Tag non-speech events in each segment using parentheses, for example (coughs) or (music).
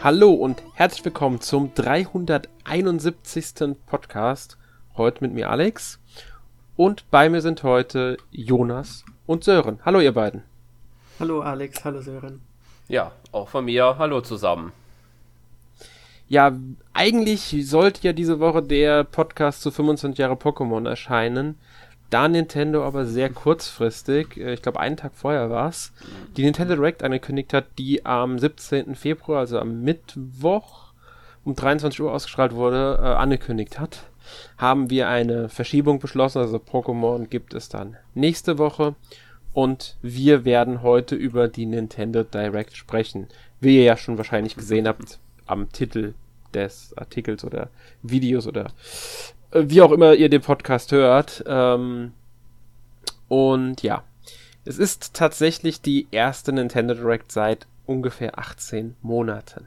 Hallo und herzlich willkommen zum 371. Podcast. Heute mit mir Alex. Und bei mir sind heute Jonas und Sören. Hallo ihr beiden. Hallo Alex, hallo Sören. Ja, auch von mir. Hallo zusammen. Ja, eigentlich sollte ja diese Woche der Podcast zu 25 Jahre Pokémon erscheinen. Da Nintendo aber sehr kurzfristig, äh, ich glaube einen Tag vorher war es, die Nintendo Direct angekündigt hat, die am 17. Februar, also am Mittwoch um 23 Uhr ausgestrahlt wurde, äh, angekündigt hat, haben wir eine Verschiebung beschlossen. Also Pokémon gibt es dann nächste Woche und wir werden heute über die Nintendo Direct sprechen. Wie ihr ja schon wahrscheinlich gesehen habt am Titel des Artikels oder Videos oder wie auch immer ihr den Podcast hört. Ähm, und ja, es ist tatsächlich die erste Nintendo Direct seit ungefähr 18 Monaten.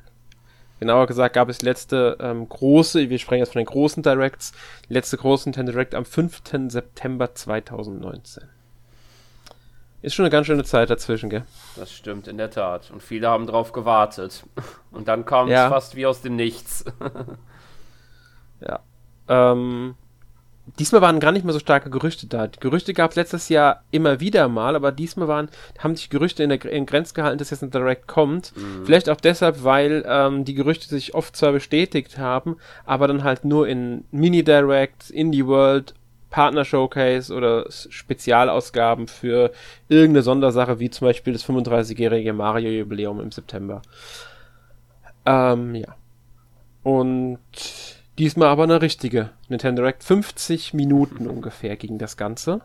Genauer gesagt gab es letzte ähm, große, wir sprechen jetzt von den großen Directs, letzte große Nintendo Direct am 5. September 2019. Ist schon eine ganz schöne Zeit dazwischen, gell? Das stimmt, in der Tat. Und viele haben drauf gewartet. (laughs) Und dann kam Ja. es fast wie aus dem Nichts. (laughs) Ja. Ähm, diesmal waren gar nicht mehr so starke Gerüchte da. Die Gerüchte gab es letztes Jahr immer wieder mal, aber diesmal waren, haben sich Gerüchte in, der, in Grenzen gehalten, dass jetzt ein Direct kommt. Vielleicht auch deshalb, weil ähm, die Gerüchte sich oft zwar bestätigt haben, aber dann halt nur in Mini-Directs, Indie World, Partner-Showcase oder Spezialausgaben für irgendeine Sondersache, wie zum Beispiel das 35-jährige Mario-Jubiläum im September. Ähm, ja. Und diesmal aber eine richtige Nintendo Direct. 50 Minuten (laughs) ungefähr ging das Ganze.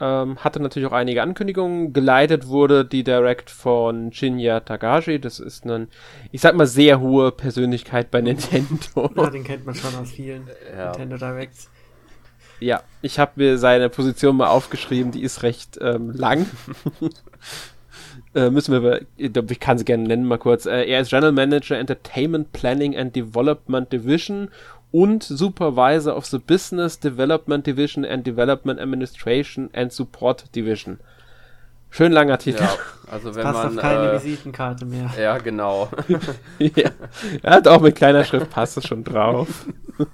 Ähm, hatte natürlich auch einige Ankündigungen. Geleitet wurde die Direct von Shinya Tagashi. Das ist ein, ich sag mal, sehr hohe Persönlichkeit bei Nintendo. (laughs) Ja, den kennt man schon aus vielen Ja. Nintendo Directs. Ja, ich habe mir seine Position mal aufgeschrieben, die ist recht ähm, lang. (laughs) äh, müssen wir, ich kann sie gerne nennen mal kurz. Äh, er ist General Manager Entertainment Planning and Development Division und Supervisor of the Business Development Division and Development Administration and Support Division. Schön langer Titel. ja, also wenn Passt man. auf keine äh, Visitenkarte mehr. ja, genau. (laughs) ja. Er hat auch mit kleiner Schrift passt es schon drauf. (laughs)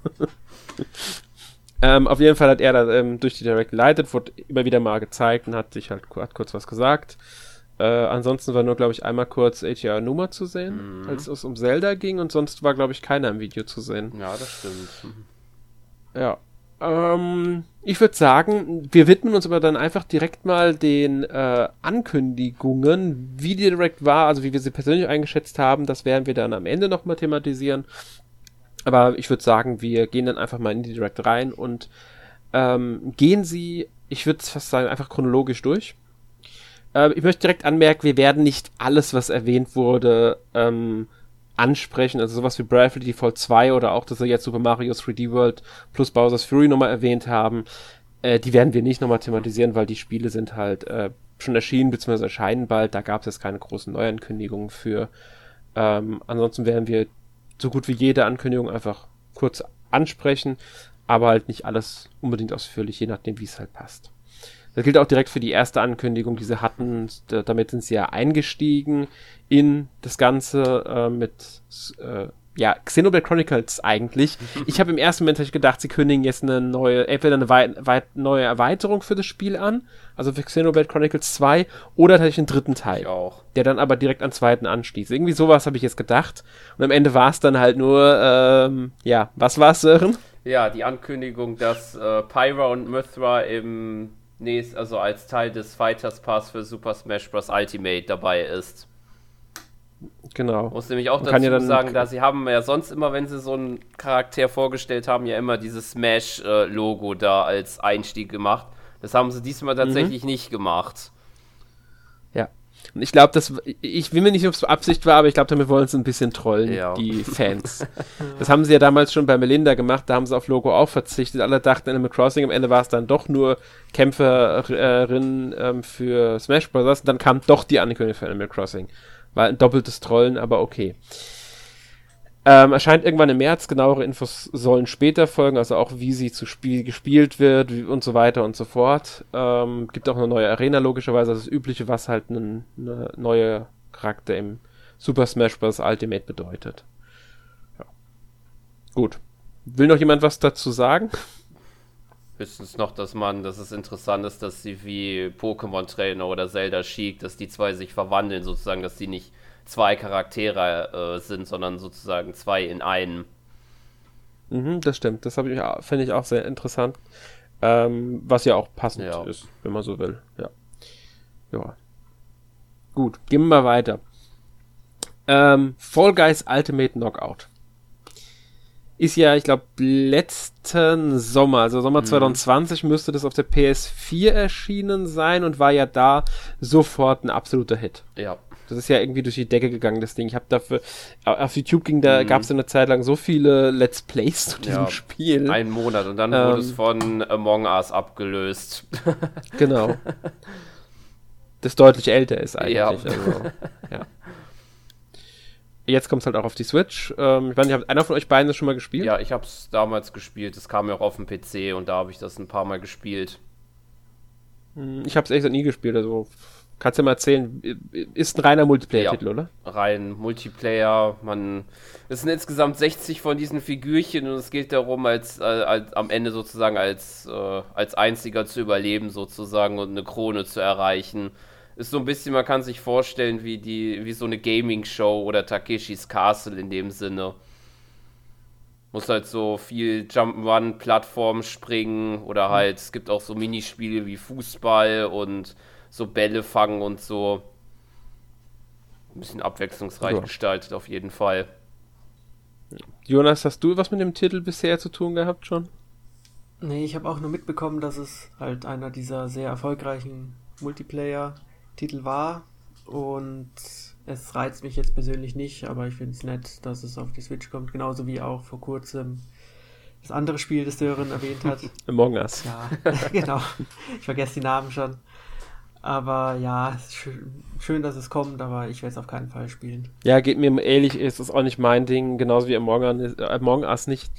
ähm, auf jeden Fall hat er da ähm, durch die Direct geleitet, wurde immer wieder mal gezeigt und hat sich halt hat kurz was gesagt. Äh, ansonsten war nur, glaube ich, einmal kurz ATR Numa zu sehen, als es um Zelda ging und sonst war, glaube ich, keiner im Video zu sehen. ja, das stimmt. Ja. Ähm, ich würde sagen, wir widmen uns aber dann einfach direkt mal den äh, Ankündigungen, wie die Direct war, also wie wir sie persönlich eingeschätzt haben. Das werden wir dann am Ende nochmal thematisieren. Aber ich würde sagen, wir gehen dann einfach mal in die Direct rein und ähm, gehen sie, ich würde fast sagen, einfach chronologisch durch. Äh, ich möchte direkt anmerken, wir werden nicht alles, was erwähnt wurde, ähm, ansprechen. Also sowas wie Bravely Default 2 oder auch, dass wir jetzt Super Mario 3D World plus Bowser's Fury nochmal erwähnt haben. Äh, die werden wir nicht nochmal thematisieren, weil die Spiele sind halt äh, schon erschienen bzw. erscheinen bald. Da gab es jetzt keine großen Neuankündigungen für. Ähm, ansonsten werden wir so gut wie jede Ankündigung einfach kurz ansprechen, aber halt nicht alles unbedingt ausführlich, je nachdem, wie es halt passt. Das gilt auch direkt für die erste Ankündigung, die sie hatten. D- Damit sind sie ja eingestiegen in das Ganze äh, mit äh, ja, Xenoblade Chronicles eigentlich. (laughs) Ich habe im ersten Moment ich gedacht, sie kündigen jetzt eine neue, entweder eine wei wei neue Erweiterung für das Spiel an, also für Xenoblade Chronicles 2, oder tatsächlich einen dritten Teil der dann aber direkt an zweiten anschließt. Irgendwie sowas habe ich jetzt gedacht. Und am Ende war es dann halt nur, ähm, ja, was war's, Sören? Ja, die Ankündigung, dass äh, Pyra und Mythra im nächst, also als Teil des Fighters Pass für Super Smash Bros. Ultimate dabei ist. Genau. Muss nämlich auch dazu ja sagen, da sie haben ja sonst immer, wenn sie so einen Charakter vorgestellt haben, ja immer dieses Smash-Logo da als Einstieg gemacht. Das haben sie diesmal tatsächlich nicht gemacht. Und ich glaube, das, ich will mir nicht, ob es Absicht war, aber ich glaube, damit wollen sie ein bisschen trollen, Ja. die (laughs) Fans. das haben sie ja damals schon bei Melinda gemacht, da haben sie auf Logo auch verzichtet. Alle dachten Animal Crossing, am Ende war es dann doch nur Kämpferin ähm, für Smash Bros. Und dann kam doch die Ankündigung für Animal Crossing. War ein doppeltes Trollen, aber okay. Ähm, erscheint irgendwann im März, genauere Infos sollen später folgen, also auch wie sie zu Spiel gespielt wird wie, und so weiter und so fort. Ähm, gibt auch eine neue Arena logischerweise, also das Übliche, was halt ein ne neue Charakter im Super Smash Bros. Ultimate bedeutet. Ja. Gut. Will noch jemand was dazu sagen? Höchstens noch, dass man, dass es interessant ist, dass sie wie Pokémon Trainer oder Zelda Sheik, dass die zwei sich verwandeln, sozusagen, dass die nicht zwei Charaktere äh, sind, sondern sozusagen zwei in einen. Mhm, das stimmt. Das ich, finde ich auch sehr interessant. Ähm, was ja auch passend ja. ist, wenn man so will. Ja. Ja. Gut, gehen wir mal weiter. Ähm, Fall Guys Ultimate Knockout. Ist ja, ich glaube, letzten Sommer, also Sommer mhm. 2020 müsste das auf der PS4 erschienen sein und war ja da sofort ein absoluter Hit. Ja. Das ist ja irgendwie durch die Decke gegangen, das Ding. Ich habe dafür, auf YouTube ging da, mhm. gab es eine Zeit lang so viele Let's Plays zu diesem ja, Spiel. Einen Monat und dann ähm, wurde es von Among Us abgelöst. (laughs) genau. Das deutlich älter ist eigentlich. Ja. Also, ja. Jetzt kommt es halt auch auf die Switch. Ähm, ich weiß nicht, hat einer von euch beiden das schon mal gespielt? Ja, ich habe es damals gespielt. Es kam ja auch auf dem PC und da habe ich das ein paar Mal gespielt. Hm, ich habe es echt nie gespielt. Also Kannst du mal erzählen, ist ein reiner Multiplayer-Titel, ja, oder? Rein Multiplayer. Man, es sind insgesamt 60 von diesen Figürchen und es geht darum, als, als am Ende sozusagen als, äh, als einziger zu überleben sozusagen und eine Krone zu erreichen. Ist so ein bisschen, man kann sich vorstellen, wie die, wie so eine Gaming-Show oder Takeshis Castle in dem Sinne. Muss halt so viel Jump'n'Run, Plattform springen oder halt, es gibt auch so Minispiele wie Fußball und so Bälle fangen und so. Ein bisschen abwechslungsreich ja. gestaltet, auf jeden Fall. Jonas, hast du was mit dem Titel bisher zu tun gehabt schon? Nee, ich habe auch nur mitbekommen, dass es halt einer dieser sehr erfolgreichen Multiplayer-Titel war. Und es reizt mich jetzt persönlich nicht, aber ich finde es nett, dass es auf die Switch kommt. Genauso wie auch vor kurzem das andere Spiel, das Sören erwähnt hat. (laughs) Among Us. Ja, (laughs) genau. Ich vergesse die Namen schon. Aber ja, schön, dass es kommt, aber ich werde es auf keinen Fall spielen. Ja, geht mir ehrlich, ist das auch nicht mein Ding, genauso wie Among Among Us nicht.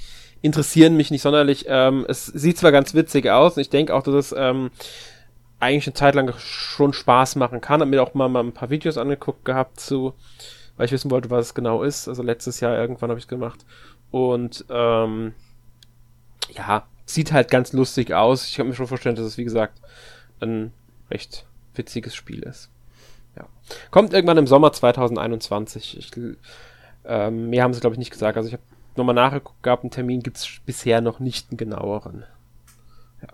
Interessieren mich nicht sonderlich. Ähm, es sieht zwar ganz witzig aus und ich denke auch, dass es ähm, eigentlich eine Zeit lang schon Spaß machen kann. Hab mir auch mal, mal ein paar Videos angeguckt gehabt zu, weil ich wissen wollte, was es genau ist. Also letztes Jahr irgendwann habe ich es gemacht. Und ähm, ja, sieht halt ganz lustig aus. Ich kann mir schon vorstellen, dass es, wie gesagt, ein recht witziges Spiel ist. Ja. Kommt irgendwann im Sommer 2021. Ich, ähm, mehr haben sie, glaube ich, nicht gesagt. Also ich habe nochmal nachgeguckt, gab einen Termin, gibt es bisher noch nicht einen genaueren. Ja.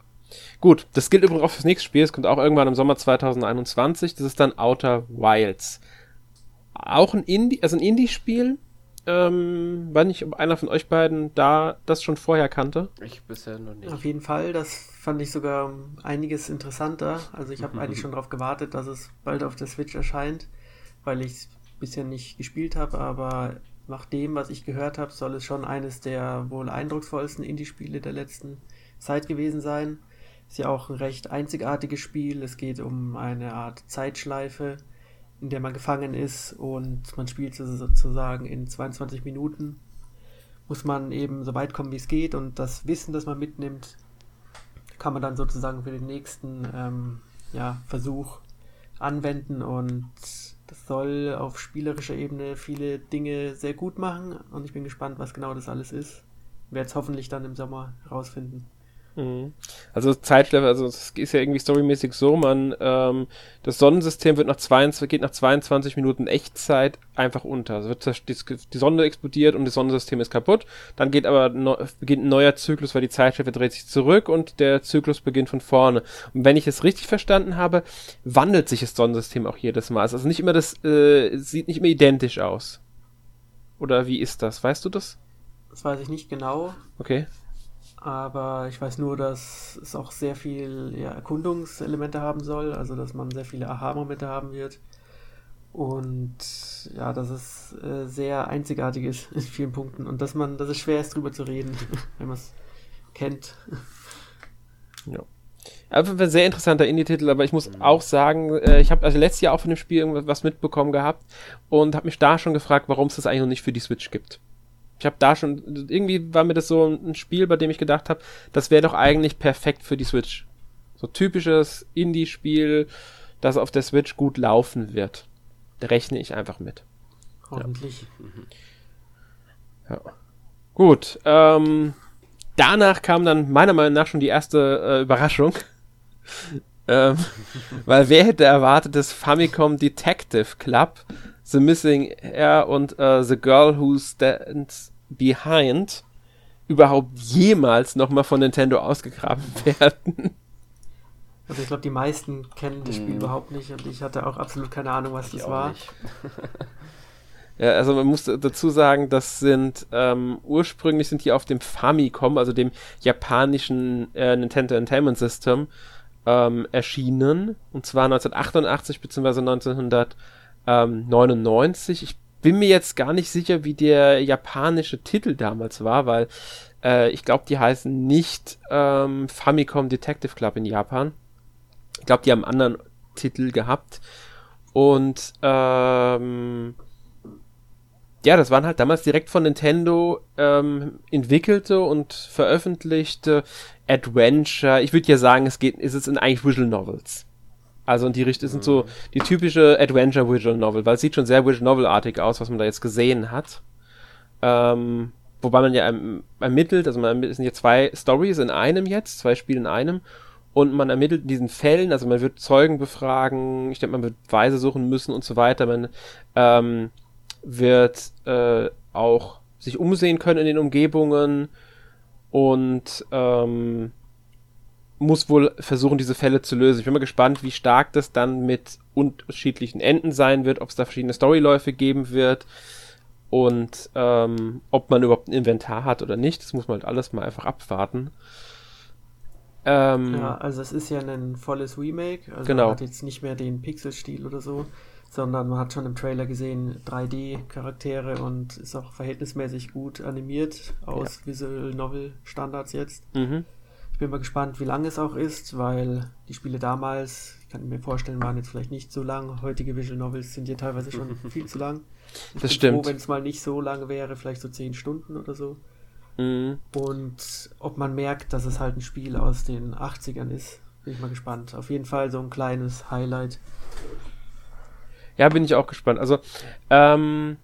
Gut, das gilt übrigens auch fürs nächste Spiel. Es kommt auch irgendwann im Sommer 2021. Das ist dann Outer Wilds. Auch ein Indie, also ein Indie-Spiel. Ähm, weiß nicht, ob einer von euch beiden da das schon vorher kannte. Ich bisher noch nicht. Auf jeden Fall, das fand ich sogar einiges interessanter. Also ich habe mhm. eigentlich schon darauf gewartet, dass es bald auf der Switch erscheint, weil ich es bisher nicht gespielt habe, aber nach dem, was ich gehört habe, soll es schon eines der wohl eindrucksvollsten Indie-Spiele der letzten Zeit gewesen sein. Ist ja auch ein recht einzigartiges Spiel. Es geht um eine Art Zeitschleife, in der man gefangen ist und man spielt sozusagen in 22 Minuten. Muss man eben so weit kommen, wie es geht und das Wissen, das man mitnimmt, kann man dann sozusagen für den nächsten ähm, ja, Versuch anwenden und das soll auf spielerischer Ebene viele Dinge sehr gut machen und ich bin gespannt, was genau das alles ist. Werde es hoffentlich dann im Sommer herausfinden. Mhm. Also Zeitschleife, also es ist ja irgendwie storymäßig so, man, ähm, das Sonnensystem wird nach 22, geht nach 22 Minuten Echtzeit einfach unter. Also wird die Sonne explodiert und das Sonnensystem ist kaputt. Dann geht aber no, beginnt ein neuer Zyklus, weil die Zeitschleife dreht sich zurück und der Zyklus beginnt von vorne. Und wenn ich es richtig verstanden habe, wandelt sich das Sonnensystem auch jedes Mal. Also nicht immer das, äh, sieht nicht immer identisch aus. Oder wie ist das? Weißt du das? Das weiß ich nicht genau. Okay aber ich weiß nur, dass es auch sehr viel ja, Erkundungselemente haben soll, also dass man sehr viele Aha-Momente haben wird. Und ja, dass es äh, sehr einzigartig ist (laughs) in vielen Punkten und dass man, dass es schwer ist, drüber zu reden, (laughs) wenn man es kennt. (laughs) Ja. Einfach ein sehr interessanter Indie-Titel, aber ich muss auch sagen, äh, ich habe also letztes Jahr auch von dem Spiel irgendwas mitbekommen gehabt und habe mich da schon gefragt, warum es das eigentlich noch nicht für die Switch gibt. Ich habe da schon, irgendwie war mir das so ein Spiel, bei dem ich gedacht habe, das wäre doch eigentlich perfekt für die Switch. So typisches Indie-Spiel, das auf der Switch gut laufen wird. Da rechne ich einfach mit. Hoffentlich. Ja. ja. Gut. Ähm, danach kam dann meiner Meinung nach schon die erste äh, Überraschung. (laughs) ähm, weil wer hätte erwartet, dass Famicom Detective Club, The Missing Air und uh, The Girl Who Stands Behind überhaupt jemals nochmal von Nintendo ausgegraben (laughs) werden. Also ich glaube, die meisten kennen das Spiel hm. überhaupt nicht und ich hatte auch absolut keine Ahnung, was ich das war. (laughs) ja, also man muss dazu sagen, das sind ähm, ursprünglich sind die auf dem Famicom, also dem japanischen äh, Nintendo Entertainment System, ähm, erschienen. Und zwar 1988 bzw. 1999. Ich bin mir jetzt gar nicht sicher, wie der japanische Titel damals war, weil äh, ich glaube, die heißen nicht ähm, Famicom Detective Club in Japan. Ich glaube, die haben einen anderen Titel gehabt. Und ähm, ja, das waren halt damals direkt von Nintendo ähm, entwickelte und veröffentlichte Adventure. Ich würde ja sagen, es geht, ist es in eigentlich Visual Novels. Also und die Richtung sind so mhm. die typische Adventure Visual Novel, weil es sieht schon sehr Visual Novel-artig aus, was man da jetzt gesehen hat. Ähm, wobei man ja erm-, ermittelt, also man es sind ja zwei Stories in einem jetzt, zwei Spiele in einem und man ermittelt in diesen Fällen, also man wird Zeugen befragen, ich denke, man wird Weise suchen müssen und so weiter, man ähm, wird äh, auch sich umsehen können in den Umgebungen und ähm, muss wohl versuchen, diese Fälle zu lösen. Ich bin mal gespannt, wie stark das dann mit unterschiedlichen Enden sein wird, ob es da verschiedene Storyläufe geben wird und ähm, ob man überhaupt ein Inventar hat oder nicht. Das muss man halt alles mal einfach abwarten. Ähm, ja, also es ist ja ein volles Remake. Also genau. man hat jetzt nicht mehr den Pixelstil oder so, sondern man hat schon im Trailer gesehen 3D-Charaktere und ist auch verhältnismäßig gut animiert aus ja. Visual Novel Standards jetzt. Mhm. Ich bin mal gespannt, wie lang es auch ist, weil die Spiele damals, ich kann mir vorstellen, waren jetzt vielleicht nicht so lang. Heutige Visual Novels sind ja teilweise schon (laughs) viel zu lang. Ich das stimmt. wenn es mal nicht so lang wäre, vielleicht so 10 Stunden oder so. Mhm. Und ob man merkt, dass es halt ein Spiel aus den 80ern ist, bin ich mal gespannt. Auf jeden Fall so ein kleines Highlight. Ja, bin ich auch gespannt. Also, ähm,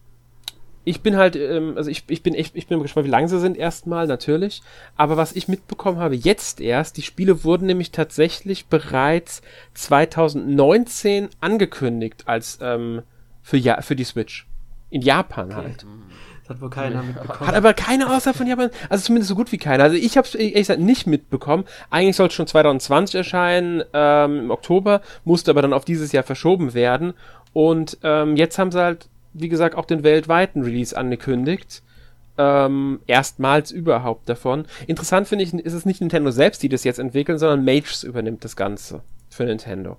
ich bin halt, ähm, also ich, ich bin echt, ich bin gespannt, wie lang sie sind erstmal, natürlich. Aber was ich mitbekommen habe, jetzt erst, die Spiele wurden nämlich tatsächlich bereits 2019 angekündigt als ähm, für, ja, für die Switch. In Japan okay. halt. Das hat wohl keiner mitbekommen. Hat aber keiner außer von Japan, also zumindest so gut wie keiner. Also ich habe es ehrlich gesagt nicht mitbekommen. Eigentlich sollte es schon 2020 erscheinen, ähm, im Oktober, musste aber dann auf dieses Jahr verschoben werden. Und ähm, jetzt haben sie halt wie gesagt, auch den weltweiten Release angekündigt. Ähm, erstmals überhaupt davon. Interessant finde ich, ist es nicht Nintendo selbst, die das jetzt entwickeln, sondern Mages übernimmt das Ganze für Nintendo.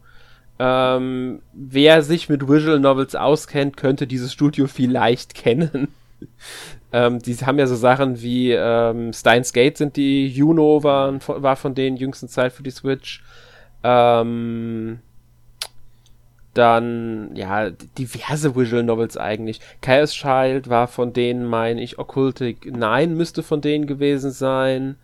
Ähm, wer sich mit Visual Novels auskennt, könnte dieses Studio vielleicht (laughs) kennen. ähm, die haben ja so Sachen wie ähm, Steins Gate sind die, Juno waren, war von denen jüngsten Zeit für die Switch. Ähm, dann, ja, diverse Visual Novels eigentlich. Chaos Child war von denen, meine ich, Occultic 9 müsste von denen gewesen sein.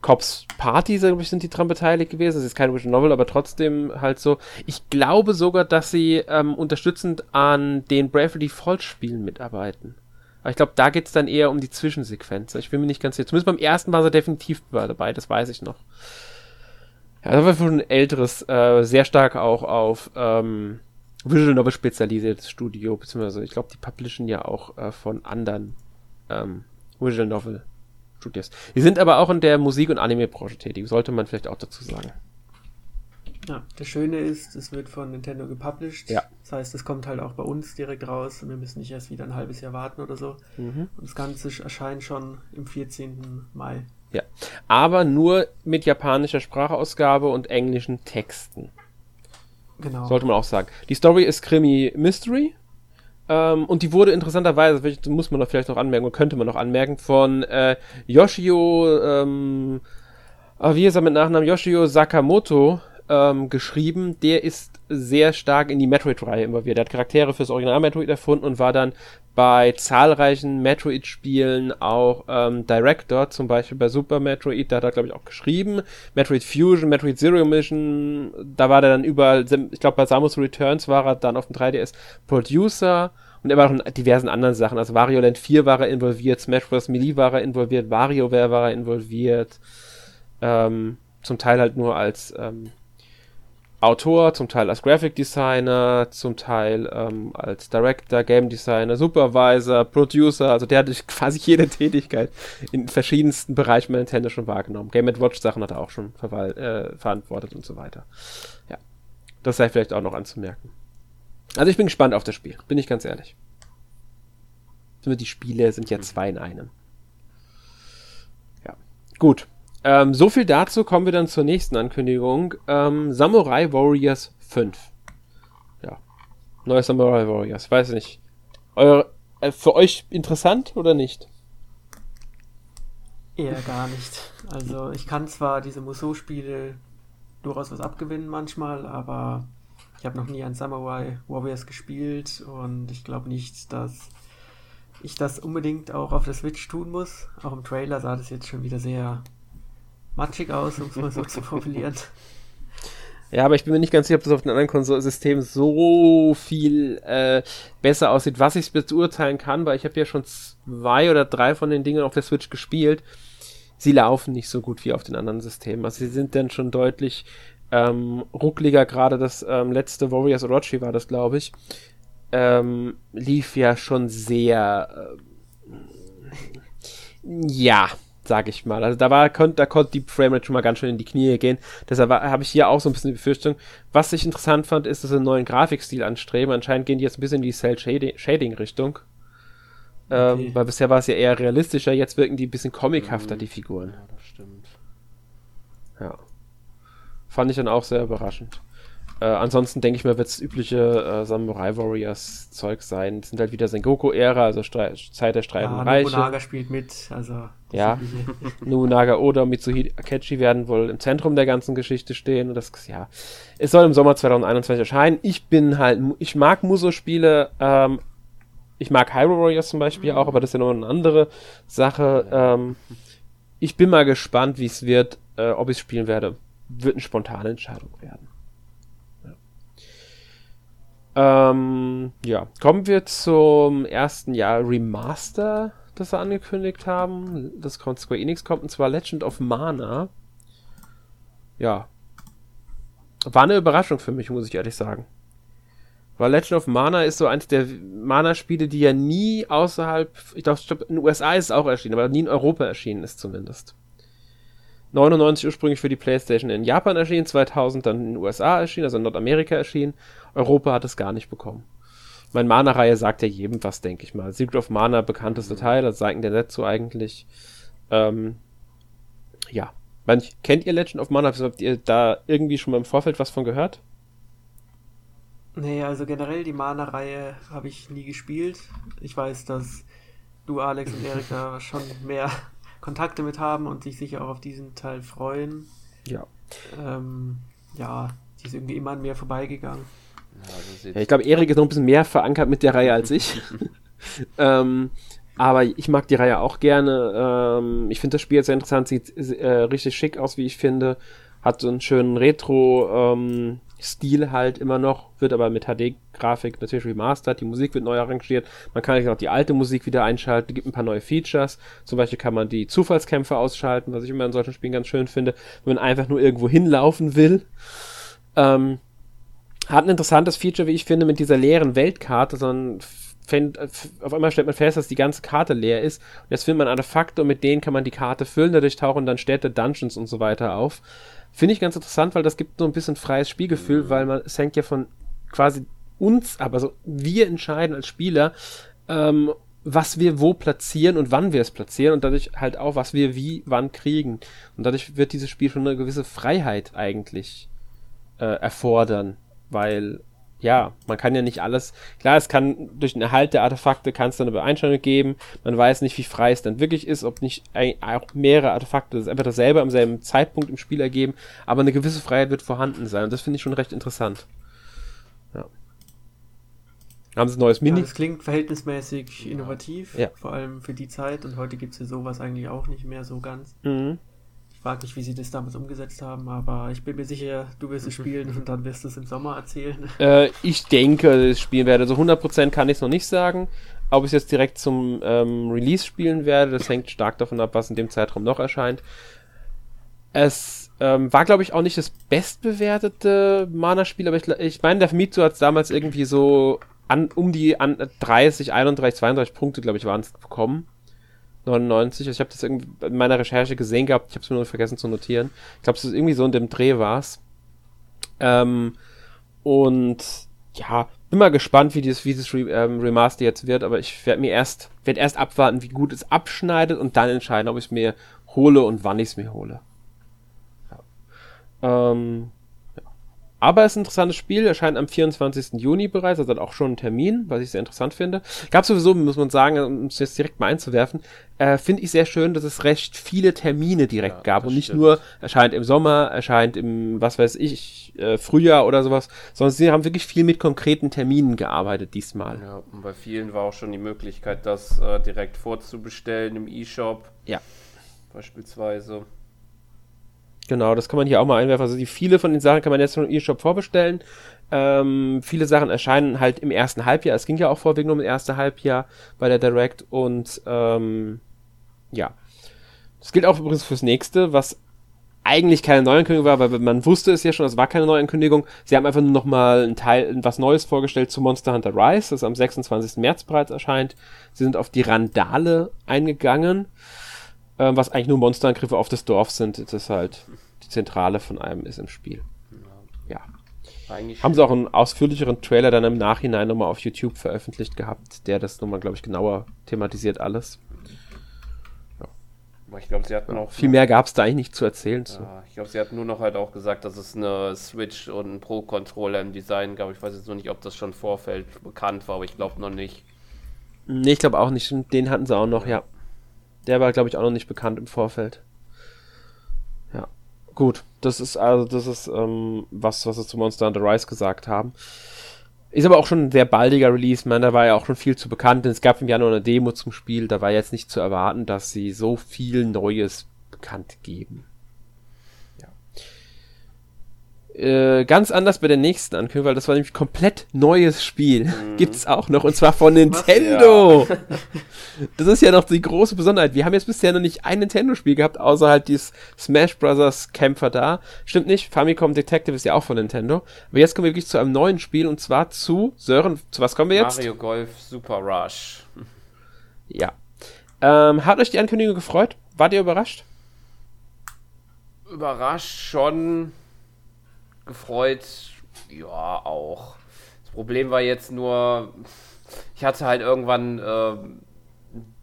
Cops Party, glaube ich, sind die dran beteiligt gewesen. Das ist kein Visual Novel, aber trotzdem halt so. Ich glaube sogar, dass sie ähm, unterstützend an den Bravely Falls Spielen mitarbeiten. Aber ich glaube, da geht es dann eher um die Zwischensequenz. Ich bin mir nicht ganz sicher. Zumindest beim ersten war sie definitiv dabei, das weiß ich noch. Ja, das war schon ein älteres, äh, sehr stark auch auf ähm, Visual Novel spezialisiertes Studio, beziehungsweise ich glaube, die publishen ja auch äh, von anderen ähm, Visual Novel Studios. Die sind aber auch in der Musik- und Anime-Branche tätig, sollte man vielleicht auch dazu sagen. Ja, das Schöne ist, es wird von Nintendo gepublished. Ja. Das heißt, es kommt halt auch bei uns direkt raus und wir müssen nicht erst wieder ein halbes Jahr warten oder so. Mhm. Und das Ganze erscheint schon im 14. Mai. Ja. Aber nur mit japanischer Sprachausgabe und englischen Texten. Genau. Sollte man auch sagen. Die Story ist Krimi Mystery. Ähm, und die wurde interessanterweise, muss man doch vielleicht noch anmerken, oder könnte man noch anmerken, von äh, Yoshio, ähm, ah, wie ist er mit Nachnamen? Yoshio Sakamoto ähm, geschrieben. Der ist sehr stark in die Metroid-Reihe immer wieder. Der hat Charaktere fürs Original Metroid erfunden und war dann bei zahlreichen Metroid-Spielen auch ähm, Director, zum Beispiel bei Super Metroid, da hat er, glaube ich, auch geschrieben. Metroid Fusion, Metroid Zero Mission, da war der dann überall, ich glaube, bei Samus Returns war er dann auf dem 3DS Producer Und er war auch in diversen anderen Sachen. Also Wario Land 4 war er involviert, Smash Bros. Melee war er involviert, WarioWare war er involviert. Ähm, zum Teil halt nur als ähm, Autor, zum Teil als Graphic Designer, zum Teil ähm, als Director, Game Designer, Supervisor, Producer. Also der hat (laughs) quasi jede Tätigkeit in verschiedensten Bereichen bei Nintendo schon wahrgenommen. Game Watch Sachen hat er auch schon äh, verantwortet und so weiter. Ja, das sei vielleicht auch noch anzumerken. Also ich bin gespannt auf das Spiel, bin ich ganz ehrlich. Die Spiele sind ja zwei in einem. Ja, gut. Ähm, so viel dazu, kommen wir dann zur nächsten Ankündigung. Ähm, Samurai Warriors 5. Ja. Neues Samurai Warriors, weiß nicht. Eure, äh, für euch interessant oder nicht? Eher gar nicht. Also ich kann zwar diese Musou-Spiele durchaus was abgewinnen manchmal, aber ich habe noch nie ein Samurai Warriors gespielt und ich glaube nicht, dass ich das unbedingt auch auf der Switch tun muss. Auch im Trailer sah das jetzt schon wieder sehr matschig aus, um es mal so zu (laughs) formulieren. Ja, aber ich bin mir nicht ganz sicher, ob das auf den anderen Konsolsystemen so viel äh, besser aussieht, was ich beurteilen kann, weil ich habe ja schon zwei oder drei von den Dingen auf der Switch gespielt. Sie laufen nicht so gut wie auf den anderen Systemen. Also sie sind dann schon deutlich ähm, ruckliger. Gerade das ähm, letzte Warriors Orochi war das, glaube ich. Ähm, lief ja schon sehr äh, ja, sag ich mal. Also da war, konnte, da konnte die Framerate schon mal ganz schön in die Knie gehen. Deshalb habe ich hier auch so ein bisschen die Befürchtung. Was ich interessant fand, ist, dass sie einen neuen Grafikstil anstreben. Anscheinend gehen die jetzt ein bisschen in die Cell-Shading-Richtung. Ähm, okay. Weil bisher war es ja eher realistischer, jetzt wirken die ein bisschen comichafter, mhm. die Figuren. Ja, das stimmt. Ja. Fand ich dann auch sehr überraschend. Äh, ansonsten denke ich mir, wird es übliche äh, Samurai Warriors Zeug sein. Das sind halt wieder Sengoku-Ära, also Stre Zeit der streitenden ja, Reiche. Nobunaga spielt mit, also. Ja, Nobunaga Oda und Mitsuhide Akechi werden wohl im Zentrum der ganzen Geschichte stehen. Und das, ja, es soll im Sommer 2021 erscheinen. Ich bin halt, ich mag Muso-Spiele, ähm, ich mag Hyrule Warriors zum Beispiel auch, aber das ist ja noch eine andere Sache. Ähm, ich bin mal gespannt, wie es wird, äh, ob ich es spielen werde. Wird eine spontane Entscheidung werden. Ähm, ja, kommen wir zum ersten Jahr Remaster, das sie angekündigt haben. Das kommt Square Enix kommt, und zwar Legend of Mana. Ja. War eine Überraschung für mich, muss ich ehrlich sagen. Weil Legend of Mana ist so eins der Mana-Spiele, die ja nie außerhalb, ich glaube, in den USA ist es auch erschienen, aber nie in Europa erschienen ist zumindest. 99 ursprünglich für die PlayStation in Japan erschienen, 2000 dann in den USA erschienen, also in Nordamerika erschienen. Europa hat es gar nicht bekommen. Meine Mana-Reihe sagt ja jedem was, denke ich mal. Secret of Mana, bekannteste Teil, das sagen der Netzo eigentlich. Ähm, ja. Man, kennt ihr Legend of Mana? Habt ihr da irgendwie schon mal im Vorfeld was von gehört? Nee, also generell die Mana-Reihe habe ich nie gespielt. Ich weiß, dass du, Alex und Erika (laughs) schon mehr Kontakte mit haben und sich sicher auch auf diesen Teil freuen. Ja. Ähm, ja, sie ist irgendwie immer an mir vorbeigegangen. Ja, ja, ich glaube, Erik ist noch ein bisschen mehr verankert mit der Reihe als ich. (laughs) (laughs) ähm, aber ich mag die Reihe auch gerne. Ähm, ich finde das Spiel jetzt sehr interessant, sieht äh, richtig schick aus, wie ich finde. Hat so einen schönen Retro, ähm, halt immer noch, wird aber mit HD-Grafik natürlich remastered, die Musik wird neu arrangiert, man kann auch die alte Musik wieder einschalten, gibt ein paar neue Features, zum Beispiel kann man die Zufallskämpfe ausschalten, was ich immer in solchen Spielen ganz schön finde, wenn man einfach nur irgendwo hinlaufen will. Ähm, hat ein interessantes Feature, wie ich finde, mit dieser leeren Weltkarte, sondern auf einmal stellt man fest, dass die ganze Karte leer ist. Und jetzt findet man Artefakte und mit denen kann man die Karte füllen, dadurch tauchen dann Städte, Dungeons und so weiter auf. Finde ich ganz interessant, weil das gibt so ein bisschen freies Spielgefühl, mhm. weil man, es hängt ja von quasi uns, aber so wir entscheiden als Spieler, ähm, was wir wo platzieren und wann wir es platzieren und dadurch halt auch, was wir wie wann kriegen. Und dadurch wird dieses Spiel schon eine gewisse Freiheit eigentlich äh, erfordern, weil ja, man kann ja nicht alles, klar, es kann durch den Erhalt der Artefakte kann es dann eine Beeinstellung geben, man weiß nicht, wie frei es dann wirklich ist, ob nicht auch mehrere Artefakte das einfach dasselbe am selben Zeitpunkt im Spiel ergeben, aber eine gewisse Freiheit wird vorhanden sein und das finde ich schon recht interessant. Ja. Haben sie ein neues Mini? Ja, das klingt verhältnismäßig innovativ, ja. vor allem für die Zeit und heute gibt es ja sowas eigentlich auch nicht mehr so ganz. Mhm. Frage mich, wie sie das damals umgesetzt haben, aber ich bin mir sicher, du wirst es spielen und dann wirst du es im Sommer erzählen. (laughs) Äh, ich denke, dass ich spielen werde. So 100% kann ich es noch nicht sagen. Ob ich es jetzt direkt zum ähm, Release spielen werde, das hängt stark davon ab, was in dem Zeitraum noch erscheint. Es ähm, war, glaube ich, auch nicht das bestbewertete Mana-Spiel, aber ich, ich meine, der Famitsu hat es damals irgendwie so an, um die an 30, 31, 32 Punkte, glaube ich, waren es bekommen. 99. Also ich habe das irgendwie in meiner Recherche gesehen gehabt. Ich habe es mir nur vergessen zu notieren. Ich glaube, es ist irgendwie so in dem Dreh war's. Ähm, und ja, bin mal gespannt, wie dieses, wie dieses Re ähm, Remaster jetzt wird. Aber ich werde mir erst, werde erst abwarten, wie gut es abschneidet und dann entscheiden, ob ich es mir hole und wann ich es mir hole. Ja. Ähm, aber es ist ein interessantes Spiel, erscheint am 24. Juni bereits, also hat auch schon einen Termin, was ich sehr interessant finde. Gab sowieso, muss man sagen, um es jetzt direkt mal einzuwerfen, äh, finde ich sehr schön, dass es recht viele Termine direkt ja, gab und nicht stimmt. nur erscheint im Sommer, erscheint im, was weiß ich, äh, Frühjahr oder sowas, sondern sie haben wirklich viel mit konkreten Terminen gearbeitet diesmal. Ja, und bei vielen war auch schon die Möglichkeit, das äh, direkt vorzubestellen im E-Shop. Ja. Beispielsweise. Genau, das kann man hier auch mal einwerfen. Also die viele von den Sachen kann man jetzt schon im E-Shop vorbestellen. Ähm, viele Sachen erscheinen halt im ersten Halbjahr. Es ging ja auch vorwiegend um das erste Halbjahr bei der Direct und ähm, ja. Das gilt auch übrigens fürs nächste, was eigentlich keine Neuankündigung war, weil man wusste es ja schon, es war keine Neuankündigung. Sie haben einfach nur noch mal ein Teil, was Neues vorgestellt zu Monster Hunter Rise, das am 26. März bereits erscheint. Sie sind auf die Randale eingegangen ähm, was eigentlich nur Monsterangriffe auf das Dorf sind, das halt die Zentrale von einem ist im Spiel. Ja. Eigentlich Haben sie auch einen ausführlicheren Trailer dann im Nachhinein nochmal auf YouTube veröffentlicht gehabt, der das nochmal, glaube ich, genauer thematisiert alles. Ich glaube, sie hatten auch. Viel mehr gab es da eigentlich nicht zu erzählen. Ja, ich glaube, sie hatten nur noch halt auch gesagt, dass es eine Switch und einen Pro-Controller im Design gab. Ich weiß jetzt nur nicht, ob das schon Vorfeld bekannt war, aber ich glaube noch nicht. Nee, ich glaube auch nicht. Den hatten sie auch noch, ja. ja. Der war, glaube ich, auch noch nicht bekannt im Vorfeld. Ja. Gut, das ist also, das ist ähm, was, was sie zu Monster Hunter Rise gesagt haben. Ist aber auch schon ein sehr baldiger Release, man, da war ja auch schon viel zu bekannt, denn es gab im Januar eine Demo zum Spiel, da war jetzt nicht zu erwarten, dass sie so viel Neues bekannt geben. Äh, ganz anders bei der nächsten Ankündigung, weil das war nämlich komplett neues Spiel. Mhm. (laughs) Gibt's auch noch und zwar von Nintendo. Ja. (laughs) das ist ja noch die große Besonderheit. Wir haben jetzt bisher noch nicht ein Nintendo-Spiel gehabt, außer halt dieses Smash Bros. Kämpfer da. Stimmt nicht, Famicom Detective ist ja auch von Nintendo. Aber jetzt kommen wir wirklich zu einem neuen Spiel und zwar zu Sören. Zu was kommen wir jetzt? Mario Golf Super Rush. Ja. Ähm, hat euch die Ankündigung gefreut? Wart ihr überrascht? Überrascht schon gefreut, ja, auch. Das Problem war jetzt nur, ich hatte halt irgendwann äh,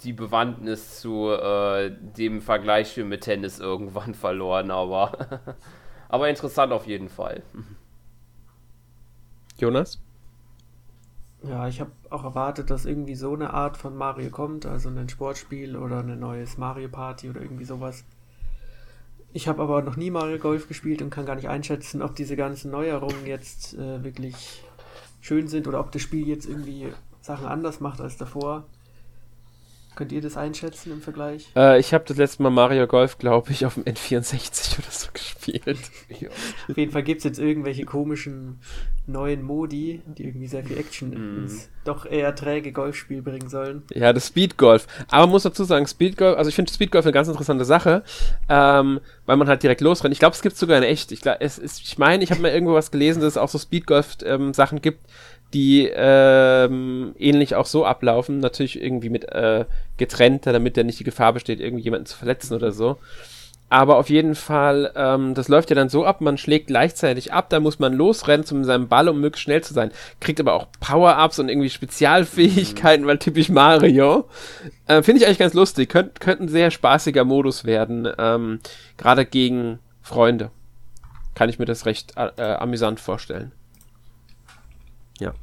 die Bewandtnis zu äh, dem Vergleichsspiel mit Tennis irgendwann (laughs) verloren, aber, (laughs) aber interessant auf jeden Fall. Jonas? Ja, ich habe auch erwartet, dass irgendwie so eine Art von Mario kommt, also ein Sportspiel oder ein neues Mario Party oder irgendwie sowas. Ich habe aber noch nie Mario Golf gespielt und kann gar nicht einschätzen, ob diese ganzen Neuerungen jetzt äh, wirklich schön sind oder ob das Spiel jetzt irgendwie Sachen anders macht als davor. Könnt ihr das einschätzen im Vergleich? Äh, ich habe das letzte Mal Mario Golf, glaube ich, auf dem N64 oder so gespielt. ja. Auf jeden Fall gibt es jetzt irgendwelche komischen neuen Modi, die irgendwie sehr viel Action mm. ins doch eher träge Golfspiel bringen sollen. Ja, das Speedgolf. Aber man muss dazu sagen, Speedgolf, also ich finde Speedgolf eine ganz interessante Sache, ähm, weil man halt direkt losrennt. Ich glaube, es gibt sogar in echt. Ich, glaub, es ist, ich meine, ich habe mal irgendwo was gelesen, dass es auch so Speedgolf-Sachen ähm, gibt, die ähm, ähnlich auch so ablaufen, natürlich irgendwie mit äh, getrennter, damit da nicht die Gefahr besteht, irgendjemanden zu verletzen oder so. Aber auf jeden Fall, ähm, das läuft ja dann so ab, man schlägt gleichzeitig ab, da muss man losrennen zu seinem Ball, um möglichst schnell zu sein. Kriegt aber auch Power-Ups und irgendwie Spezialfähigkeiten, mhm. weil typisch Mario. Äh, Finde ich eigentlich ganz lustig. Könnt, könnte ein sehr spaßiger Modus werden, ähm, gerade gegen Freunde. Kann ich mir das recht äh, amüsant vorstellen. Ja.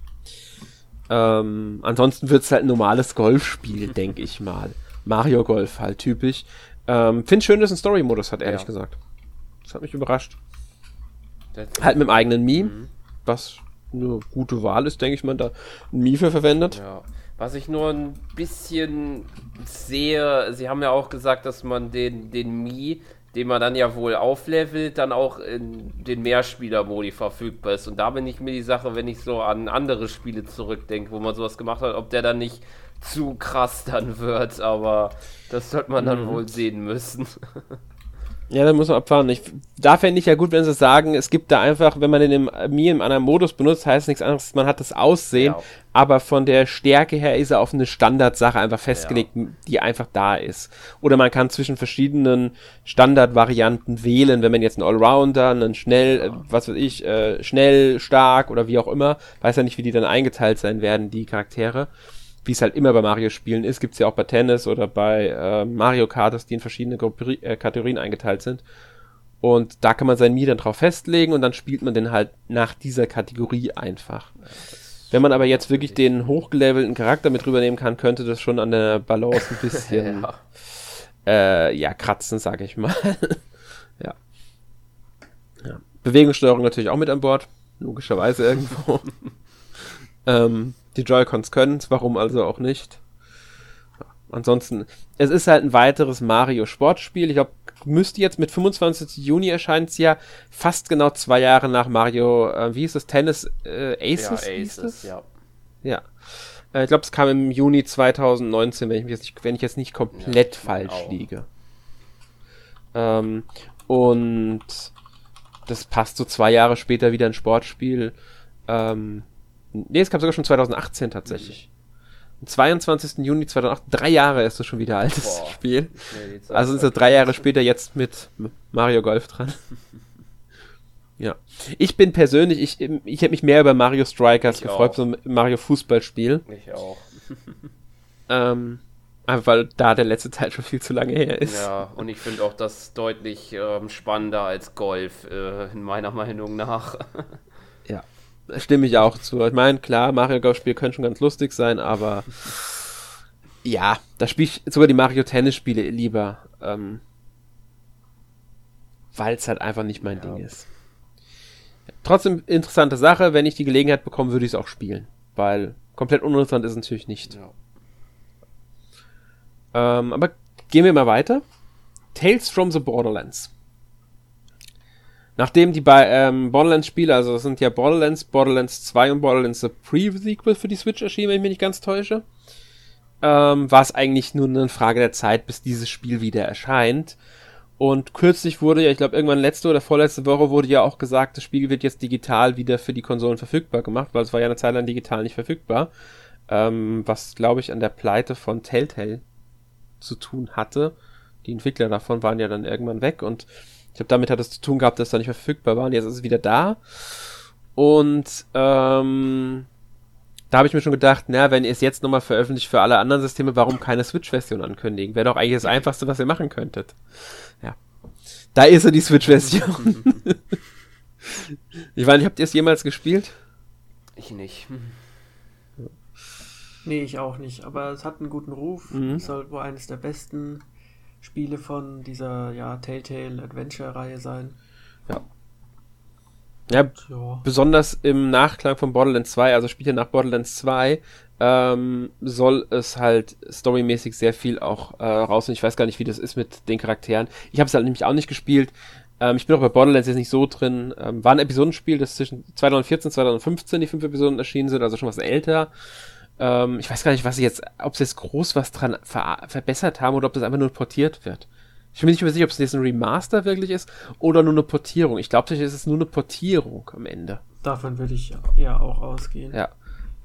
Ähm, ansonsten wird es halt ein normales Golfspiel, (laughs) denke ich mal. Mario Golf halt typisch. Ähm, Finde schön, dass es einen Story-Modus hat, ehrlich ja. gesagt. Das hat mich überrascht. That's halt mit dem eigenen Meme, mhm. was eine gute Wahl ist, denke ich mal, da ein Mii für verwendet. Ja. Was ich nur ein bisschen sehe, sie haben ja auch gesagt, dass man den, den Mii den man dann ja wohl auflevelt, dann auch in den Mehrspieler-Modi verfügbar ist. Und da bin ich mir die Sache, wenn ich so an andere Spiele zurückdenke, wo man sowas gemacht hat, ob der dann nicht zu krass dann wird, aber das sollte man dann mhm. wohl sehen müssen. (laughs) Ja, dann muss man abfahren. Ich, da fände ich ja gut, wenn sie sagen, es gibt da einfach, wenn man den im Mi im anderen Modus benutzt, heißt nichts anderes, man hat das Aussehen, ja. aber von der Stärke her ist er auf eine Standardsache einfach festgelegt, ja. die einfach da ist. Oder man kann zwischen verschiedenen Standardvarianten wählen, wenn man jetzt einen Allrounder, einen schnell, ja. äh, was weiß ich, äh, schnell, stark oder wie auch immer, weiß ja nicht, wie die dann eingeteilt sein werden, die Charaktere wie es halt immer bei Mario-Spielen ist, gibt es ja auch bei Tennis oder bei äh, Mario Kart, die in verschiedene Grupperi äh, Kategorien eingeteilt sind. Und da kann man sein Mii dann drauf festlegen und dann spielt man den halt nach dieser Kategorie einfach. Ja, Wenn man aber jetzt wirklich den hochgelevelten Charakter mit rübernehmen kann, könnte das schon an der Balance ein bisschen (laughs) ja. Äh, ja, kratzen, sage ich mal. (laughs) ja. ja. Bewegungssteuerung natürlich auch mit an Bord, logischerweise irgendwo. (laughs) ähm, die Joy-Cons können es, warum also auch nicht? Ansonsten, es ist halt ein weiteres Mario-Sportspiel. Ich glaube, müsste jetzt mit 25. Juni erscheint es ja fast genau zwei Jahre nach Mario, äh, wie hieß das, Tennis äh, Aces? Ja, Aces, ja. Ja. Äh, ich glaube, es kam im Juni 2019, wenn ich, jetzt nicht, wenn ich jetzt nicht komplett ja, falsch auch. liege. Ähm, und das passt so zwei Jahre später wieder ein Sportspiel. Ähm, Nee, es kam sogar schon 2018 tatsächlich. Am 22. Juni 2008, drei Jahre ist das schon wieder altes Boah. Spiel. Nee, also sind es drei Jahre später jetzt mit Mario Golf dran. (laughs) ja. Ich bin persönlich, ich, ich hätte mich mehr über Mario Strikers ich gefreut, auch. so ein Mario Fußballspiel. Ich auch. (laughs) ähm, einfach weil da der letzte Teil schon viel zu lange her ist. Ja, und ich finde auch das deutlich ähm, spannender als Golf, äh, in meiner Meinung nach. (laughs) stimme ich auch zu. Ich meine, klar, Mario Golf-Spiele können schon ganz lustig sein, aber ja, da spiele ich sogar die Mario Tennis-Spiele lieber, ähm, weil es halt einfach nicht mein ja. Ding ist. Trotzdem interessante Sache, wenn ich die Gelegenheit bekomme, würde ich es auch spielen, weil komplett uninteressant ist es natürlich nicht. Ja. Ähm, aber gehen wir mal weiter. Tales from the Borderlands. Nachdem die bei ähm, Borderlands-Spiele, also das sind ja Borderlands, Borderlands 2 und Borderlands The Pre-Sequel für die Switch erschienen, wenn ich mich nicht ganz täusche, ähm, war es eigentlich nur eine Frage der Zeit, bis dieses Spiel wieder erscheint. Und kürzlich wurde ja, ich glaube irgendwann letzte oder vorletzte Woche wurde ja auch gesagt, das Spiel wird jetzt digital wieder für die Konsolen verfügbar gemacht, weil es war ja eine Zeit lang digital nicht verfügbar. Ähm, was, glaube ich, an der Pleite von Telltale zu tun hatte. Die Entwickler davon waren ja dann irgendwann weg und ich glaube, damit hat es zu tun gehabt, dass es da nicht verfügbar war. Und jetzt ist es wieder da. Und ähm, da habe ich mir schon gedacht, na, wenn ihr es jetzt nochmal veröffentlicht für alle anderen Systeme, warum keine Switch-Version ankündigen? Wäre doch eigentlich das Einfachste, was ihr machen könntet. Ja. Da ist so die Switch-Version. (laughs) ich meine, habt ihr es jemals gespielt? Ich nicht. Nee, ich auch nicht. Aber es hat einen guten Ruf. Mhm. Es soll wohl eines der besten Spiele von dieser ja, Telltale Adventure-Reihe sein. Ja. Ja, ja, besonders im Nachklang von Borderlands 2, also spielt ja nach Borderlands 2, ähm, soll es halt storymäßig sehr viel auch äh, raus. Und ich weiß gar nicht, wie das ist mit den Charakteren. Ich habe es halt nämlich auch nicht gespielt. Ähm, ich bin auch bei Borderlands jetzt nicht so drin. Ähm, war ein Episodenspiel, das zwischen 2014 und 2015 die fünf Episoden erschienen sind, also schon was älter. Ähm, ich weiß gar nicht, was sie jetzt, ob sie jetzt groß was dran ver verbessert haben oder ob das einfach nur portiert wird. Ich bin nicht mehr sicher, ob es jetzt ein Remaster wirklich ist oder nur eine Portierung. Ich glaube, es ist nur eine Portierung am Ende. Davon würde ich ja auch ausgehen. Ja.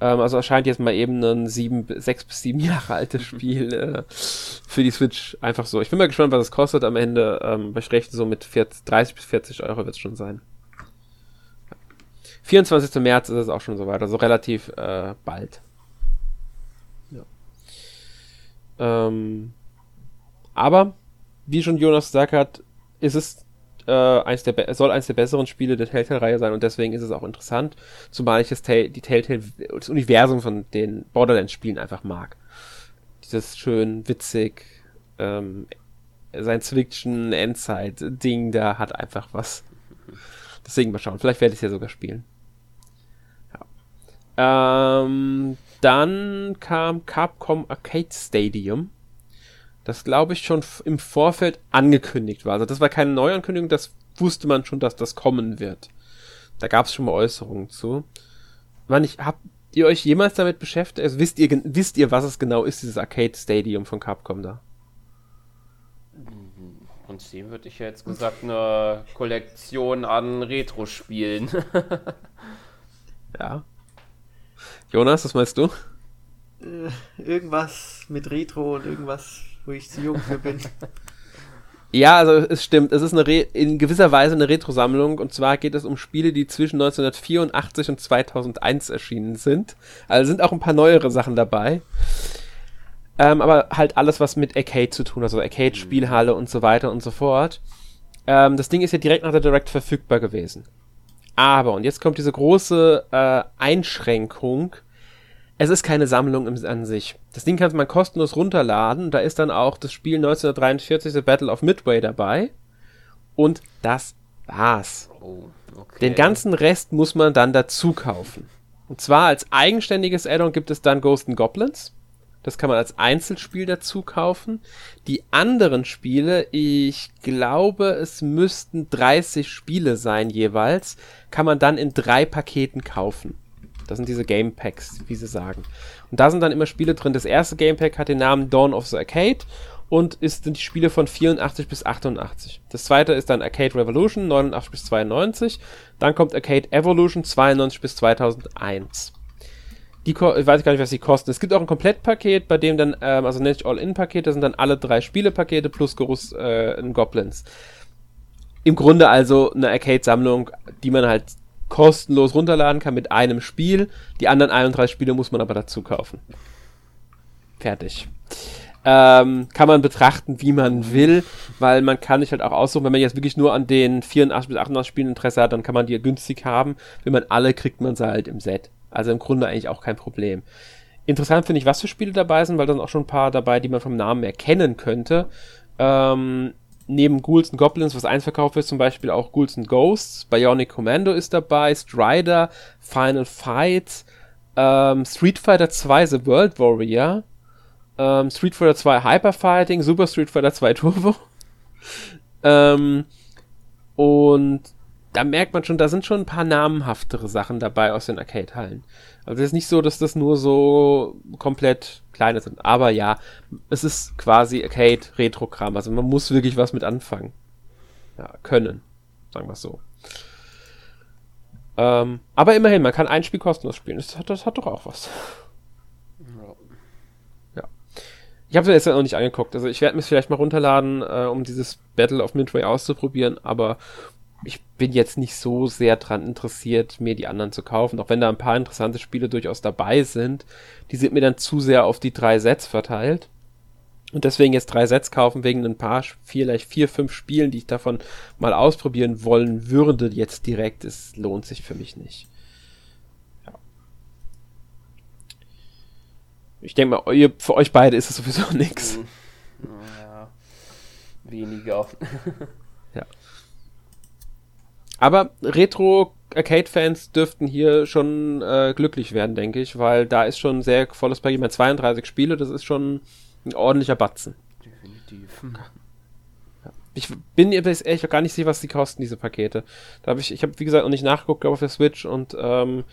Ähm, also erscheint jetzt mal eben ein sieben, sechs bis sieben (laughs) Jahre altes (laughs) Spiel äh, für die Switch einfach so. Ich bin mal gespannt, was es kostet am Ende. Ähm, ich rechne so mit 40, 30 bis 40 Euro wird es schon sein. 24. März ist es auch schon soweit, also relativ äh, bald. Ähm, aber, wie schon Jonas gesagt hat, ist es äh, eins der soll eines der besseren Spiele der Telltale-Reihe sein und deswegen ist es auch interessant, zumal ich das, Tell die Telltale, das Universum von den Borderlands-Spielen einfach mag. Dieses schön witzig, ähm, Science-Fiction, Endzeit-Ding, da hat einfach was. Deswegen mal schauen, vielleicht werde ich es ja sogar spielen. Ja. Ähm, dann kam Capcom Arcade Stadium. das glaube ich schon im Vorfeld angekündigt war. Also das war keine Neuankündigung, das wusste man schon, dass das kommen wird. Da gab es schon mal Äußerungen zu. Man, ich habt ihr euch jemals damit beschäftigt? Also wisst ihr, wisst ihr, was es genau ist, dieses Arcade Stadium von Capcom da? Prinzip würde ich ja jetzt gesagt eine Kollektion an Retro-Spielen. (laughs) ja. Jonas, was meinst du? Äh, irgendwas mit Retro und irgendwas, wo ich zu jung für bin. (laughs) Ja, also es stimmt. Es ist eine Re in gewisser Weise eine Retro-Sammlung. Und zwar geht es um Spiele, die zwischen 1984 und 2001 erschienen sind. Also sind auch ein paar neuere Sachen dabei. Ähm, aber halt alles, was mit Arcade zu tun hat, also Arcade-Spielhalle und so weiter und so fort. Ähm, das Ding ist ja direkt nach der Direct verfügbar gewesen. Aber, und jetzt kommt diese große äh, Einschränkung, es ist keine Sammlung im, an sich. Das Ding kann man kostenlos runterladen. Da ist dann auch das Spiel 1943, The Battle of Midway dabei. Und das war's. Oh, okay. Den ganzen Rest muss man dann dazu kaufen. Und zwar als eigenständiges Addon gibt es dann Ghost and Goblins. Das kann man als Einzelspiel dazu kaufen. Die anderen Spiele, ich glaube, es müssten 30 Spiele sein jeweils, kann man dann in drei Paketen kaufen. Das sind diese Game Packs, wie sie sagen. Und da sind dann immer Spiele drin. Das erste Game Pack hat den Namen Dawn of the Arcade und ist, sind die Spiele von 84 bis 88. Das zweite ist dann Arcade Revolution 89 bis 92. Dann kommt Arcade Evolution 92 bis 2001. Die, ich weiß gar nicht, was die kosten. Es gibt auch ein Komplettpaket, bei dem dann, ähm, also sich All-In-Paket, da sind dann alle drei Spielepakete plus Gerüst äh, in Goblins. Im Grunde also eine Arcade-Sammlung, die man halt kostenlos runterladen kann mit einem Spiel. Die anderen 31 Spiele muss man aber dazu kaufen. Fertig. Ähm, kann man betrachten, wie man will, weil man kann sich halt auch aussuchen, wenn man jetzt wirklich nur an den 84 bis 88 Spielen Interesse hat, dann kann man die günstig haben. Wenn man alle kriegt, man sie halt im Set. Also im Grunde eigentlich auch kein Problem. Interessant finde ich, was für Spiele dabei sind, weil dann auch schon ein paar dabei, die man vom Namen erkennen könnte. Ähm, neben Ghouls and Goblins, was eins verkauft wird, zum Beispiel auch Ghouls and Ghosts, Bionic Commando ist dabei, Strider, Final Fight, ähm, Street Fighter 2 The World Warrior, ähm, Street Fighter 2 Hyper Fighting, Super Street Fighter 2 Turbo. (laughs) ähm, und da merkt man schon, da sind schon ein paar namenhaftere Sachen dabei aus den Arcade-Hallen. Also es ist nicht so, dass das nur so komplett kleine sind. Aber ja, es ist quasi Arcade-Retro-Kram. Also man muss wirklich was mit anfangen. Ja, können. Sagen wir es so. Ähm, aber immerhin, man kann ein Spiel kostenlos spielen. Das hat, das hat doch auch was. Ja. Ich habe es jetzt noch nicht angeguckt. Also ich werde mir vielleicht mal runterladen, äh, um dieses Battle of Midway auszuprobieren. Aber ich bin jetzt nicht so sehr dran interessiert, mir die anderen zu kaufen, auch wenn da ein paar interessante Spiele durchaus dabei sind. Die sind mir dann zu sehr auf die drei Sets verteilt. Und deswegen jetzt drei Sets kaufen wegen ein paar, vielleicht vier, fünf Spielen, die ich davon mal ausprobieren wollen würde, jetzt direkt, es lohnt sich für mich nicht. Ich denke mal, für euch beide ist es sowieso (laughs) nichts. Ja, weniger. Aber Retro-Arcade-Fans dürften hier schon äh, glücklich werden, denke ich, weil da ist schon ein sehr volles Paket. Mit 32 Spiele, das ist schon ein ordentlicher Batzen. Definitiv. Ich bin jetzt ehrlich gar nicht sicher, was die kosten, diese Pakete. Da habe ich, ich habe wie gesagt noch nicht nachgeguckt, glaube auf der Switch und ähm,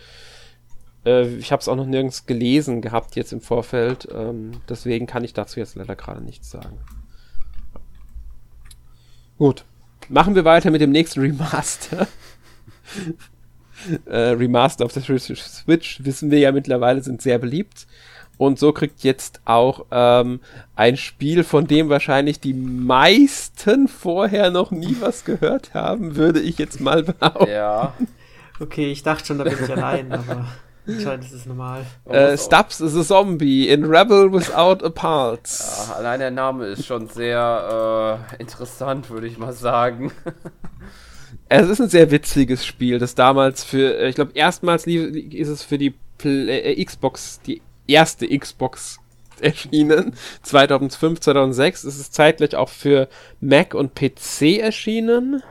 äh, ich habe es auch noch nirgends gelesen gehabt jetzt im Vorfeld. Ähm, deswegen kann ich dazu jetzt leider gerade nichts sagen. Gut. Machen wir weiter mit dem nächsten Remaster. (laughs) äh, Remaster auf der Switch, wissen wir ja mittlerweile, sind sehr beliebt. Und so kriegt jetzt auch ähm, ein Spiel, von dem wahrscheinlich die meisten vorher noch nie was gehört haben, würde ich jetzt mal behaupten. Ja. Okay, ich dachte schon, da bin ich allein, aber. (laughs) Anscheinend ist es normal. Äh, Stubbs is a zombie in Rebel Without a Pulse. Ja, allein der Name ist schon sehr äh, interessant, würde ich mal sagen. (laughs) es ist ein sehr witziges Spiel, das damals für, äh, ich glaube, erstmals ist es für die Play äh, Xbox, die erste Xbox erschienen. 2005, 2006. Es ist zeitgleich auch für Mac und PC erschienen.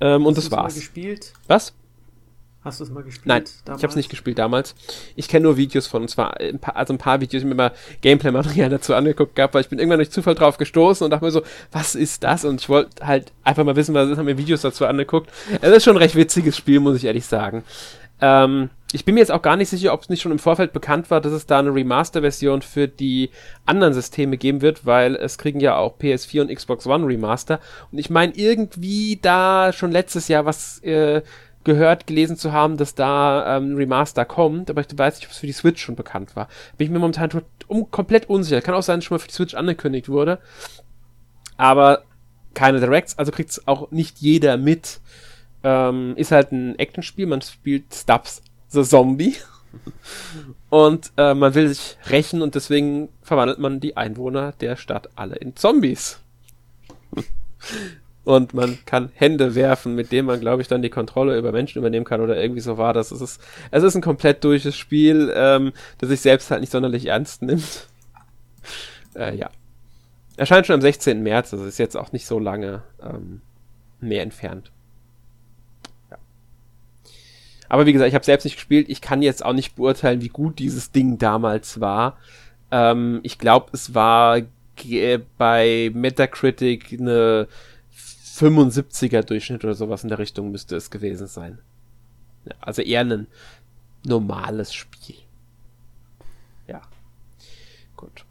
Ähm, und das war's. Gespielt? Was? Hast du es mal gespielt? Nein, damals? ich habe es nicht gespielt damals. Ich kenne nur Videos von, und zwar ein paar, also ein paar Videos, ich mir mal Gameplay-Material (laughs) dazu angeguckt gehabt, weil ich bin irgendwann durch Zufall drauf gestoßen und dachte mir so, was ist das? Und ich wollte halt einfach mal wissen, was ist, habe mir Videos dazu angeguckt. Es ist schon ein recht witziges Spiel, muss ich ehrlich sagen. Ähm, ich bin mir jetzt auch gar nicht sicher, ob es nicht schon im Vorfeld bekannt war, dass es da eine Remaster-Version für die anderen Systeme geben wird, weil es kriegen ja auch PS4 und Xbox One Remaster. Und ich meine, irgendwie da schon letztes Jahr was äh, gehört, gelesen zu haben, dass da ähm, Remaster kommt, aber ich weiß nicht, ob es für die Switch schon bekannt war. Bin ich mir momentan um, komplett unsicher. Kann auch sein, dass schon mal für die Switch angekündigt wurde. Aber keine Directs, also kriegt es auch nicht jeder mit. Ähm, ist halt ein Actionspiel, man spielt Stubbs the Zombie. (laughs) und äh, man will sich rächen und deswegen verwandelt man die Einwohner der Stadt alle in Zombies und man kann Hände werfen, mit denen man, glaube ich, dann die Kontrolle über Menschen übernehmen kann oder irgendwie so war das. Es ist, es ist ein komplett durches Spiel, ähm, das sich selbst halt nicht sonderlich ernst nimmt. (laughs) Äh, ja. Erscheint schon am 16. März, also ist jetzt auch nicht so lange ähm, mehr entfernt. Ja. Aber wie gesagt, ich habe selbst nicht gespielt. Ich kann jetzt auch nicht beurteilen, wie gut dieses Ding damals war. Ähm, ich glaube, es war bei Metacritic eine 75er Durchschnitt oder sowas in der Richtung müsste es gewesen sein. Also eher ein normales Spiel. Ja. Gut.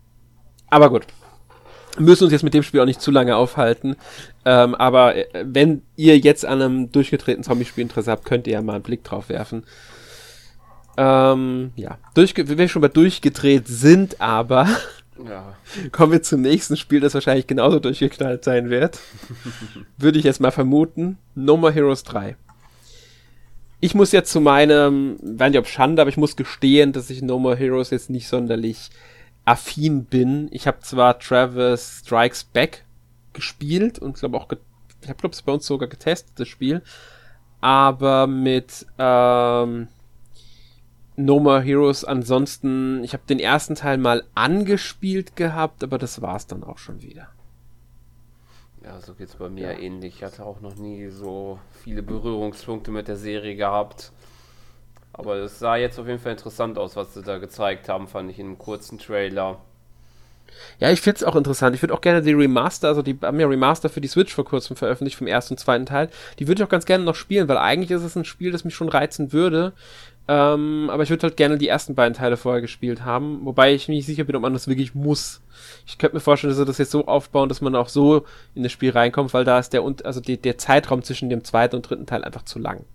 Aber gut. Wir müssen uns jetzt mit dem Spiel auch nicht zu lange aufhalten. Ähm, aber äh, wenn ihr jetzt an einem durchgetretenen Zombie-Spiel Interesse habt, könnt ihr ja mal einen Blick drauf werfen. Ähm, ja. Durchge wenn wir schon mal durchgedreht sind, aber Ja. Kommen wir zum nächsten Spiel, das wahrscheinlich genauso durchgeknallt sein wird. (laughs) Würde ich jetzt mal vermuten. No More Heroes 3. Ich muss jetzt zu meinem, weiß nicht ob Schande, aber ich muss gestehen, dass ich No More Heroes jetzt nicht sonderlich affin bin. Ich habe zwar Travis Strikes Back gespielt und glaube auch, ich habe glaube es bei uns sogar getestet, das Spiel. Aber mit ähm, No More Heroes ansonsten, ich habe den ersten Teil mal angespielt gehabt, aber das war's dann auch schon wieder. Ja, so geht's bei mir ja. ähnlich. Ich hatte auch noch nie so viele Berührungspunkte mit der Serie gehabt. Aber es sah jetzt auf jeden Fall interessant aus, was sie da gezeigt haben, fand ich in einem kurzen Trailer. Ja, ich finde es auch interessant. Ich würde auch gerne die Remaster, also die haben ja Remaster für die Switch vor kurzem veröffentlicht, vom ersten und zweiten Teil. Die würde ich auch ganz gerne noch spielen, weil eigentlich ist es ein Spiel, das mich schon reizen würde. Ähm, aber ich würde halt gerne die ersten beiden Teile vorher gespielt haben, wobei ich mir nicht sicher bin, ob man das wirklich muss. Ich könnte mir vorstellen, dass sie das jetzt so aufbauen, dass man auch so in das Spiel reinkommt, weil da ist der also die, der Zeitraum zwischen dem zweiten und dritten Teil einfach zu lang.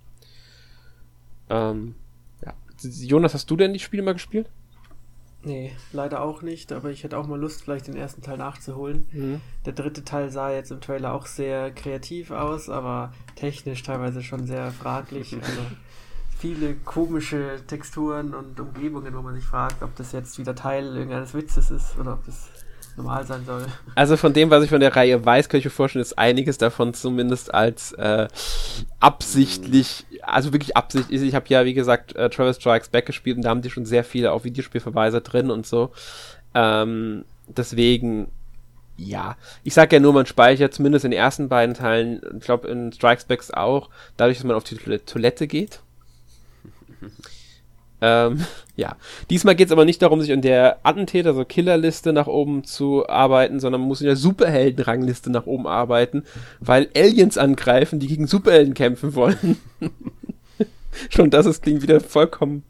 Ähm, ja. Jonas, hast du denn die Spiele mal gespielt? Nee, leider auch nicht, aber ich hätte auch mal Lust, vielleicht den ersten Teil nachzuholen. Mhm. Der dritte Teil sah jetzt im Trailer auch sehr kreativ aus, aber technisch teilweise schon sehr fraglich. (laughs) Also viele komische Texturen und Umgebungen, wo man sich fragt, ob das jetzt wieder Teil irgendeines Witzes ist oder ob das normal sein soll. Also von dem, was ich von der Reihe weiß, kann ich mir vorstellen, ist einiges davon zumindest als äh, absichtlich, also wirklich absichtlich. Ich habe ja, wie gesagt, äh, Travis Strikes Back gespielt und da haben die schon sehr viele auch Videospielverweise drin und so. Ähm, deswegen ja, ich sag ja nur, man speichert zumindest in den ersten beiden Teilen, ich glaube in Strikes Back auch, dadurch, dass man auf die Toilette geht. (laughs) ähm, ja. Diesmal geht es aber nicht darum, sich in der Attentäter, also Killerliste nach oben zu arbeiten, sondern man muss in der Superheldenrangliste nach oben arbeiten, weil Aliens angreifen, die gegen Superhelden kämpfen wollen. (laughs) Schon das ist, klingt wieder vollkommen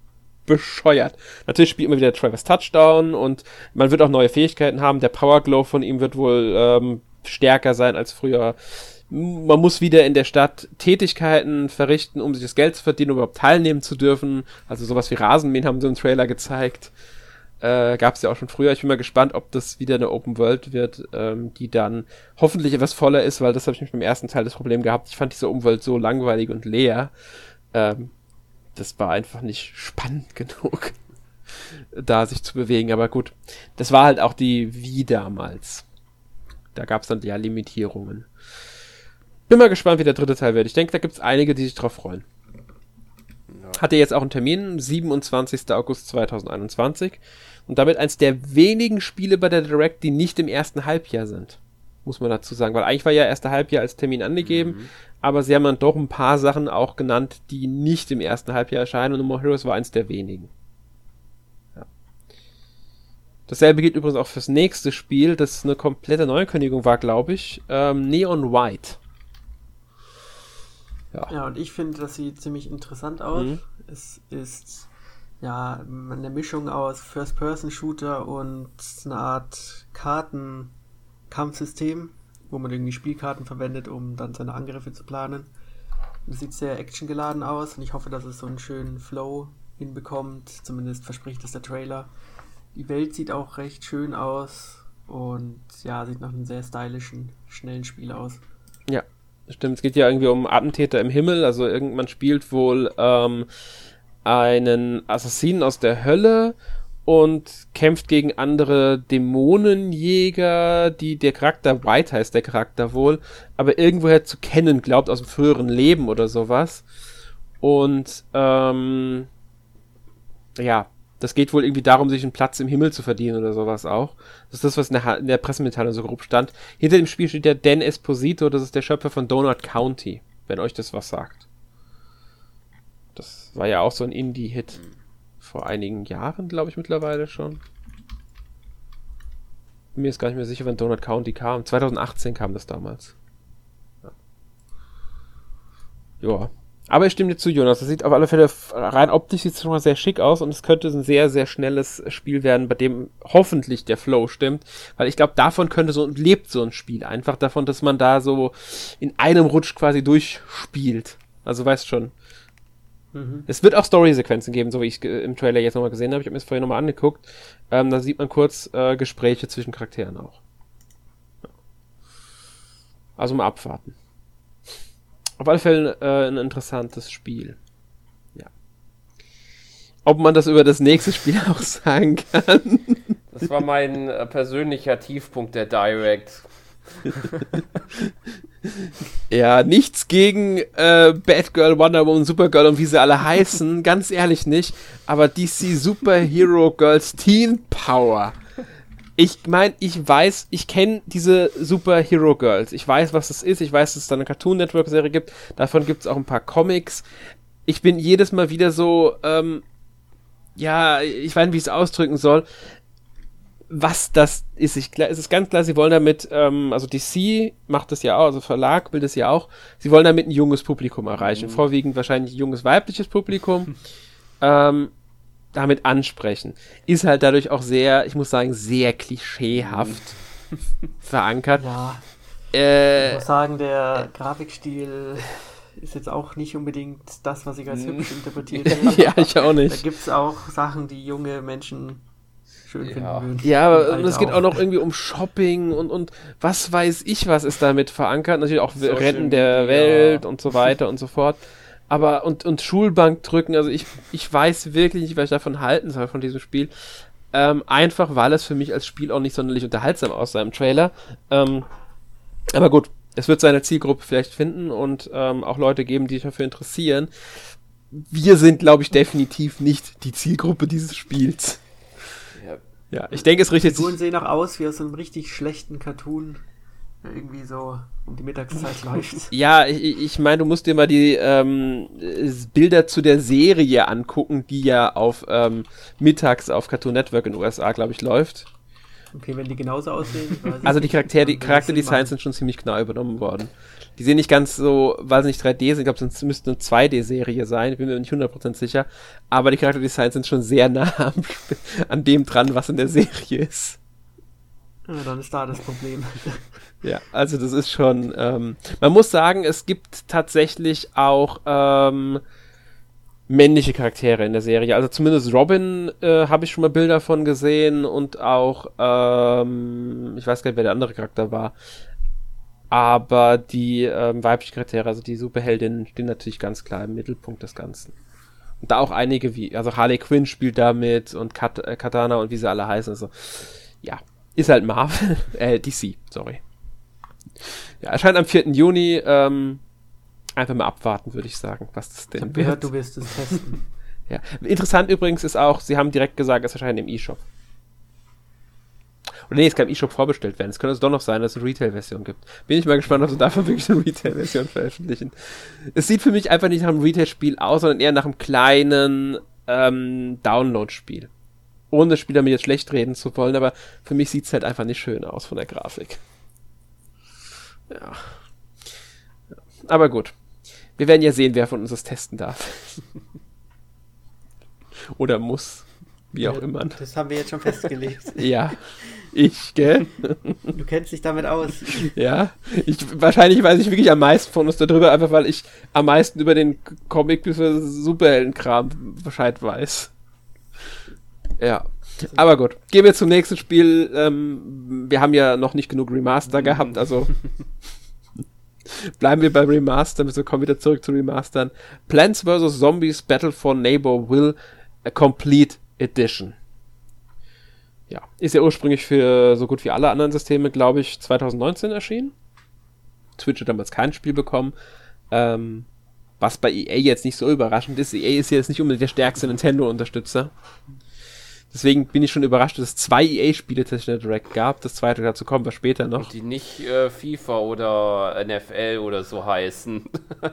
bescheuert. Natürlich spielt man wieder Travis Touchdown und man wird auch neue Fähigkeiten haben. Der Power Glow von ihm wird wohl ähm, stärker sein als früher man muss wieder in der Stadt Tätigkeiten verrichten, um sich das Geld zu verdienen, um überhaupt teilnehmen zu dürfen. Also sowas wie Rasenmähen haben sie im Trailer gezeigt. Äh, Gab es ja auch schon früher. Ich bin mal gespannt, ob das wieder eine Open World wird, ähm, die dann hoffentlich etwas voller ist, weil das habe ich mit dem ersten Teil das Problem gehabt. Ich fand diese Umwelt so langweilig und leer. Ähm, das war einfach nicht spannend (laughs) genug, da sich zu bewegen. Aber gut, das war halt auch die Wie damals. Da gab es dann ja Limitierungen. Bin mal gespannt, wie der dritte Teil wird. Ich denke, da gibt es einige, die sich drauf freuen. Ja. Hatte jetzt auch einen Termin, 27. August 2021. Und damit eins der wenigen Spiele bei der Direct, die nicht im ersten Halbjahr sind. muss man dazu sagen. Weil eigentlich war ja erste Halbjahr als Termin angegeben, mhm. aber sie haben dann doch ein paar Sachen auch genannt, die nicht im ersten Halbjahr erscheinen und No More Heroes war eins der wenigen. Dasselbe gilt übrigens auch fürs nächste Spiel, das eine komplette Neuankündigung war, glaube ich. Ähm, Neon White. Ja. ja, und ich finde, das sieht ziemlich interessant aus. Mhm. Es ist ja eine Mischung aus First-Person-Shooter und eine Art Kartenkampfsystem, wo man irgendwie Spielkarten verwendet, um dann seine Angriffe zu planen. Es sieht sehr actiongeladen aus und ich hoffe, dass es so einen schönen Flow hinbekommt. Zumindest verspricht es der Trailer. Die Welt sieht auch recht schön aus und ja, sieht nach einem sehr stylischen, schnellen Spiel aus. Stimmt, es geht ja irgendwie um Attentäter im Himmel. Also irgendwann spielt wohl ähm, einen Assassinen aus der Hölle und kämpft gegen andere Dämonenjäger, die der Charakter White heißt, der Charakter wohl, aber irgendwoher zu kennen glaubt aus dem früheren Leben oder sowas. Und ähm, ja, das geht wohl irgendwie darum, sich einen Platz im Himmel zu verdienen oder sowas auch. Das ist das, was in der, in der Pressemitteilung so grob stand. Hinter dem Spiel steht der Dan Esposito, das ist der Schöpfer von Donut County, wenn euch das was sagt. Das war ja auch so ein Indie-Hit vor einigen Jahren, glaube ich, mittlerweile schon. Mir jetzt gar nicht mehr sicher, wann Donut County kam. 2018 kam das damals. Ja. Joa. Aber ich stimme dir zu, Jonas. Das sieht auf alle Fälle rein optisch sieht es schon mal sehr schick aus und es könnte ein sehr, sehr schnelles Spiel werden, bei dem hoffentlich der Flow stimmt. Weil ich glaube, davon könnte so, lebt so ein Spiel einfach davon, dass man da so in einem Rutsch quasi durchspielt. Also weißt schon. Mhm. Es wird auch Story-Sequenzen geben, so wie ich im Trailer jetzt nochmal gesehen habe. Ich habe mir das vorher nochmal angeguckt. Ähm, da sieht man kurz äh, Gespräche zwischen Charakteren auch. Also mal abwarten. Auf alle Fälle äh, ein interessantes Spiel. Ja. Ob man das über das nächste Spiel (laughs) auch sagen kann. Das war mein äh, persönlicher Tiefpunkt der Direct. (laughs) ja, nichts gegen äh, Batgirl, Wonder Woman, Supergirl und wie sie alle heißen, ganz ehrlich nicht. Aber DC Superhero Girls Teen Power ich meine, ich weiß, ich kenne diese Superhero Girls. Ich weiß, was das ist. Ich weiß, dass es da eine Cartoon Network Serie gibt. Davon gibt es auch ein paar Comics. Ich bin jedes Mal wieder so, ähm, ja, ich weiß nicht, wie ich es ausdrücken soll. Was das ist, ich, es ist ganz klar, sie wollen damit, ähm, also DC macht das ja auch, also Verlag will das ja auch, sie wollen damit ein junges Publikum erreichen, mhm. vorwiegend wahrscheinlich ein junges weibliches Publikum. (laughs) ähm, damit ansprechen. Ist halt dadurch auch sehr, ich muss sagen, sehr klischeehaft (laughs) verankert. Ja. Äh, ich muss sagen, der Grafikstil ist jetzt auch nicht unbedingt das, was ich als hübsch interpretiert (laughs) habe. ja, ich auch nicht. Da gibt es auch Sachen, die junge Menschen schön ja. finden würden. Ja, aber es geht auch noch irgendwie um Shopping und, und was weiß ich, was ist damit verankert. Natürlich auch Social Retten der. Welt und so weiter und so fort. Aber und, und Schulbank drücken, also ich, ich weiß wirklich nicht, was ich davon halten soll von diesem Spiel. Ähm, einfach weil es für mich als Spiel auch nicht sonderlich unterhaltsam aussah im Trailer. Ähm, aber gut, es wird seine Zielgruppe vielleicht finden und ähm, auch Leute geben, die sich dafür interessieren. Wir sind, glaube ich, definitiv nicht die Zielgruppe dieses Spiels. Ja, ja ich denke, es richtet sich. Die Figuren sehen auch aus wie aus einem richtig schlechten Cartoon irgendwie so um die Mittagszeit (laughs) läuft. Ja, ich, ich meine, du musst dir mal die ähm, Bilder zu der Serie angucken, die ja auf ähm, mittags auf Cartoon Network in den USA, glaube ich, läuft. Okay, wenn die genauso aussehen. Also die Charaktere, die Charakterdesigns sind schon ziemlich genau übernommen worden. Die sehen nicht ganz so, weil sie nicht 3D sind, ich glaube, es müsste eine 2D-Serie sein, bin mir nicht 100% sicher. Aber die Charakterdesigns sind schon sehr nah an dem dran, was in der Serie ist. Ja, dann ist da das Problem. (laughs) Ja, also das ist schon. Ähm, man muss sagen, es gibt tatsächlich auch ähm, männliche Charaktere in der Serie. Also zumindest Robin äh, habe ich schon mal Bilder von gesehen und auch, ähm, ich weiß gar nicht, wer der andere Charakter war. Aber die ähm, weiblichen Charaktere, also die Superheldinnen, stehen natürlich ganz klar im Mittelpunkt des Ganzen. Und da auch einige wie, also Harley Quinn spielt da mit und Kat äh, Katana und wie sie alle heißen. Also, ja, ist halt Marvel, (laughs) äh, DC, sorry. Ja, erscheint am 4. Juni. Ähm, einfach mal abwarten, würde ich sagen, was das denn ich gehört, du wirst es testen. (laughs) ja. Interessant übrigens ist auch, sie haben direkt gesagt, es erscheint im E-Shop. Oder nee, es kann im eShop vorbestellt werden. Es könnte es doch noch sein, dass es eine Retail-Version gibt. Bin ich mal gespannt, ob sie davon (laughs) wirklich eine Retail-Version veröffentlichen. Es sieht für mich einfach nicht nach einem Retail-Spiel aus, sondern eher nach einem kleinen ähm, Download-Spiel. Ohne das Spiel damit jetzt schlecht reden zu wollen, aber für mich sieht es halt einfach nicht schön aus von der Grafik. Ja. Aber gut. Wir werden ja sehen, wer von uns das testen darf. (laughs) Oder muss. Wie auch immer. Das haben wir jetzt schon festgelegt. (laughs) ja. Ich, gell? (laughs) Du kennst dich damit aus. Ja. Ich, wahrscheinlich weiß ich wirklich am meisten von uns darüber, einfach weil ich am meisten über den Comic- bzw. Superheldenkram Bescheid weiß. Ja. Aber gut, gehen wir zum nächsten Spiel. Ähm, wir haben ja noch nicht genug Remaster gehabt, also (laughs) bleiben wir bei Remaster, wir kommen wieder zurück zu Remastern. Plants vs. Zombies Battle for Neighbor Will a Complete Edition. Ja, ist ja ursprünglich für so gut wie alle anderen Systeme, glaube ich, 2019 erschienen. Twitch hat damals kein Spiel bekommen. Ähm, was bei EA jetzt nicht so überraschend ist. EA ist jetzt nicht unbedingt der stärkste Nintendo-Unterstützer. Deswegen bin ich schon überrascht, dass es zwei EA-Spiele tatsächlich direkt gab. Das zweite dazu kommen wir später noch. Die nicht äh, FIFA oder NFL oder so heißen. (laughs)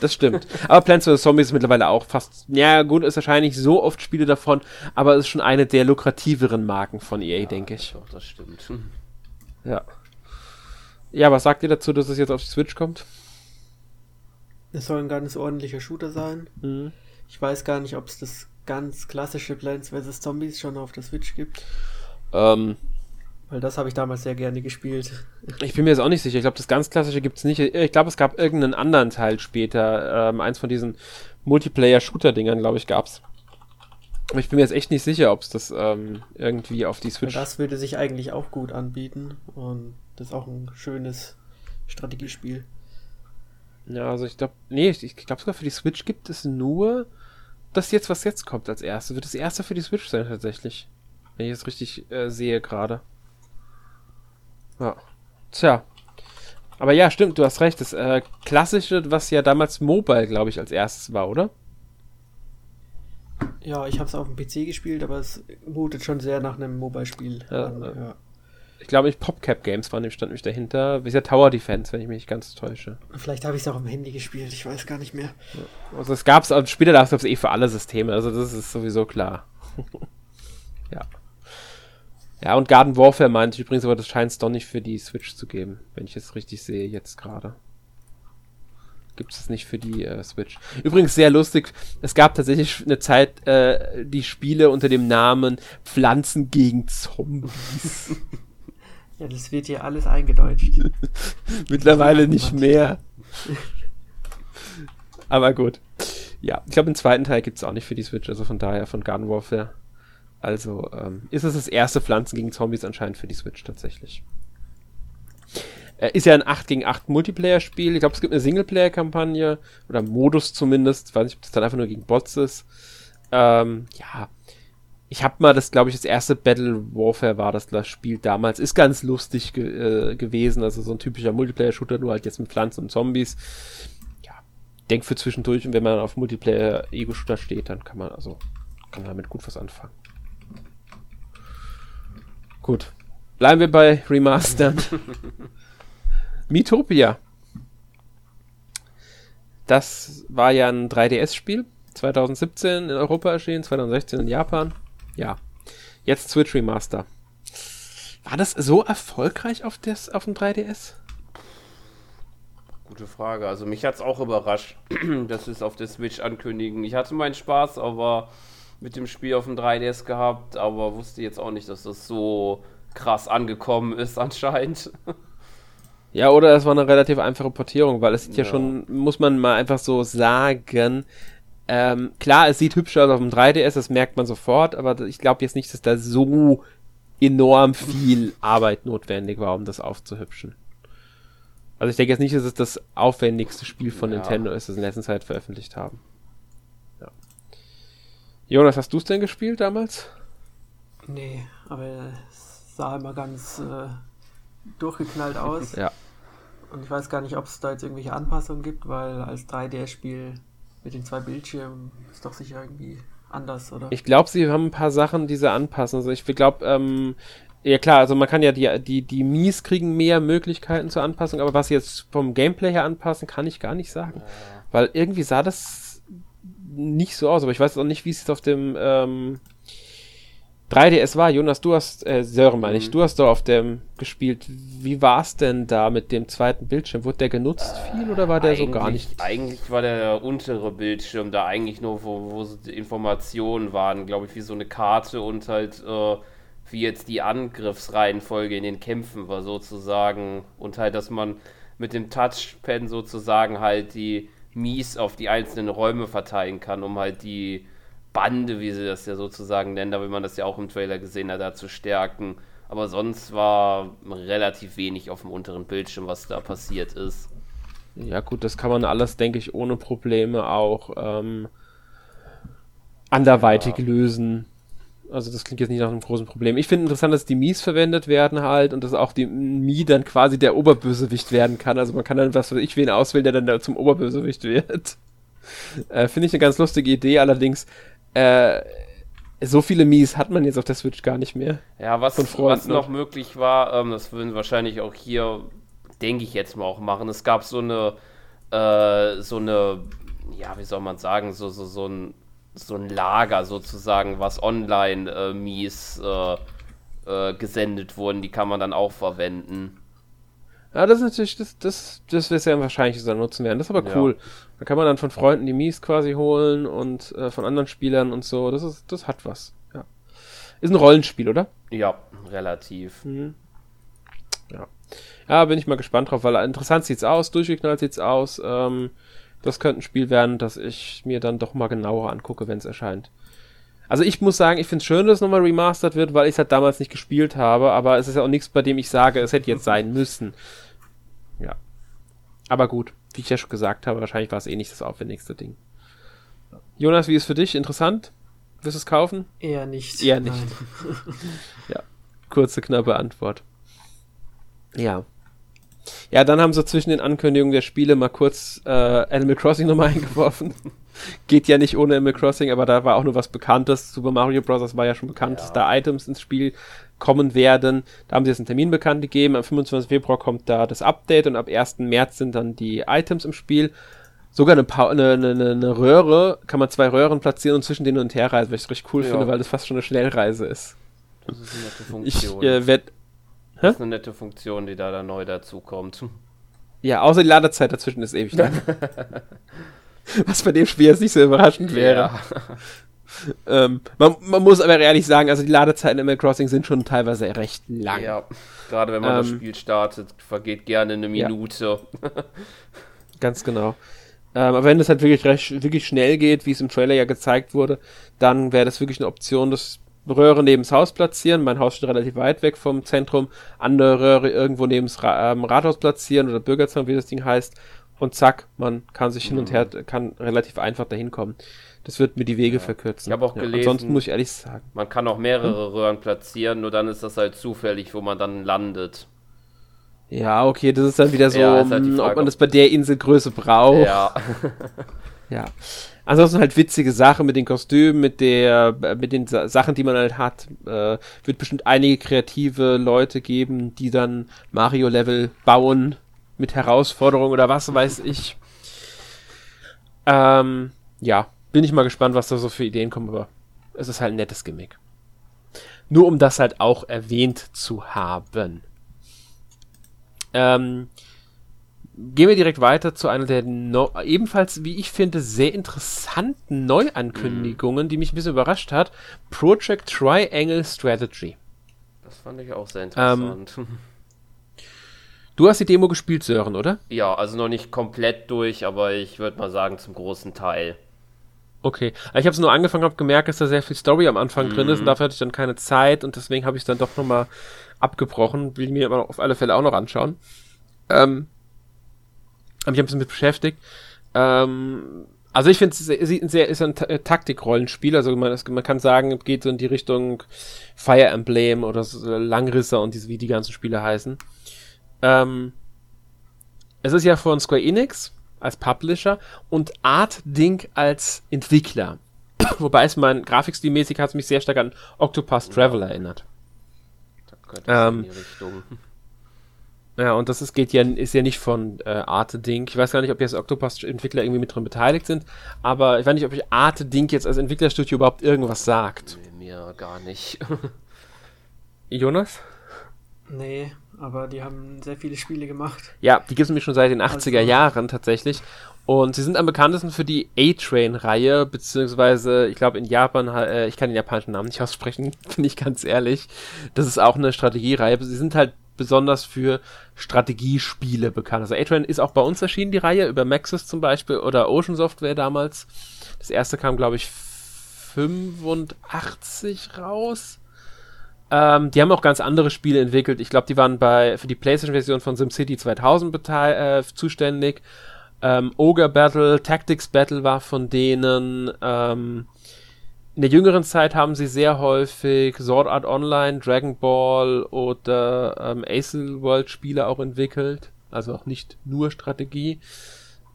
Das stimmt. Aber Plants vs. Zombies ist mittlerweile auch fast, ja gut, ist wahrscheinlich so oft Spiele davon, aber es ist schon eine der lukrativeren Marken von EA, ja, denke ich. Doch, das stimmt. Ja. Ja, was sagt ihr dazu, dass es jetzt auf die Switch kommt? Es soll ein ganz ordentlicher Shooter sein. Mhm. Ich weiß gar nicht, ob es das ganz klassische Plants vs. Zombies schon auf der Switch gibt. Ähm, weil das habe ich damals sehr gerne gespielt. Ich bin mir jetzt auch nicht sicher. Ich glaube, das ganz klassische gibt es nicht. Ich glaube, es gab irgendeinen anderen Teil später. Ähm, eins von diesen Multiplayer-Shooter-Dingern, glaube ich, gab es. Aber ich bin mir jetzt echt nicht sicher, ob es das ähm, irgendwie auf die Switch. Das würde sich eigentlich auch gut anbieten. Und das ist auch ein schönes Strategiespiel. Ja, also ich glaube, nee, ich, ich glaube sogar für die Switch gibt es nur das jetzt, was jetzt kommt als erstes. Wird das erste für die Switch sein tatsächlich. Wenn ich es richtig äh, sehe gerade. Ja. Tja. Aber ja, stimmt, du hast recht. Das äh, klassische, was ja damals Mobile, glaube ich, als erstes war, oder? Ja, ich habe es auf dem PC gespielt, aber es mutet schon sehr nach einem Mobile-Spiel ja, an. Ja. Ich glaube, ich PopCap Games waren, stand mich dahinter. Ja Tower Defense, wenn ich mich nicht ganz täusche. Vielleicht habe ich es auch am Handy gespielt, ich weiß gar nicht mehr. Ja. Also es gab es, also später gab es eh für alle Systeme, also das ist sowieso klar. (laughs) ja. Ja, und Garden Warfare meinte ich übrigens, aber das scheint es doch nicht für die Switch zu geben, wenn ich es richtig sehe jetzt gerade. Gibt es nicht für die äh, Switch. Übrigens sehr lustig, es gab tatsächlich eine Zeit äh, die Spiele unter dem Namen Pflanzen gegen Zombies. (laughs) ja, das wird hier alles eingedeutscht. (laughs) Mittlerweile nicht mehr. aber gut. Ja, ich glaube, den zweiten Teil gibt es auch nicht für die Switch, also von daher von Garden Warfare. Also ähm, ist es das erste Pflanzen gegen Zombies anscheinend für die Switch tatsächlich. Äh, ist ja ein 8 gegen 8 Multiplayer-Spiel. Ich glaube, es gibt eine Singleplayer-Kampagne oder Modus zumindest. Ich weiß nicht, ob das dann einfach nur gegen Bots ist. Ähm, ja. Ich habe mal das, glaube ich, das erste Battle Warfare war das, das Spiel damals. Ist ganz lustig ge äh, gewesen. Also so ein typischer Multiplayer-Shooter, nur halt jetzt mit Pflanzen und Zombies. Ja. Denk für zwischendurch und wenn man auf Multiplayer-Ego-Shooter steht, dann kann man also kann man damit gut was anfangen. Gut. Bleiben wir bei Remastern. (laughs) Miitopia. Das war ja ein 3DS-Spiel. 2017 in Europa erschienen, 2016 in Japan. Ja. Jetzt Switch Remaster. War das so erfolgreich auf, des, auf dem 3DS? Gute Frage. Also mich hat es auch überrascht, (clears throat) dass sie es auf der Switch ankündigen. Ich hatte meinen Spaß, aber mit dem Spiel auf dem 3DS gehabt, aber wusste jetzt auch nicht, dass das so krass angekommen ist (laughs) anscheinend. Ja, oder es war eine relativ einfache Portierung, weil es sieht ja, ja schon, muss man mal einfach so sagen, ähm, klar, es sieht hübscher aus auf dem 3DS, das merkt man sofort, aber ich glaube jetzt nicht, dass da so enorm viel Arbeit notwendig war, um das aufzuhübschen. Also ich denke jetzt nicht, dass es das aufwendigste Spiel von ja. Nintendo ist, das in letzter Zeit veröffentlicht haben. Jonas, hast du es denn gespielt damals? Nee, aber es sah immer ganz äh, durchgeknallt aus. ja. Und ich weiß gar nicht, ob es da jetzt irgendwelche Anpassungen gibt, weil als 3DS-Spiel mit den zwei Bildschirmen ist doch sicher irgendwie anders, oder? Ich glaube, sie haben ein paar Sachen, die sie anpassen. Also ich glaube, ähm, Ja klar, also man kann ja die, die, die Mies kriegen mehr Möglichkeiten zur Anpassung, aber was sie jetzt vom Gameplay her anpassen, kann ich gar nicht sagen. Weil irgendwie sah das nicht so aus, aber ich weiß auch nicht, wie es jetzt auf dem ähm, 3DS war. Jonas, du hast, äh, Sören meine ich, Mhm. du hast doch auf dem gespielt. Wie war es denn da mit dem zweiten Bildschirm? Wurde der genutzt viel oder war der so gar Eigentlich- nicht? Eigentlich war der untere Bildschirm da eigentlich nur, wo, wo Informationen waren, glaube ich, wie so eine Karte und halt, äh, wie jetzt die Angriffsreihenfolge in den Kämpfen war sozusagen. Und halt, dass man mit dem Touchpad sozusagen halt die Mies auf die einzelnen Räume verteilen kann, um halt die Bande, wie sie das ja sozusagen nennen, da will man das ja auch im Trailer gesehen hat, da zu stärken. Aber sonst war relativ wenig auf dem unteren Bildschirm, was da passiert ist. Ja gut, das kann man alles, denke ich, ohne Probleme auch ähm, anderweitig Ja. lösen. Also das klingt jetzt nicht nach einem großen Problem. Ich finde interessant, dass die Mies verwendet werden halt und dass auch die Mii dann quasi der Oberbösewicht werden kann. Also man kann dann, was weiß ich, wen auswählen, der dann da zum Oberbösewicht wird. (laughs) Äh, finde ich eine ganz lustige Idee, allerdings äh, so viele Mies hat man jetzt auf der Switch gar nicht mehr. Ja, was, was noch möglich war, ähm, das würden wahrscheinlich auch hier, denke ich jetzt mal auch machen. Es gab so eine, äh, so eine, ja, wie soll man sagen, so, so, so ein, so ein Lager sozusagen, was online äh, mies äh, äh, gesendet wurden, die kann man dann auch verwenden. Ja, das ist natürlich, das, das, das wird ja wahrscheinlich dann nutzen werden. Das ist aber Ja. cool. Da kann man dann von Freunden die Mies quasi holen und äh, von anderen Spielern und so. Das ist, das hat was. Ja. Ist ein Rollenspiel, oder? Ja, relativ. Mhm. Ja. Ja, bin ich mal gespannt drauf, weil interessant sieht's aus, durchgeknallt sieht's aus. Ähm, das könnte ein Spiel werden, das ich mir dann doch mal genauer angucke, wenn es erscheint. Also ich muss sagen, ich finde es schön, dass es nochmal remastered wird, weil ich es halt damals nicht gespielt habe, aber es ist ja auch nichts, bei dem ich sage, es hätte jetzt sein müssen. Ja. Aber gut, wie ich ja schon gesagt habe, wahrscheinlich war es eh nicht das aufwendigste Ding. Jonas, wie ist für dich? Interessant? Wirst du es kaufen? Eher nicht. Eher nicht. Nein. (laughs) Kurze, knappe Antwort. Ja. Ja, dann haben sie zwischen den Ankündigungen der Spiele mal kurz äh, Animal Crossing nochmal (laughs) eingeworfen. Geht ja nicht ohne Animal Crossing, aber da war auch nur was Bekanntes. Super Mario Bros. war ja schon bekannt, Ja. dass da Items ins Spiel kommen werden. Da haben sie jetzt einen Termin bekannt gegeben. Am 25. Februar kommt da das Update und ab 1. März sind dann die Items im Spiel. Sogar eine, Pa- eine, eine, eine- Röhre, kann man zwei Röhren platzieren und zwischen denen und her reisen, was ich richtig cool Ja. finde, weil das fast schon eine Schnellreise ist. Das ist eine nette Ich Funktion. äh, werde das ist eine nette Funktion, die da dann neu dazu kommt. Ja, außer die Ladezeit dazwischen ist ewig lang. (laughs) Was bei dem Spiel jetzt nicht so überraschend wäre. (laughs) Ähm, man, man muss aber ehrlich sagen, also die Ladezeiten in Animal Crossing sind schon teilweise recht lang. Ja, gerade wenn man das Ähm, Spiel startet, vergeht gerne eine ja. Minute. (laughs) Ganz genau. Ähm, aber wenn es halt wirklich recht, wirklich schnell geht, wie es im Trailer ja gezeigt wurde, dann wäre das wirklich eine Option, das Röhre neben das Haus platzieren. Mein Haus steht relativ weit weg vom Zentrum. Andere Röhre irgendwo neben das Ra ähm, Rathaus platzieren oder Bürgerzimmer, wie das Ding heißt. Und zack, man kann sich hin und her, kann relativ einfach dahin kommen. Das wird mir die Wege verkürzen. Ich hab auch gelesen- Ansonsten muss ich ehrlich sagen. Man kann auch mehrere Röhren platzieren, nur dann ist das halt zufällig, wo man dann landet. Ja, okay, das ist dann wieder so, Ja, halt die mh, ob Frage, man das bei der Inselgröße braucht. Ja, (laughs) Ja. Ansonsten halt witzige Sache mit den Kostümen, mit der, mit den Sa Sachen, die man halt hat. Äh, wird bestimmt einige kreative Leute geben, die dann Mario-Level bauen mit Herausforderungen oder was weiß ich. Ähm, ja, bin ich mal gespannt, was da so für Ideen kommen, aber es ist halt ein nettes Gimmick. Nur um das halt auch erwähnt zu haben. Ähm, Gehen wir direkt weiter zu einer der no ebenfalls, wie ich finde, sehr interessanten Neuankündigungen, die mich ein bisschen überrascht hat. Project Triangle Strategy. das fand ich auch sehr Ähm, interessant. (laughs) Du hast die Demo gespielt, Sören, oder? ja, also noch nicht komplett durch, aber ich würde mal sagen, zum großen Teil. Okay. Ich habe es nur angefangen, habe gemerkt, dass da sehr viel Story am Anfang drin ist und dafür hatte ich dann keine Zeit und deswegen habe ich es dann doch nochmal abgebrochen. Will mir aber auf alle Fälle auch noch anschauen. Ähm, habe mich ein bisschen mit beschäftigt. Ähm, also ich finde es sehr ist ein äh, Taktik-Rollenspiel. Also man, man kann sagen, es geht so in die Richtung Fire Emblem oder so Langrisser und diese, wie die ganzen Spiele heißen. Ähm, es ist ja von Square Enix als Publisher und Art Ding als Entwickler. (coughs) Wobei es mein Grafikstilmäßig hat es mich sehr stark an Octopath Traveler erinnert. Ähm, in die Richtung. (laughs) Ja, und das ist, geht ja, ist ja nicht von äh, Arte Dink. Ich weiß gar nicht, ob jetzt Octopus-Entwickler irgendwie mit drin beteiligt sind, aber ich weiß nicht, ob ich Arte Dink jetzt als Entwicklerstudio überhaupt irgendwas sagt. Nee, mir gar nicht. (laughs) Jonas? Nee, aber die haben sehr viele Spiele gemacht. Ja, die gibt es nämlich schon seit den 80er also, Jahren tatsächlich. Und sie sind am bekanntesten für die A-Train-Reihe, beziehungsweise, ich glaube, in Japan, äh, ich kann den japanischen Namen nicht aussprechen, (laughs) bin ich ganz ehrlich. Das ist auch eine Strategiereihe. Sie sind halt besonders für Strategiespiele bekannt. Also A-Train ist auch bei uns erschienen, die Reihe, über Maxis zum Beispiel oder Ocean Software damals. Das erste kam, glaube ich, 85 raus. Ähm, die haben auch ganz andere Spiele entwickelt. Ich glaube, die waren bei für die PlayStation-Version von SimCity 2000 äh, zuständig. Ähm, Ogre Battle, Tactics Battle war von denen. Ähm, in der jüngeren Zeit haben sie sehr häufig Sword Art Online, Dragon Ball oder ähm, Acel World Spiele auch entwickelt. Also auch nicht nur Strategie.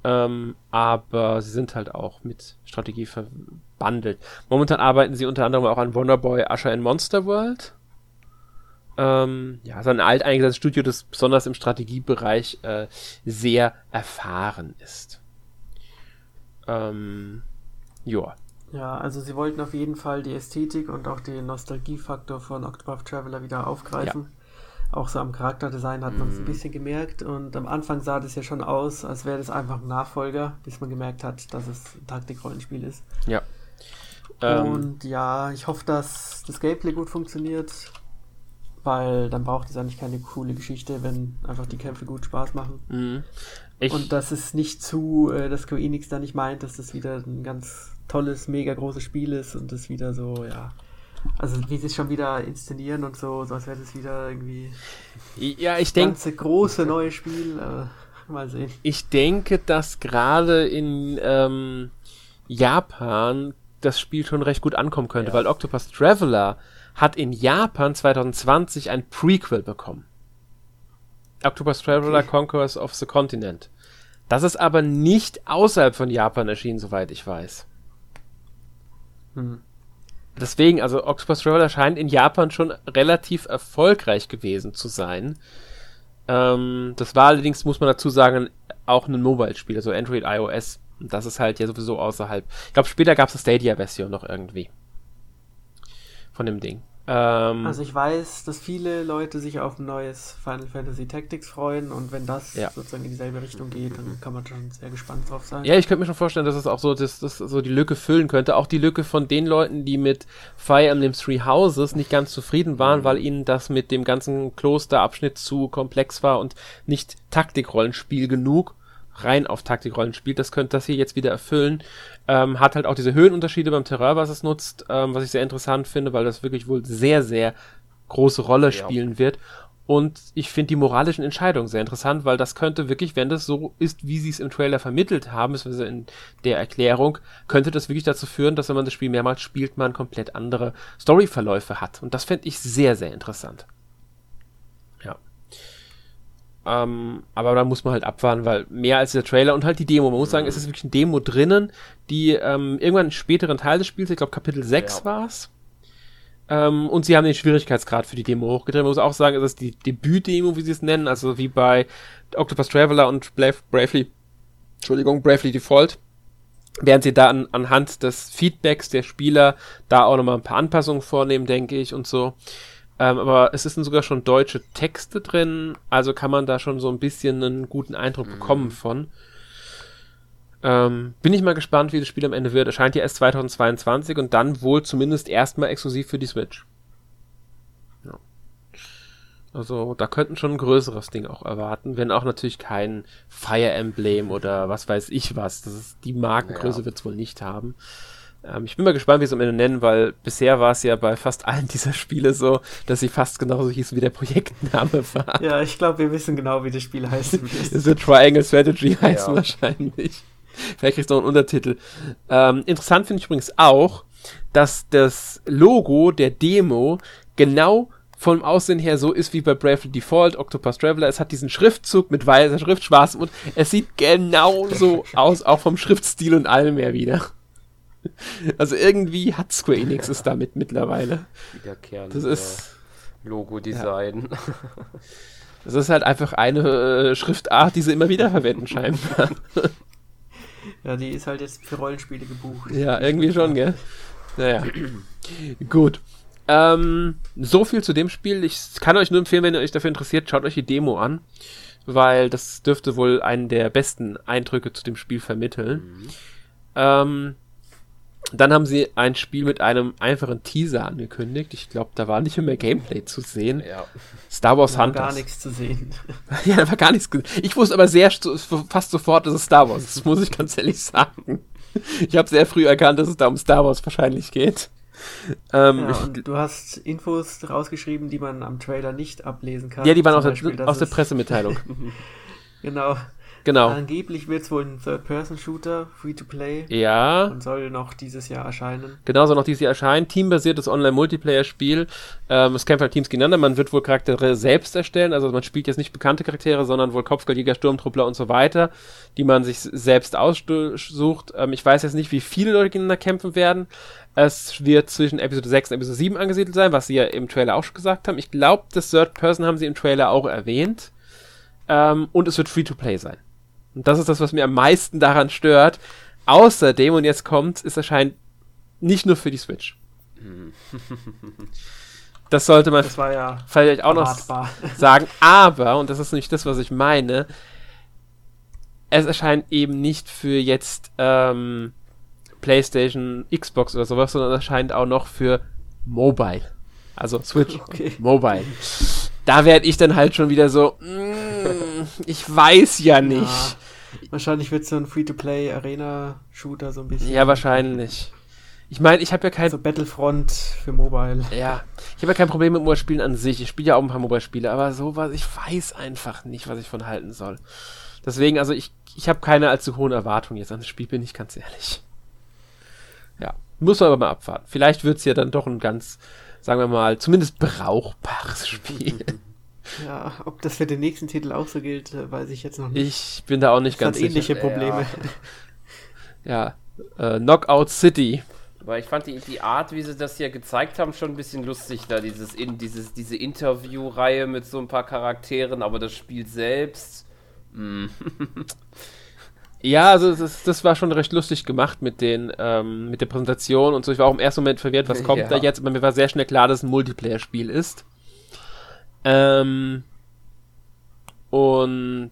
Ähm, aber sie sind halt auch mit Strategie verbandelt. Momentan arbeiten sie unter anderem auch an Wonderboy Usher in Monster World. Ähm, ja, so ein alt eingesetztes Studio, das besonders im Strategiebereich äh, sehr erfahren ist. Ähm, ja. Ja, also sie wollten auf jeden Fall die Ästhetik und auch den Nostalgiefaktor von Octopath Traveler wieder aufgreifen. Ja. Auch so am Charakterdesign hat man es mm. ein mhm. bisschen gemerkt und am Anfang sah das ja schon aus, als wäre das einfach ein Nachfolger, bis man gemerkt hat, dass es ein Taktikrollenspiel ist. Ja. Und ähm. ja, ich hoffe, dass das Gameplay gut funktioniert, weil dann braucht es eigentlich keine coole Geschichte, wenn einfach die Kämpfe gut Spaß machen. Mhm. und dass es nicht zu, äh, dass Square Enix da nicht meint, dass das wieder ein ganz tolles, mega großes Spiel ist und das wieder so, ja. Also wie sie es schon wieder inszenieren und so, so als wäre das wieder irgendwie ja, ich denke ganze große neue Spiel. Äh, mal sehen. Ich denke, dass gerade in ähm, Japan das Spiel schon recht gut ankommen könnte, ja. weil Octopus Traveler hat in Japan 2020 ein Prequel bekommen. Octopus Traveler okay. Conquerors of the Continent. Das ist aber nicht außerhalb von Japan erschienen, soweit ich weiß. Hm. Deswegen, also Octopus Traveler scheint in Japan schon relativ erfolgreich gewesen zu sein. Ähm, das war allerdings, muss man dazu sagen, auch ein Mobile-Spiel, also Android, iOS. Und das ist halt ja sowieso außerhalb. Ich glaube, später gab es eine Stadia-Version noch irgendwie. Von dem Ding. Ähm, also ich weiß, dass viele Leute sich auf ein neues Final Fantasy Tactics freuen und wenn das ja. sozusagen in dieselbe Richtung geht, dann kann man schon sehr gespannt drauf sein. Ja, ich könnte mir schon vorstellen, dass es auch so, dass das so die Lücke füllen könnte. Auch die Lücke von den Leuten, die mit Fire Emblem Three Houses nicht ganz zufrieden waren, mhm. weil ihnen das mit dem ganzen Klosterabschnitt zu komplex war und nicht Taktikrollenspiel genug rein auf Taktikrollen spielt. Das könnte das hier jetzt wieder erfüllen. Ähm, hat halt auch diese Höhenunterschiede beim Terror, was es nutzt, ähm, was ich sehr interessant finde, weil das wirklich wohl sehr, sehr große Rolle spielen ja. wird. Und ich finde die moralischen Entscheidungen sehr interessant, weil das könnte wirklich, wenn das so ist, wie sie es im Trailer vermittelt haben, beziehungsweise in der Erklärung, könnte das wirklich dazu führen, dass wenn man das Spiel mehrmals spielt, man komplett andere Storyverläufe hat. Und das fände ich sehr, sehr interessant. Ähm, aber da muss man halt abwarten, weil mehr als der Trailer und halt die Demo. Man muss sagen, es ist wirklich eine Demo drinnen, die ähm, irgendwann einen späteren Teil des Spiels, ich glaube Kapitel 6 ja. war's. Ähm, und sie haben den Schwierigkeitsgrad für die Demo hochgedreht. Man muss auch sagen, es ist die Debüt-Demo, wie sie es nennen, also wie bei Octopus Traveler und Bravely, Entschuldigung, Bravely Default. Während sie da an, anhand des Feedbacks der Spieler da auch nochmal ein paar Anpassungen vornehmen, denke ich, und so. Ähm, aber es sind sogar schon deutsche Texte drin, also kann man da schon so ein bisschen einen guten Eindruck mhm. bekommen von. Ähm, bin ich mal gespannt, wie das Spiel am Ende wird. Erscheint ja erst 2022 und dann wohl zumindest erstmal exklusiv für die Switch. Ja. Also da könnten schon ein größeres Ding auch erwarten, wenn auch natürlich kein Fire Emblem oder was weiß ich was. Das ist, die Markengröße ja. wird es wohl nicht haben. Ähm, ich bin mal gespannt, wie sie es am Ende nennen, weil bisher war es ja bei fast allen (laughs) dieser Spiele so, dass sie fast genauso hießen, wie der Projektname (laughs) war. Ja, ich glaube, wir wissen genau, wie das Spiel heißt. (laughs) es wird Triangle Strategy heißen ja. wahrscheinlich. Vielleicht kriegst du noch einen Untertitel. Ähm, interessant finde ich übrigens auch, dass das Logo der Demo genau vom Aussehen her so ist wie bei Bravely Default, Octopus Traveler. Es hat diesen Schriftzug mit weißer Schrift, schwarzem und es sieht genau so aus, auch vom Schriftstil und allem mehr wieder. (laughs) Also irgendwie hat Square Enix es damit mittlerweile. Wiederkehren. Das ist. Logo-Design. Ja. Das ist halt einfach eine äh, Schriftart, die sie immer wieder verwenden, scheinbar. (laughs) Ja, die ist halt jetzt für Rollenspiele gebucht. Ja, irgendwie schon, gell? Naja. Gut. Ähm, so viel zu dem Spiel. Ich kann euch nur empfehlen, wenn ihr euch dafür interessiert, schaut euch die Demo an, weil das dürfte wohl einen der besten Eindrücke zu dem Spiel vermitteln. Mhm. Ähm, dann haben sie ein Spiel mit einem einfachen Teaser angekündigt. Ich glaube, da war nicht mehr Gameplay zu sehen. Ja. Star Wars Da war Hunters. gar nichts zu sehen. (laughs) Ja, da war gar nichts. Ich wusste aber sehr st- fast sofort, dass es Star Wars ist. Das muss ich ganz ehrlich sagen. Ich habe sehr früh erkannt, dass es da um Star Wars wahrscheinlich geht. Ähm, Ja, du hast Infos rausgeschrieben, die man am Trailer nicht ablesen kann. ja, die waren aus der, Beispiel, dass aus der es- Pressemitteilung. (laughs) Genau. Genau. Angeblich wird es wohl ein Third-Person-Shooter, Free-to-Play, Ja, und soll noch dieses Jahr erscheinen. genauso noch dieses Jahr erscheint. Teambasiertes Online-Multiplayer-Spiel. Ähm, es kämpfen halt Teams gegeneinander. Man wird wohl Charaktere selbst erstellen. Also man spielt jetzt nicht bekannte Charaktere, sondern wohl Kopfgeldjäger, Sturmtruppler und so weiter, die man sich selbst aussucht. Ähm, ich weiß jetzt nicht, wie viele Leute gegeneinander kämpfen werden. Es wird zwischen Episode 6 und Episode 7 angesiedelt sein, was sie ja im Trailer auch schon gesagt haben. Ich glaube, das Third Person haben sie im Trailer auch erwähnt. Ähm, und es wird Free-to-Play sein. Und das ist das, was mir am meisten daran stört. Außerdem, und jetzt kommt, es erscheint nicht nur für die Switch. (laughs) Das sollte man Das war ja vielleicht auch noch erwartbar. (laughs) sagen. Aber, und das ist nicht das, was ich meine, es erscheint eben nicht für jetzt ähm, PlayStation, Xbox oder sowas, sondern es erscheint auch noch für Mobile. Also Switch, Okay. Mobile. (laughs) Da werde ich dann halt schon wieder so, mm, ich weiß ja nicht. Ja, wahrscheinlich wird es so ein Free-to-Play-Arena-Shooter so ein bisschen. Ja, wahrscheinlich. Ich meine, ich habe ja kein So Battlefront für Mobile. Ja, ich habe ja kein Problem mit Mobile-Spielen an sich. Ich spiele ja auch ein paar Mobile-Spiele, aber sowas, ich weiß einfach nicht, was ich von halten soll. Deswegen, also ich, ich habe keine allzu hohen Erwartungen jetzt an das Spiel, bin ich ganz ehrlich. Ja, muss man aber mal abwarten. Vielleicht wird's ja dann doch ein ganz, sagen wir mal, zumindest brauchbares (laughs) Spiel. Ja, ob das für den nächsten Titel auch so gilt, äh, weiß ich jetzt noch nicht. Ich bin da auch nicht das ganz hat ähnliche sicher. Probleme. (laughs) Ja, äh, Knockout City. Weil ich fand die, die Art, wie sie das hier gezeigt haben, schon ein bisschen lustig, da dieses, in, dieses, diese Interviewreihe mit so ein paar Charakteren, aber das Spiel selbst. mm, (laughs) Ja, also das, das war schon recht lustig gemacht mit den ähm, mit der Präsentation und so. Ich war auch im ersten Moment verwirrt, was kommt Ja. da jetzt, aber mir war sehr schnell klar, dass es ein Multiplayer-Spiel ist. Ähm, und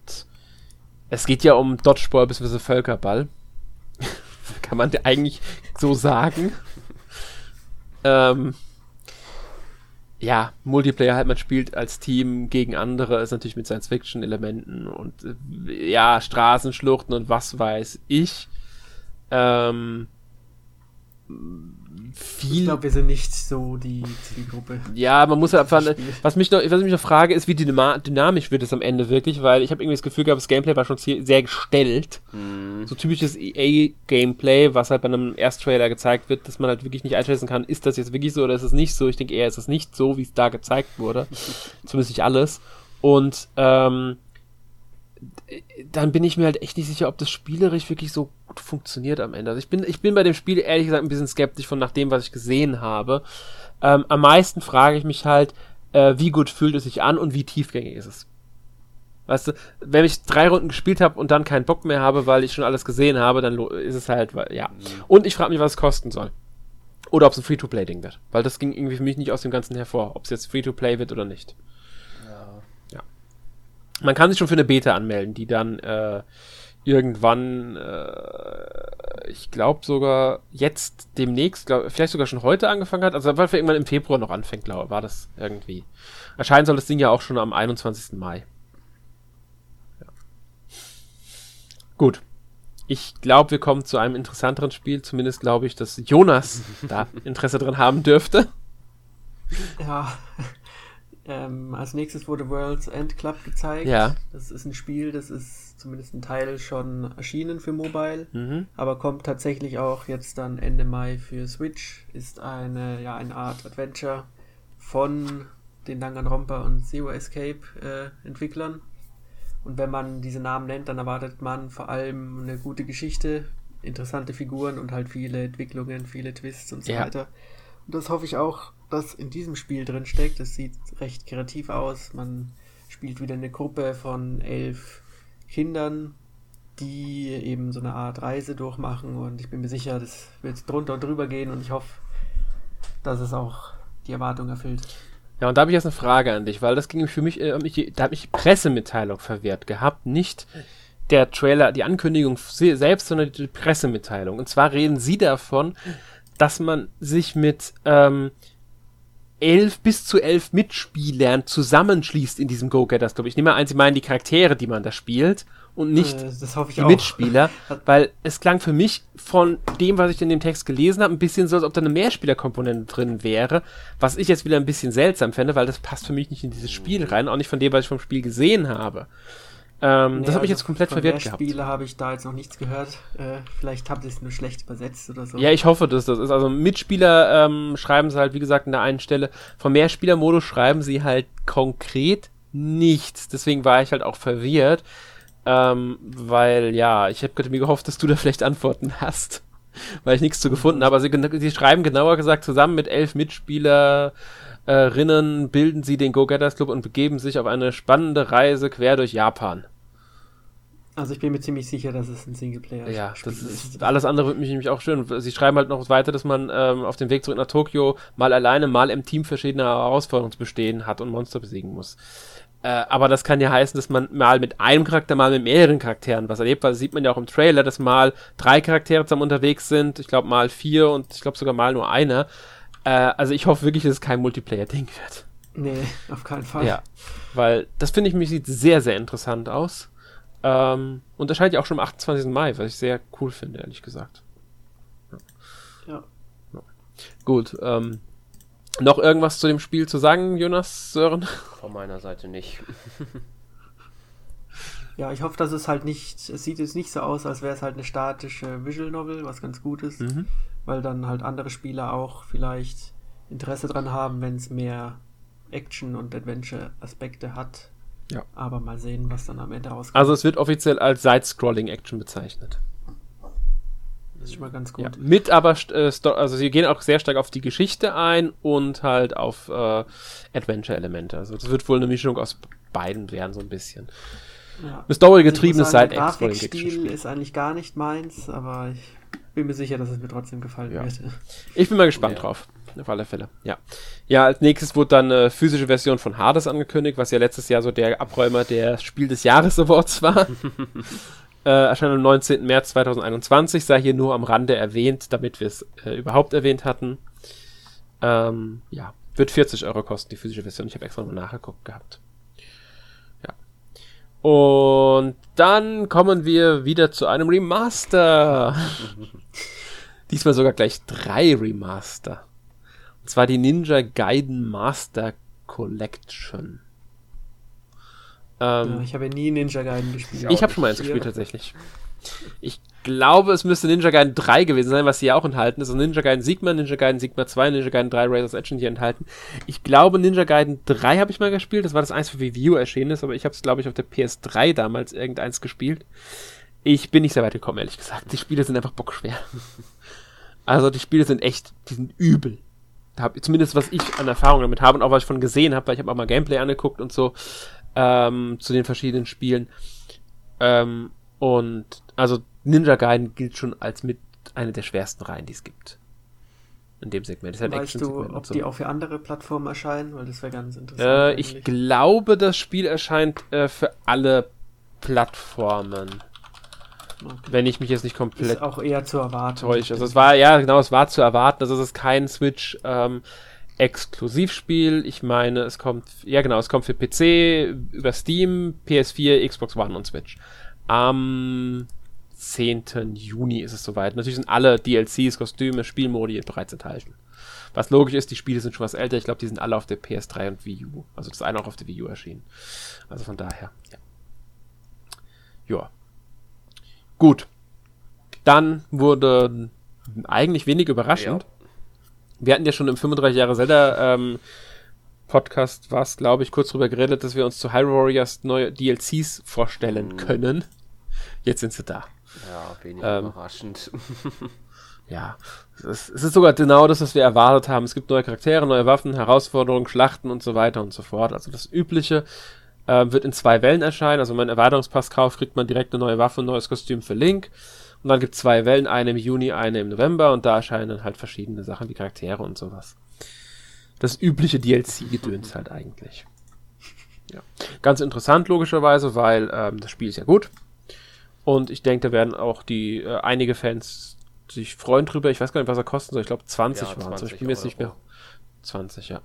es geht ja um Dodgeball bzw. Völkerball. (laughs) Kann man eigentlich so sagen. (laughs) ähm, ja, Multiplayer halt, man spielt als Team gegen andere, ist natürlich mit Science-Fiction-Elementen und äh, ja, Straßenschluchten und was weiß ich. Ähm, viel. Ich glaube, wir sind nicht so die Zielgruppe. Ja, man muss halt einfach, was mich noch, was ich mich noch frage, ist, wie dynamisch wird es am Ende wirklich, weil ich habe irgendwie das Gefühl gehabt, das Gameplay war schon sehr, gestellt. mm. So typisches EA-Gameplay, was halt bei einem Ersttrailer gezeigt wird, dass man halt wirklich nicht einschätzen kann, ist das jetzt wirklich so oder ist es nicht so. Ich denke eher, ist es nicht so, wie es da gezeigt wurde. (laughs) Zumindest nicht alles. Und ähm, dann bin ich mir halt echt nicht sicher, ob das spielerisch wirklich so gut funktioniert am Ende. Also ich bin, ich bin bei dem Spiel ehrlich gesagt ein bisschen skeptisch von nach dem, was ich gesehen habe. Ähm, am meisten frage ich mich halt, äh, wie gut fühlt es sich an und wie tiefgängig ist es. Weißt du, wenn ich drei Runden gespielt habe und dann keinen Bock mehr habe, weil ich schon alles gesehen habe, dann ist es halt, ja. Und ich frage mich, was es kosten soll. Oder ob es ein Free-to-Play-Ding wird. Weil das ging irgendwie für mich nicht aus dem Ganzen hervor, ob es jetzt Free-to-Play wird oder nicht. Man kann sich schon für eine Beta anmelden, die dann äh, irgendwann, äh, ich glaube sogar jetzt demnächst, glaub, vielleicht sogar schon heute angefangen hat, also weil irgendwann im Februar noch anfängt, glaube war das irgendwie. Erscheinen soll das Ding ja auch schon am 21. Mai. Ja. Gut. Ich glaube, wir kommen zu einem interessanteren Spiel. Zumindest glaube ich, dass Jonas (laughs) da Interesse dran haben dürfte. Ja. Ähm, als nächstes wurde World's End Club gezeigt. Ja. Das ist ein Spiel, das ist zumindest ein Teil schon erschienen für Mobile, Mhm. aber kommt tatsächlich auch jetzt dann Ende Mai für Switch. Ist eine, ja, eine Art Adventure von den Danganronpa und Zero Escape äh, Entwicklern. Und wenn man diese Namen nennt, dann erwartet man vor allem eine gute Geschichte, interessante Figuren und halt viele Entwicklungen, viele Twists und so Ja. weiter. Und das hoffe ich auch, das in diesem Spiel drin steckt. Es sieht recht kreativ aus. Man spielt wieder eine Gruppe von elf Kindern, die eben so eine Art Reise durchmachen und ich bin mir sicher, das wird drunter und drüber gehen und ich hoffe, dass es auch die Erwartung erfüllt. Ja, und da habe ich jetzt eine Frage an dich, weil das ging für mich, äh, mich, da hat mich die Pressemitteilung verwehrt gehabt, nicht der Trailer, die Ankündigung selbst, sondern die Pressemitteilung. Und zwar reden sie davon, dass man sich mit ähm, elf bis zu elf Mitspielern zusammenschließt in diesem Go-Getters Club. Ich nehme mal ein, sie meinen die Charaktere, die man da spielt und nicht Äh, die auch. Mitspieler, (laughs) weil es klang für mich von dem, was ich in dem Text gelesen habe, ein bisschen so, als ob da eine Mehrspielerkomponente drin wäre, was ich jetzt wieder ein bisschen seltsam fände, weil das passt für mich nicht in dieses Spiel rein, auch nicht von dem, was ich vom Spiel gesehen habe. Ähm, Nee, das mich also jetzt komplett verwirrt gehabt. Spiele habe ich da jetzt noch nichts gehört. Äh, vielleicht habt ihr es nur schlecht übersetzt oder so. Ja, ich hoffe, dass das ist. Also Mitspieler ähm, schreiben sie halt, wie gesagt, an der einen Stelle. Vom Mehrspielermodus schreiben sie halt konkret nichts. Deswegen war ich halt auch verwirrt. Ähm, weil, ja, ich habe mir gehofft, dass du da vielleicht Antworten hast. (laughs) Weil ich nichts zu gefunden habe. Also sie, sie schreiben genauer gesagt, zusammen mit elf Mitspielerinnen bilden sie den Go-Getters Club und begeben sich auf eine spannende Reise quer durch Japan. Also ich bin mir ziemlich sicher, dass es ein Singleplayer Ja, das ist, alles andere würde mich nämlich auch schön. Sie schreiben halt noch weiter, dass man ähm, auf dem Weg zurück nach Tokio mal alleine, mal im Team verschiedene Herausforderungen zu bestehen hat und Monster besiegen muss. Äh, aber das kann ja heißen, dass man mal mit einem Charakter, mal mit mehreren Charakteren was erlebt, weil das sieht man ja auch im Trailer, dass mal drei Charaktere zusammen unterwegs sind, ich glaube mal vier und ich glaube sogar mal nur einer. Äh, also ich hoffe wirklich, dass es kein Multiplayer-Ding wird. Nee, auf keinen Fall. Ja, weil das finde ich mich sieht sehr, sehr interessant aus. Ähm, und erscheint ja auch schon am 28. Mai, was ich sehr cool finde, ehrlich gesagt. Ja. Gut, ähm, noch irgendwas zu dem Spiel zu sagen, Jonas, Sören? Von meiner Seite nicht. (laughs) Ja, ich hoffe, dass es halt nicht, es sieht jetzt nicht so aus, als wäre es halt eine statische Visual Novel, was ganz gut ist, Mhm. weil dann halt andere Spieler auch vielleicht Interesse dran haben, wenn es mehr Action- und Adventure-Aspekte hat. Ja. Aber mal sehen, was dann am Ende rauskommt. Also es wird offiziell als Side-Scrolling-Action bezeichnet. das ist schon mal ganz gut. Ja, mit aber, äh, also sie gehen auch sehr stark auf die Geschichte ein und halt auf äh, Adventure-Elemente. Also das wird wohl eine Mischung aus beiden werden, so ein bisschen. Ja. Eine story-getriebenes Also. Grafikstil ist eigentlich gar nicht meins, aber ich bin mir sicher, dass es mir trotzdem gefallen Ja. wird. Ich bin mal gespannt Ja. drauf. Auf alle Fälle. Ja. Ja, als nächstes wurde dann eine physische Version von Hades angekündigt, was ja letztes Jahr so der Abräumer der Spiel des Jahres Awards war. (laughs) äh, erscheint am 19. März 2021, sei hier nur am Rande erwähnt, damit wir es äh, überhaupt erwähnt hatten. Ähm, ja, wird 40 Euro kosten, die physische Version. Ich habe extra mal nachgeguckt gehabt. Ja. Und dann kommen wir wieder zu einem Remaster. (laughs) Diesmal sogar gleich drei Remaster. Und zwar die Ninja Gaiden Master Collection. Ähm, Ja, ich habe ja nie Ninja Gaiden gespielt. ich habe schon mal eins gespielt tatsächlich. Ich glaube, es müsste Ninja Gaiden 3 gewesen sein, was hier auch enthalten ist. Also Ninja Gaiden Sigma, Ninja Gaiden Sigma 2, Ninja Gaiden 3 Razor's Edge sind hier enthalten. Ich glaube, Ninja Gaiden 3 habe ich mal gespielt. Das war das eins für Wii U erschienen ist, aber ich habe es, glaube ich, auf der PS3 damals irgendeins gespielt. Ich bin nicht sehr weit gekommen, ehrlich gesagt. Die Spiele sind einfach bockschwer. (laughs) Also die Spiele sind echt, die sind übel. Hab, zumindest was ich an Erfahrung damit habe und auch was ich von gesehen habe, weil ich habe auch mal Gameplay angeguckt und so ähm, zu den verschiedenen Spielen. Ähm, und also Ninja Gaiden gilt schon als mit einer der schwersten Reihen, die es gibt. In dem Segment. Das ist halt Weißt du, ob so. die auch für andere Plattformen erscheinen? Weil das wäre ganz interessant. Äh, ich glaube, das Spiel erscheint äh, für alle Plattformen. Okay. Wenn ich mich jetzt nicht komplett ist auch eher zu erwarten. täusche. Also es war, ja, genau, es war zu erwarten. Also es ist kein Switch ähm, Exklusivspiel. Ich meine, es kommt, ja genau, es kommt für PC, über Steam, PS4, Xbox One und Switch. Am 10. Juni ist es soweit. Natürlich sind alle DLCs, Kostüme, Spielmodi bereits enthalten. Was logisch ist, die Spiele sind schon was älter. Ich glaube, die sind alle auf der PS3 und Wii U. Also das eine auch auf der Wii U erschienen. Also von daher, ja. Ja. Gut. Dann wurde eigentlich wenig überraschend. Wir hatten ja schon im 35 Jahre Zelda ähm, Podcast was, glaube ich, kurz drüber geredet, dass wir uns zu Hyrule Warriors neue DLCs vorstellen Mhm. können. Jetzt sind sie da. Ja, weniger Ähm, überraschend. (laughs) ja, es ist, es ist sogar genau das, was wir erwartet haben. Es gibt neue Charaktere, neue Waffen, Herausforderungen, Schlachten und so weiter und so fort. Also das Übliche äh, wird in zwei Wellen erscheinen. Also wenn man einen Erweiterungspass kauft, kriegt man direkt eine neue Waffe, ein neues Kostüm für Link. Und dann gibt es zwei Wellen, eine im Juni, eine im November und da erscheinen dann halt verschiedene Sachen wie Charaktere und sowas. Das übliche DLC-Gedöns halt eigentlich. Ja. Ganz interessant logischerweise, weil ähm, das Spiel ist ja gut. Und ich denke, da werden auch die äh, einige Fans sich freuen drüber. Ich weiß gar nicht, was er kosten soll. Ich glaube 20 ja, waren es. Ich bin mir jetzt nicht mehr. 20, ja.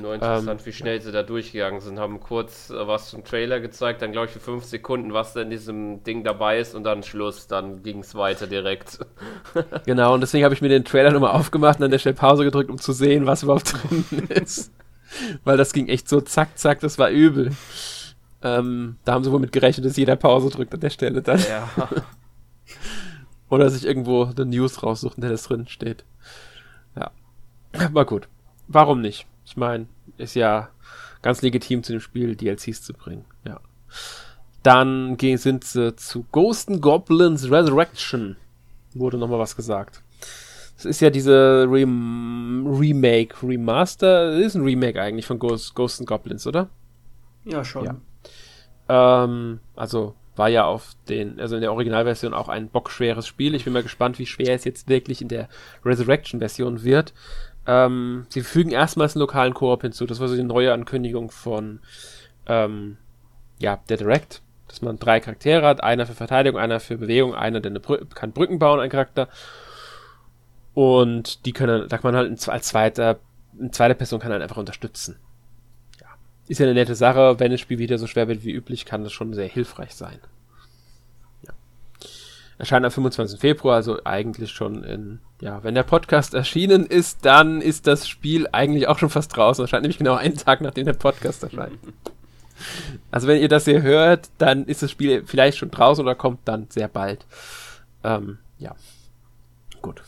Nur interessant, ähm, wie schnell sie da durchgegangen sind. Haben kurz äh, was zum Trailer gezeigt, dann glaube ich für 5 Sekunden, was da in diesem Ding dabei ist und dann Schluss. Dann ging es weiter direkt. (laughs) genau, und deswegen habe ich mir den Trailer nochmal aufgemacht und an der Stelle Pause gedrückt, um zu sehen, was überhaupt drin ist. Weil das ging echt so zack, zack, das war übel. Ähm, da haben sie wohl mit gerechnet, dass jeder Pause drückt an der Stelle dann. Ja. Oder sich irgendwo eine News raussucht, in der das drin steht. Ja. War gut warum nicht? Ich meine, ist ja ganz legitim zu dem Spiel DLCs zu bringen. Ja. Dann gehen, sind sie zu Ghost Goblins Resurrection. Wurde nochmal was gesagt. Das ist ja diese Rem Remake, Remaster. Das ist ein Remake eigentlich von Ghost, Ghost Goblins, oder? Ja, schon. Ja. Ähm, also war ja auf den, also in der Originalversion auch ein bockschweres Spiel. Ich bin mal gespannt, wie schwer es jetzt wirklich in der Resurrection-Version wird. Ähm, sie fügen erstmals einen lokalen Koop hinzu. Das war so die neue Ankündigung von ähm, ja, der Direct, dass man drei Charaktere hat, einer für Verteidigung, einer für Bewegung, einer, der eine Brü kann Brücken bauen, ein Charakter. Und die können, da kann man halt als zweiter, eine zweite Person kann halt einfach unterstützen. Ja. Ist ja eine nette Sache, wenn das Spiel wieder so schwer wird wie üblich, kann das schon sehr hilfreich sein. Erscheint am 25. Februar, also eigentlich schon in, ja, wenn der Podcast erschienen ist, dann ist das Spiel eigentlich auch schon fast draußen. Erscheint nämlich genau einen Tag, nachdem der Podcast erscheint. Also wenn ihr das hier hört, dann ist das Spiel vielleicht schon draußen oder kommt dann sehr bald. Ähm, ja. Gut.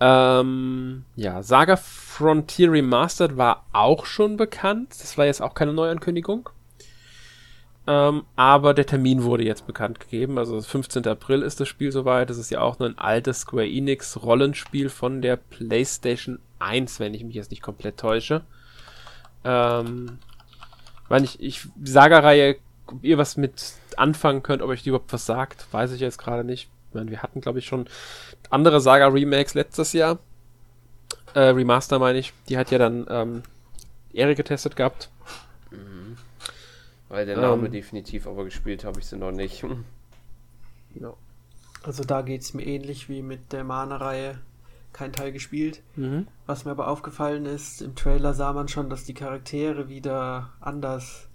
Ähm, ja, Saga Frontier Remastered war auch schon bekannt. Das war jetzt auch keine Neuankündigung. Ähm, aber der Termin wurde jetzt bekannt gegeben. Also 15. April ist das Spiel soweit. Das ist ja auch nur ein altes Square Enix Rollenspiel von der PlayStation 1, wenn ich mich jetzt nicht komplett täusche. Ähm, wenn ich, ich Saga-Reihe, ob ihr was mit anfangen könnt, ob euch die überhaupt was sagt, weiß ich jetzt gerade nicht. Ich meine, wir hatten, glaube ich, schon andere Saga-Remakes letztes Jahr. Äh, Remaster meine ich. Die hat ja dann ähm, Erik getestet gehabt. Mhm. Weil der Name ähm, definitiv, aber gespielt habe ich sie noch nicht. (laughs) ja. Also da geht es mir ähnlich wie mit der Mana-Reihe. Kein Teil gespielt. Mhm. Was mir aber aufgefallen ist, im Trailer sah man schon, dass die Charaktere wieder anders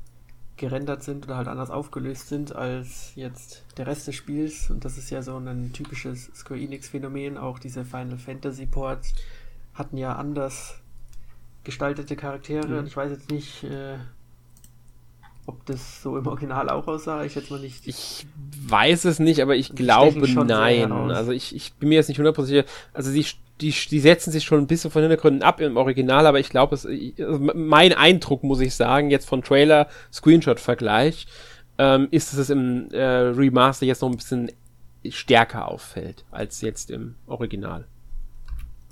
gerendert sind oder halt anders aufgelöst sind als jetzt der Rest des Spiels. Und das ist ja so ein typisches Square Enix-Phänomen. Auch diese Final Fantasy Ports hatten ja anders gestaltete Charaktere. Mhm. Und ich weiß jetzt nicht, äh, ob das so im Original auch aussah, ich jetzt mal nicht. Ich weiß es nicht, aber ich glaube nein. Also ich, ich bin mir jetzt nicht hundertprozentig sicher. Also die, die, die setzen sich schon ein bisschen von Hintergründen ab im Original, aber ich glaube, es, also mein Eindruck, muss ich sagen, jetzt von Trailer, Screenshot-Vergleich, ähm, ist, dass es im äh, Remaster jetzt noch ein bisschen stärker auffällt, als jetzt im Original.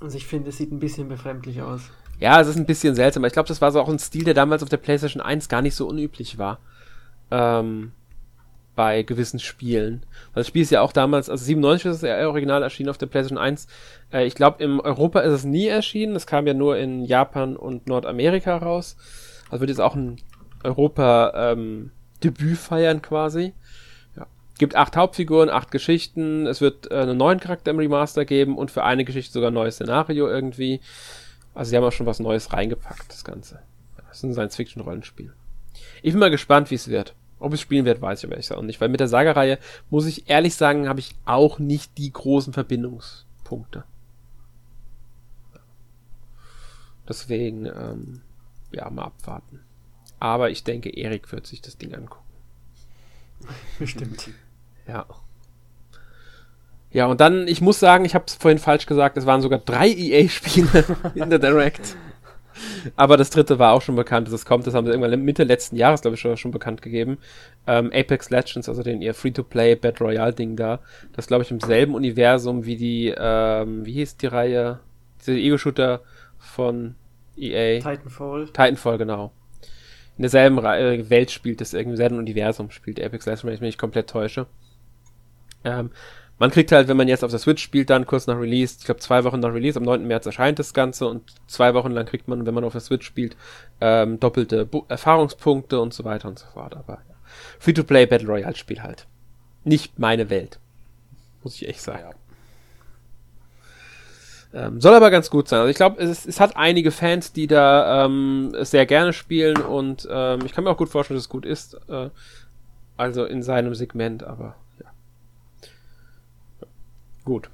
Also ich finde, es sieht ein bisschen befremdlich aus. Ja, es ist ein bisschen seltsam. Ich glaube, das war so auch ein Stil, der damals auf der PlayStation 1 gar nicht so unüblich war. Ähm, bei gewissen Spielen. Weil das Spiel ist ja auch damals, also 97 ist es ja original erschienen auf der PlayStation 1. Äh, ich glaube, in Europa ist es nie erschienen. Es kam ja nur in Japan und Nordamerika raus. Also wird jetzt auch ein Europa ähm, feiern quasi. Ja. Gibt acht Hauptfiguren, acht Geschichten. Es wird äh, einen neuen Charakter im Remaster geben und für eine Geschichte sogar ein neues Szenario irgendwie. Also sie haben auch schon was Neues reingepackt, das Ganze. Das ist ein Science-Fiction-Rollenspiel. Ich bin mal gespannt, wie es wird. Ob es spielen wird, weiß ich aber ehrlich auch nicht. Weil mit der Saga-Reihe, muss ich ehrlich sagen, habe ich auch nicht die großen Verbindungspunkte. Deswegen, ähm, ja, mal abwarten. Aber ich denke, Erik wird sich das Ding angucken. Bestimmt. Ja. Ja, und dann, ich muss sagen, ich habe es vorhin falsch gesagt, es waren sogar drei EA-Spiele (laughs) in der Direct. Aber das dritte war auch schon bekannt, dass es kommt. Das haben sie irgendwann Mitte letzten Jahres, glaube ich, schon, schon bekannt gegeben. Ähm, Apex Legends, also den ihr Free-to-Play Battle Royale-Ding da. Das glaube ich im selben Universum wie die, ähm, wie hieß die Reihe? Diese Ego-Shooter von EA. Titanfall. Titanfall, genau. In derselben Re Welt spielt es irgendwie, im selben Universum spielt Apex Legends, wenn ich mich nicht komplett täusche. Ähm, man kriegt halt, wenn man jetzt auf der Switch spielt, dann kurz nach Release, ich glaube zwei Wochen nach Release, am 9. März erscheint das Ganze und zwei Wochen lang kriegt man, wenn man auf der Switch spielt, ähm, doppelte Bu Erfahrungspunkte und so weiter und so fort. Aber ja. Free-to-Play Battle Royale Spiel halt. Nicht meine Welt. Muss ich echt sagen. Ja. Ähm, soll aber ganz gut sein. Also ich glaube, es, es, hat einige Fans, die da ähm, sehr gerne spielen und ähm, ich kann mir auch gut vorstellen, dass es gut ist. Äh, also in seinem Segment, aber Gut.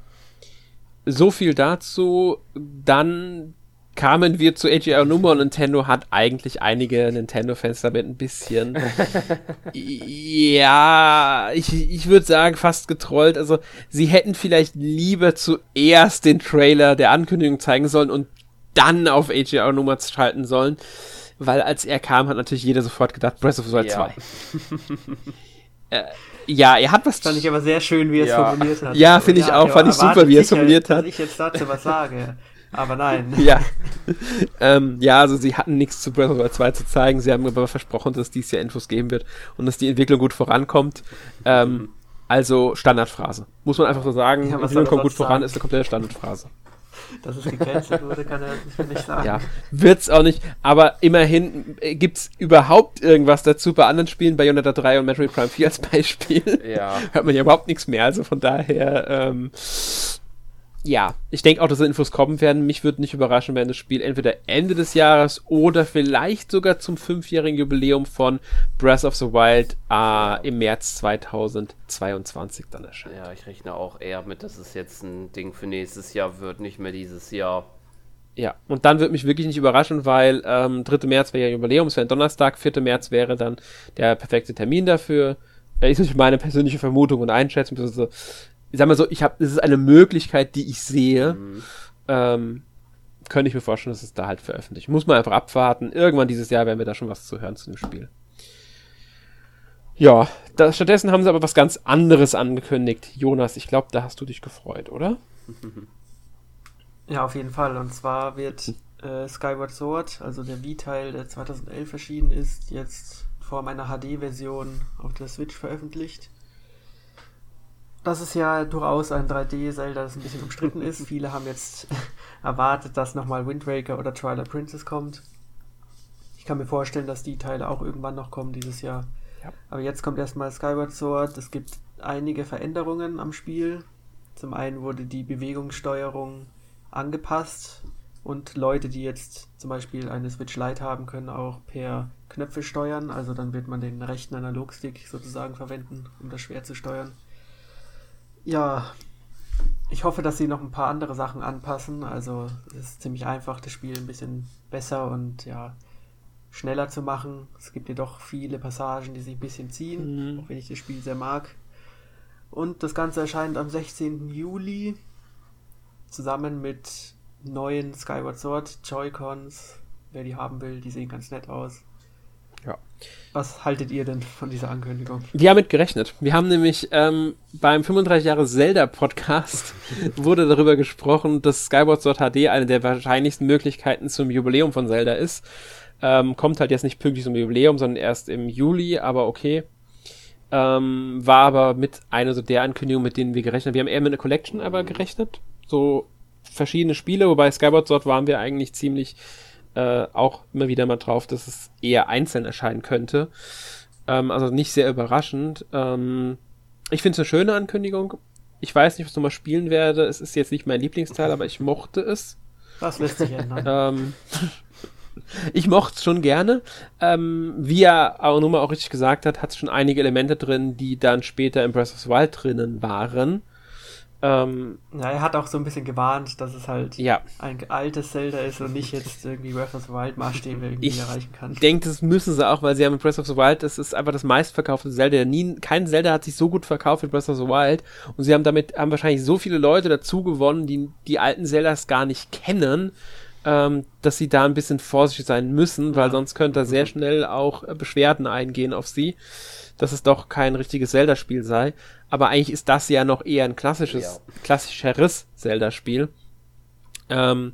So viel dazu. Dann kamen wir zu AGR Nummer und Nintendo hat eigentlich einige Nintendo-Fans damit ein bisschen, (laughs) ja, ich, ich würde sagen, fast getrollt. Also, sie hätten vielleicht lieber zuerst den Trailer der Ankündigung zeigen sollen und dann auf AGR Nummer schalten sollen, weil als er kam, hat natürlich jeder sofort gedacht, Breath of the Wild ja. 2. (laughs) äh, ja, er hat was. Fand ich aber sehr schön, wie er ja. es formuliert hat. Ja, finde ich ja, auch. Fand ich super, wie er es formuliert hat. Dass ich jetzt dazu was sage. Aber nein. (laughs) Ja. ähm, ja, also sie hatten nichts zu Breath of the Wild 2 zu zeigen. Sie haben aber versprochen, dass es dieses Jahr Infos geben wird und dass die Entwicklung gut vorankommt. Ähm, also Standardphrase. Muss man einfach so sagen. Ja, Entwicklung kommt gut sagen? voran, ist eine komplette Standardphrase dass es gecancelt wurde, kann er nicht sagen. Ja, wird's auch nicht. Aber immerhin äh, gibt's überhaupt irgendwas dazu bei anderen Spielen, Bayonetta 3 und Metroid Prime 4 als Beispiel. Ja. (laughs) Hört man ja überhaupt nichts mehr. Also von daher, ähm, ja, ich denke auch, dass Infos kommen werden. Mich würde nicht überraschen, wenn das Spiel entweder Ende des Jahres oder vielleicht sogar zum fünfjährigen Jubiläum von Breath of the Wild äh, im März 2022 dann erscheint. Ja, ich rechne auch eher mit, dass es jetzt ein Ding für nächstes Jahr wird, nicht mehr dieses Jahr. Ja, und dann würde mich wirklich nicht überraschen, weil ähm, 3. März wäre ja Jubiläum, es wäre ein Donnerstag, 4. März wäre dann der perfekte Termin dafür. Das ist natürlich meine persönliche Vermutung und Einschätzung ich sag mal so, ich habe, das ist eine Möglichkeit, die ich sehe. Mhm. Ähm, könnte ich mir vorstellen, dass es da halt veröffentlicht. Muss man einfach abwarten. Irgendwann dieses Jahr werden wir da schon was zu hören zu dem Spiel. Ja, da, stattdessen haben sie aber was ganz anderes angekündigt. Jonas, ich glaube, da hast du dich gefreut, oder? (laughs) Ja, auf jeden Fall. Und zwar wird äh, Skyward Sword, also der Wii-Teil, der 2011 erschienen ist, jetzt vor meiner HD-Version auf der Switch veröffentlicht. Das ist ja durchaus ein 3D-Zelda, das ein bisschen umstritten ist. Viele haben jetzt (laughs) erwartet, dass nochmal Wind Waker oder Twilight Princess kommt. Ich kann mir vorstellen, dass die Teile auch irgendwann noch kommen dieses Jahr. Ja. Aber jetzt kommt erstmal Skyward Sword. Es gibt einige Veränderungen am Spiel. Zum einen wurde die Bewegungssteuerung angepasst und Leute, die jetzt zum Beispiel eine Switch Lite haben, können auch per Knöpfe steuern. Also dann wird man den rechten Analogstick sozusagen verwenden, um das Schwert zu steuern. Ja, ich hoffe, dass sie noch ein paar andere Sachen anpassen. Also es ist ziemlich einfach, das Spiel ein bisschen besser und ja schneller zu machen. Es gibt jedoch viele Passagen, die sich ein bisschen ziehen, mhm. auch wenn ich das Spiel sehr mag. Und das Ganze erscheint am 16. Juli zusammen mit neuen Skyward Sword Joy-Cons. Wer die haben will, die sehen ganz nett aus. Ja. Was haltet ihr denn von dieser Ankündigung? Wir haben mit gerechnet. Wir haben nämlich ähm, beim 35 Jahre Zelda Podcast (laughs) wurde darüber gesprochen, dass Skyward Sword HD eine der wahrscheinlichsten Möglichkeiten zum Jubiläum von Zelda ist. Ähm, kommt halt jetzt nicht pünktlich zum Jubiläum, sondern erst im Juli, aber okay. Ähm, war aber mit einer so der Ankündigung, mit denen wir gerechnet haben. Wir haben eher mit einer Collection aber gerechnet. So verschiedene Spiele, wobei Skyward Sword waren wir eigentlich ziemlich äh, auch immer wieder mal drauf, dass es eher einzeln erscheinen könnte. Ähm, also nicht sehr überraschend. Ähm, ich finde es eine schöne Ankündigung. Ich weiß nicht, was ich nochmal spielen werde. Es ist jetzt nicht mein Lieblingsteil, aber ich mochte es. Das lässt sich ändern. (laughs) ähm, ich mochte es schon gerne. Ähm, wie er Aonuma auch richtig gesagt hat, hat es schon einige Elemente drin, die dann später in Breath of the Wild drinnen waren. Ähm, ja, er hat auch so ein bisschen gewarnt, dass es halt ja. ein altes Zelda ist und nicht jetzt irgendwie Breath of the Wild Maßstäbe (laughs) irgendwie ich erreichen kann. Ich denke, das müssen sie auch, weil sie haben mit Breath of the Wild, das ist einfach das meistverkaufte Zelda. Nie, kein Zelda hat sich so gut verkauft wie Breath of the Wild und sie haben damit, haben wahrscheinlich so viele Leute dazu gewonnen, die die alten Zeldas gar nicht kennen, ähm, dass sie da ein bisschen vorsichtig sein müssen, weil sonst könnte da sehr schnell auch äh, Beschwerden eingehen auf sie, dass es doch kein richtiges Zelda-Spiel sei. Aber eigentlich ist das ja noch eher ein klassisches, Ja. klassischeres Zelda-Spiel. Ähm,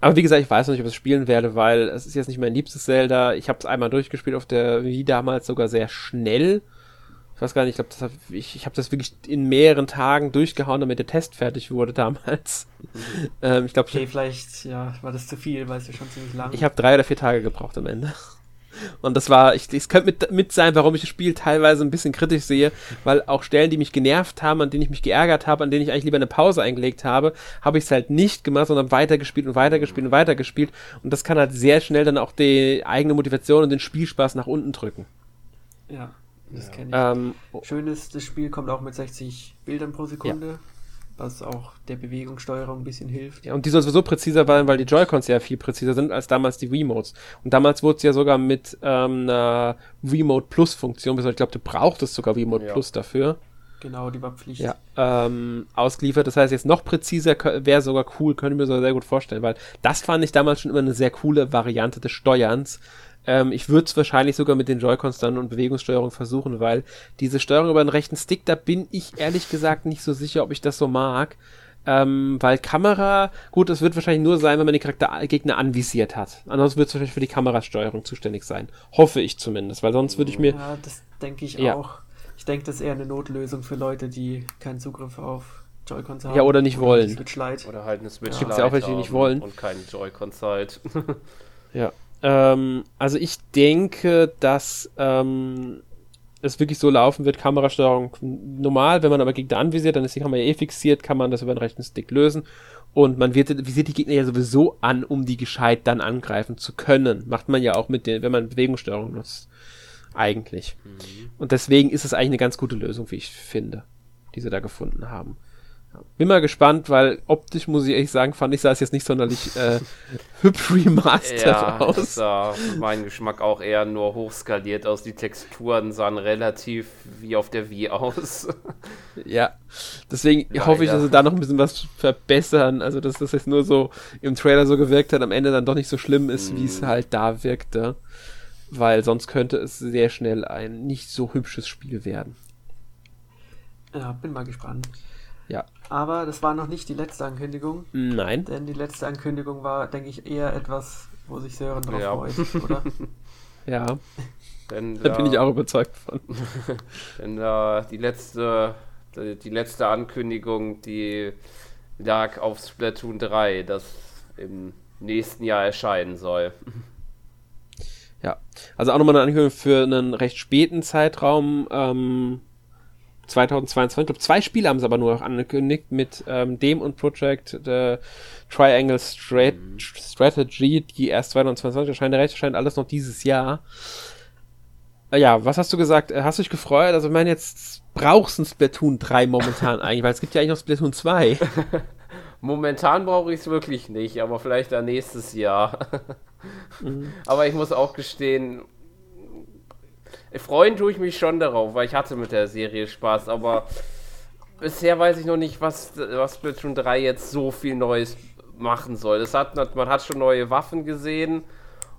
aber wie gesagt, ich weiß noch nicht, ob ich es spielen werde, weil es ist jetzt nicht mein liebstes Zelda. Ich habe es einmal durchgespielt auf der Wii damals sogar sehr schnell. Ich weiß gar nicht, ich glaube, hab, ich, ich habe das wirklich in mehreren Tagen durchgehauen, damit der Test fertig wurde damals. (laughs) ähm, ich glaube, Okay, ich, vielleicht ja, war das zu viel, weil es ja schon ziemlich lang ich habe drei oder vier Tage gebraucht am Ende. (laughs) Und das war, ich, es könnte mit, mit sein, warum ich das Spiel teilweise ein bisschen kritisch sehe, weil auch Stellen, die mich genervt haben, an denen ich mich geärgert habe, an denen ich eigentlich lieber eine Pause eingelegt habe, habe ich es halt nicht gemacht, sondern weitergespielt und weitergespielt und weitergespielt. Und das kann halt sehr schnell dann auch die eigene Motivation und den Spielspaß nach unten drücken. Ja, das Ja. kenne ich. Ähm, Schön ist, das Spiel kommt auch mit 60 Bildern pro Sekunde, was auch der Bewegungssteuerung ein bisschen hilft. Ja, und die soll sowieso präziser sein, weil die Joy-Cons ja viel präziser sind als damals die Wiimotes. Und damals wurde es ja sogar mit ähm, einer Wiimote Plus-Funktion, ich glaube, du brauchtest sogar Wiimote Ja. Plus dafür, Genau, die war Pflicht. ja, ähm, ausgeliefert. Das heißt, jetzt noch präziser wäre sogar cool, könnte ich mir sogar sehr gut vorstellen, weil das fand ich damals schon immer eine sehr coole Variante des Steuerns. Ähm, ich würde es wahrscheinlich sogar mit den Joy-Cons dann und Bewegungssteuerung versuchen, weil diese Steuerung über den rechten Stick, da bin ich ehrlich gesagt nicht so sicher, ob ich das so mag. Ähm, weil Kamera, gut, das wird wahrscheinlich nur sein, wenn man den Charakter Gegner anvisiert hat. Ansonsten wird es wahrscheinlich für die Kamerasteuerung zuständig sein. Hoffe ich zumindest, weil sonst würde ich mir. Ja, das denke ich Ja. auch. Ich denke, das ist eher eine Notlösung für Leute, die keinen Zugriff auf Joy-Cons haben. Ja, oder nicht wollen. die Switch Lite. Oder halt eine Switch Gibt's Lite ja auch welche, die nicht wollen. Und keine Joy-Con-Zeit. (laughs) Ja. Ähm, also ich denke, dass ähm, es wirklich so laufen wird, Kamerasteuerung normal, wenn man aber Gegner anvisiert, dann ist die Kamera eh fixiert, kann man das über den rechten Stick lösen. Und man wird, visiert die Gegner ja sowieso an, um die gescheit dann angreifen zu können. Macht man ja auch mit den, wenn man Bewegungssteuerung nutzt. Eigentlich. Und deswegen ist es eigentlich eine ganz gute Lösung, wie ich finde, die sie da gefunden haben. Bin mal gespannt, weil optisch muss ich ehrlich sagen, fand ich sah es jetzt nicht sonderlich äh, (laughs) hübsch remastert ja, das aus. sah für meinen Geschmack auch eher nur hochskaliert aus. Die Texturen sahen relativ wie auf der Wii aus. (laughs) Ja, deswegen Leider. hoffe ich, dass sie da noch ein bisschen was verbessern. Also, dass das jetzt nur so im Trailer so gewirkt hat, am Ende dann doch nicht so schlimm ist, wie es Mhm. halt da wirkte. Weil sonst könnte es sehr schnell ein nicht so hübsches Spiel werden. Ja, bin mal gespannt. Ja. Aber das war noch nicht die letzte Ankündigung, Nein. denn die letzte Ankündigung war, denke ich, eher etwas, wo sich Sören drauf Ja. freut, oder? (laughs) Ja, Denn da bin ich auch überzeugt von. (laughs) Denn äh, die letzte, die, die letzte Ankündigung, die lag auf Splatoon 3, das im nächsten Jahr erscheinen soll. Ja. Also auch nochmal eine Ankündigung für einen recht späten Zeitraum. Ähm, 2022. Ich glaube, zwei Spiele haben sie aber nur noch angekündigt mit ähm, dem und Project äh, Triangle Strat Strategy, die erst 2022 erscheinen. Der Rest erscheint alles noch dieses Jahr. Äh, ja, was hast du gesagt? Äh, Hast du dich gefreut? Also, ich meine, jetzt brauchst du ein Splatoon 3 momentan (laughs) eigentlich, weil es gibt ja eigentlich noch Splatoon 2. (laughs) Momentan brauche ich es wirklich nicht, aber vielleicht dann nächstes Jahr. (laughs) Aber ich muss auch gestehen, freuen tue ich mich schon darauf, weil ich hatte mit der Serie Spaß, aber bisher weiß ich noch nicht, was, was Splatoon 3 jetzt so viel Neues machen soll. Das hat, man hat schon neue Waffen gesehen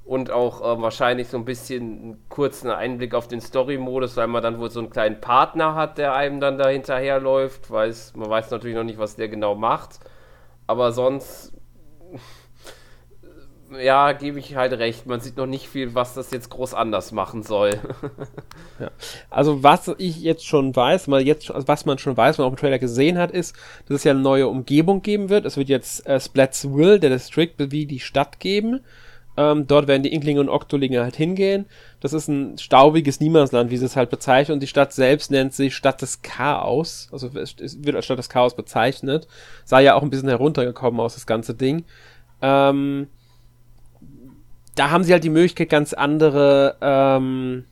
und auch ähm, wahrscheinlich so ein bisschen einen kurzen Einblick auf den Story-Modus, weil man dann wohl so einen kleinen Partner hat, der einem dann da hinterherläuft. Weiß, man weiß natürlich noch nicht, was der genau macht. Aber sonst, ja, gebe ich halt recht. Man sieht noch nicht viel, was das jetzt groß anders machen soll. (laughs) Also was ich jetzt schon weiß, mal jetzt, also was man schon weiß, man auch im Trailer gesehen hat, ist, dass es ja eine neue Umgebung geben wird. Es wird jetzt äh, Splats Will, der District, wie die Stadt geben. Ähm, dort werden die Inklinge und Oktolinge halt hingehen. Das ist ein staubiges Niemandsland, wie sie es halt bezeichnen. Und die Stadt selbst nennt sich Stadt des Chaos. Also es wird als Stadt des Chaos bezeichnet. Sah ja auch ein bisschen heruntergekommen aus, das ganze Ding. Ähm, da haben sie halt die Möglichkeit, ganz andere ähm,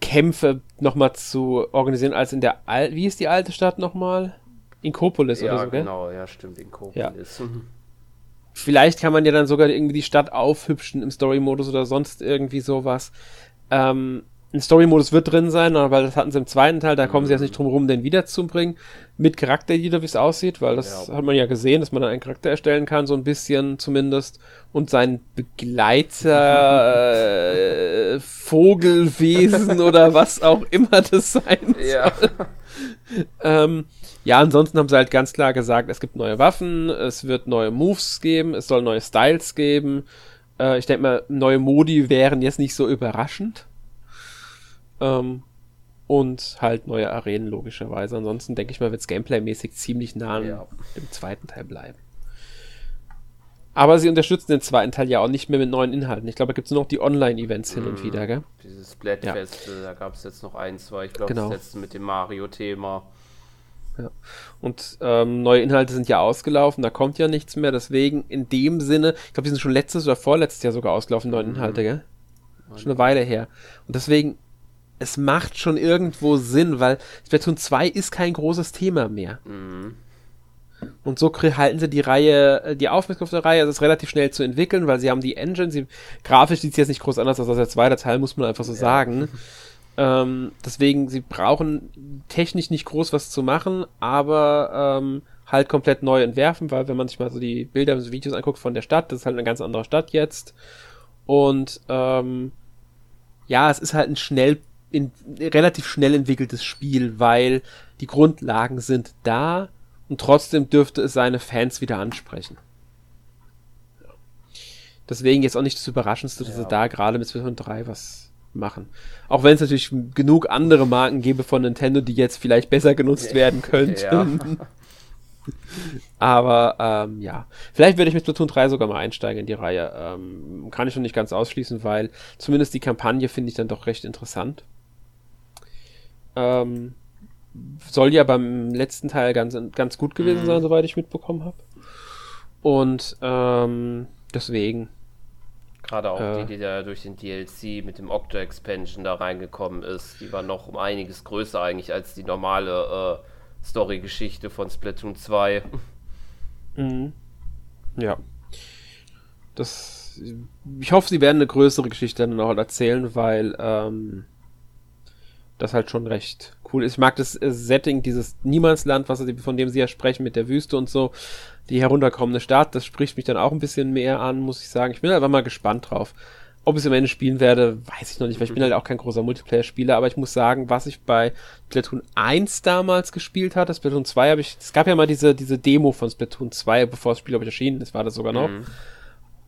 Kämpfe nochmal zu organisieren, als in der Al wie ist die alte Stadt nochmal? Inkopolis oder ja, so, gell? genau, ja, stimmt, in Kopolis. Mhm. (laughs) Vielleicht kann man ja dann sogar irgendwie die Stadt aufhübschen im Story-Modus oder sonst irgendwie sowas. Ähm, ein Story-Modus wird drin sein, weil das hatten sie im zweiten Teil, da kommen sie jetzt nicht drum rum, den wiederzubringen. Mit Charakterlieder, wie es aussieht, weil das ja. hat man ja gesehen, dass man dann einen Charakter erstellen kann, so ein bisschen zumindest. Und sein Begleiter, (laughs) äh, Vogelwesen oder was auch immer das sein soll. Ja. ähm, ja, ansonsten haben sie halt ganz klar gesagt, es gibt neue Waffen, es wird neue Moves geben, es soll neue Styles geben. Äh, ich denke mal, neue Modi wären jetzt nicht so überraschend. Ähm, und halt neue Arenen logischerweise. Ansonsten denke ich mal, wird es gameplaymäßig ziemlich nah ja. im zweiten Teil bleiben. Aber sie unterstützen den zweiten Teil ja auch nicht mehr mit neuen Inhalten. Ich glaube, da gibt es nur noch die Online-Events hin und mhm. wieder, gell? Dieses Splatfest, ja. da gab es jetzt noch ein, zwei. Ich glaube, genau. das letzte mit dem Mario-Thema. Ja. Und ähm, neue Inhalte sind ja ausgelaufen, da kommt ja nichts mehr. Deswegen in dem Sinne, ich glaube, die sind schon letztes oder vorletztes Jahr sogar ausgelaufen, neue mhm. Inhalte, gell? Schon eine Weile her. Und deswegen es macht schon irgendwo Sinn, weil Splatoon 2 ist kein großes Thema mehr. Mhm. Und so halten sie die Reihe, äh, die Aufmerksamkeit der Reihe, es ist relativ schnell zu entwickeln, weil sie haben die Engine, sie, grafisch sieht es jetzt nicht groß anders als der zweite Teil, muss man einfach so ja. sagen. (laughs) Ähm, deswegen, sie brauchen technisch nicht groß was zu machen, aber ähm, halt komplett neu entwerfen, weil wenn man sich mal so die Bilder und Videos anguckt von der Stadt, das ist halt eine ganz andere Stadt jetzt. Und ähm, ja, es ist halt ein schnell in, relativ schnell entwickeltes Spiel, weil die Grundlagen sind da und trotzdem dürfte es seine Fans wieder ansprechen. Deswegen jetzt auch nicht das Überraschendste, dass ja. sie da gerade mit Splatoon 3 was machen. Auch wenn es natürlich genug andere Marken gäbe von Nintendo, die jetzt vielleicht besser genutzt werden könnten. Ja. (laughs) Aber ähm, ja, vielleicht werde ich mit Splatoon 3 sogar mal einsteigen in die Reihe. Ähm, kann ich noch nicht ganz ausschließen, weil zumindest die Kampagne finde ich dann doch recht interessant. Ähm, soll ja beim letzten Teil ganz, ganz gut gewesen mhm. sein, soweit ich mitbekommen habe. Und ähm, deswegen. Gerade auch äh, die, die da durch den DLC mit dem Octo Expansion da reingekommen ist, die war noch um einiges größer eigentlich als die normale äh, Story-Geschichte von Splatoon 2. Mhm. Ja. Das. Ich hoffe, sie werden eine größere Geschichte dann auch erzählen, weil ähm, das halt schon recht cool ist. Ich mag das äh, Setting, dieses Niemandsland, was von dem sie ja sprechen, mit der Wüste und so, die herunterkommende Stadt, das spricht mich dann auch ein bisschen mehr an, muss ich sagen. Ich bin einfach mal gespannt drauf. Ob ich es am Ende spielen werde, weiß ich noch nicht, weil ich bin halt auch kein großer Multiplayer-Spieler, aber ich muss sagen, was ich bei Splatoon 1 damals gespielt hatte, Splatoon 2 habe ich, es gab ja mal diese, diese Demo von Splatoon 2, bevor das Spiel, glaube ich, erschienen ist, war das sogar noch. Mhm.